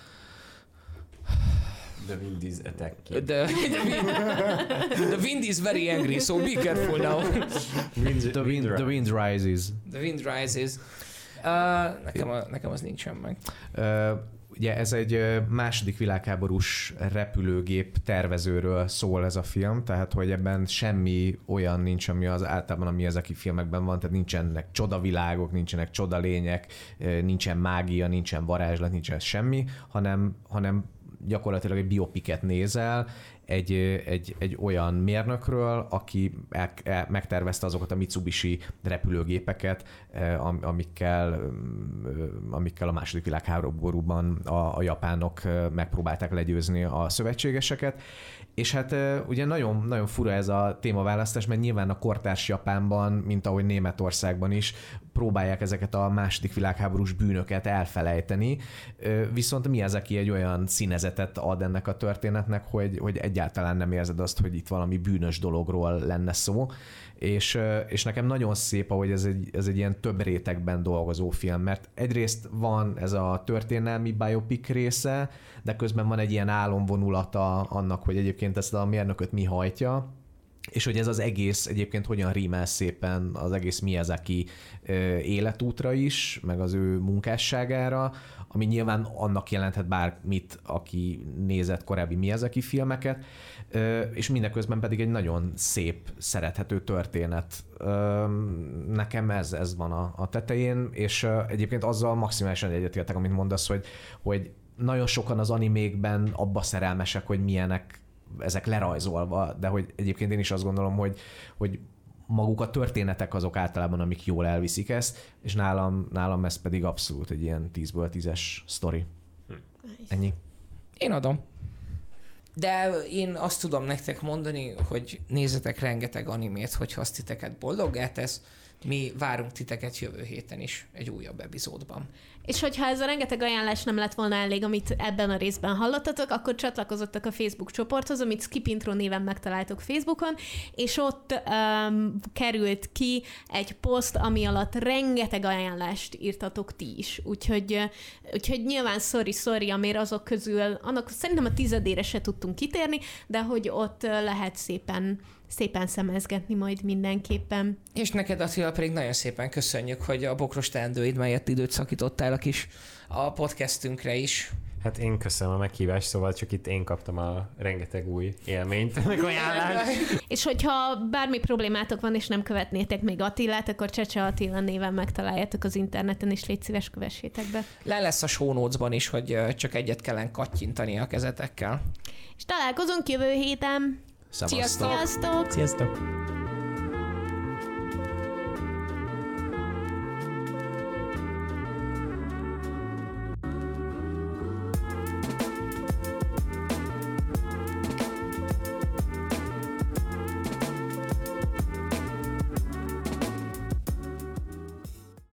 The Wind is Attack. The, the, wind, the wind is very angry, so be careful now. Wind, The wind, the wind rises. The wind rises. Uh, nekem, a, nekem az nincsen meg. Ö, Ugye ez egy ö, második világháborús repülőgép tervezőről szól ez a film, tehát hogy ebben semmi olyan nincs, ami az általában a Miyazaki filmekben van, tehát nincsenek csodavilágok, nincsenek csodalények, ö, nincsen mágia, nincsen varázslat, nincsen semmi, hanem, hanem gyakorlatilag egy biopiket nézel, egy, egy, egy olyan mérnökről, aki el, el, megtervezte azokat a Mitsubishi repülőgépeket, eh, am- amikkel, ö, amikkel a második világháborúban a, a japánok ö, megpróbálták legyőzni a szövetségeseket. És hát ugye nagyon, nagyon fura ez a témaválasztás, mert nyilván a kortárs Japánban, mint ahogy Németországban is, próbálják ezeket a második világháborús bűnöket elfelejteni, viszont mi ez, aki egy olyan színezetet ad ennek a történetnek, hogy, hogy egyáltalán nem érzed azt, hogy itt valami bűnös dologról lenne szó, és, és nekem nagyon szép, ahogy ez egy, ez egy ilyen több rétegben dolgozó film, mert egyrészt van ez a történelmi biopic része, de közben van egy ilyen álomvonulata annak, hogy egyébként ezt a mérnököt mi hajtja, és hogy ez az egész egyébként hogyan rímel szépen az egész Miyazaki életútra is, meg az ő munkásságára, ami nyilván annak jelenthet bármit, aki nézett korábbi Miyazaki filmeket, és mindeközben pedig egy nagyon szép, szerethető történet. Nekem ez, ez van a, a tetején, és egyébként azzal maximálisan egyetértek, amit mondasz, hogy, hogy nagyon sokan az animékben abba szerelmesek, hogy milyenek ezek lerajzolva, de hogy egyébként én is azt gondolom, hogy, hogy maguk a történetek azok általában, amik jól elviszik ezt, és nálam, nálam ez pedig abszolút egy ilyen 10-ből 10-es sztori. Ennyi. Én adom. De én azt tudom nektek mondani, hogy nézzetek rengeteg animét, hogyha azt titeket boldoggá tesz, Mi várunk titeket jövő héten is egy újabb epizódban. És hogyha ez a rengeteg ajánlás nem lett volna elég, amit ebben a részben hallottatok, akkor csatlakozottak a Facebook csoporthoz, amit Skip Intro néven megtaláltok Facebookon, és ott um, került ki egy poszt, ami alatt rengeteg ajánlást írtatok ti is. Úgyhogy, úgyhogy nyilván sorry, sorry, amért azok közül, annak szerintem a tizedére se tudtunk kitérni, de hogy ott lehet szépen szépen szemezgetni majd mindenképpen. És neked, Attila, pedig nagyon szépen köszönjük, hogy a bokros teendőid mellett időt szakítottál a kis a podcastünkre is. Hát én köszönöm a meghívást, szóval csak itt én kaptam a rengeteg új élményt, meg ajánlást. és hogyha bármi problémátok van, és nem követnétek még Attilát, akkor Csecse Attila néven megtaláljátok az interneten, és légy szíves, kövessétek be. Le lesz a show is, hogy csak egyet kellene kattyintani a kezetekkel. És találkozunk jövő héten. Szevasztok. Sziasztok! Sziasztok!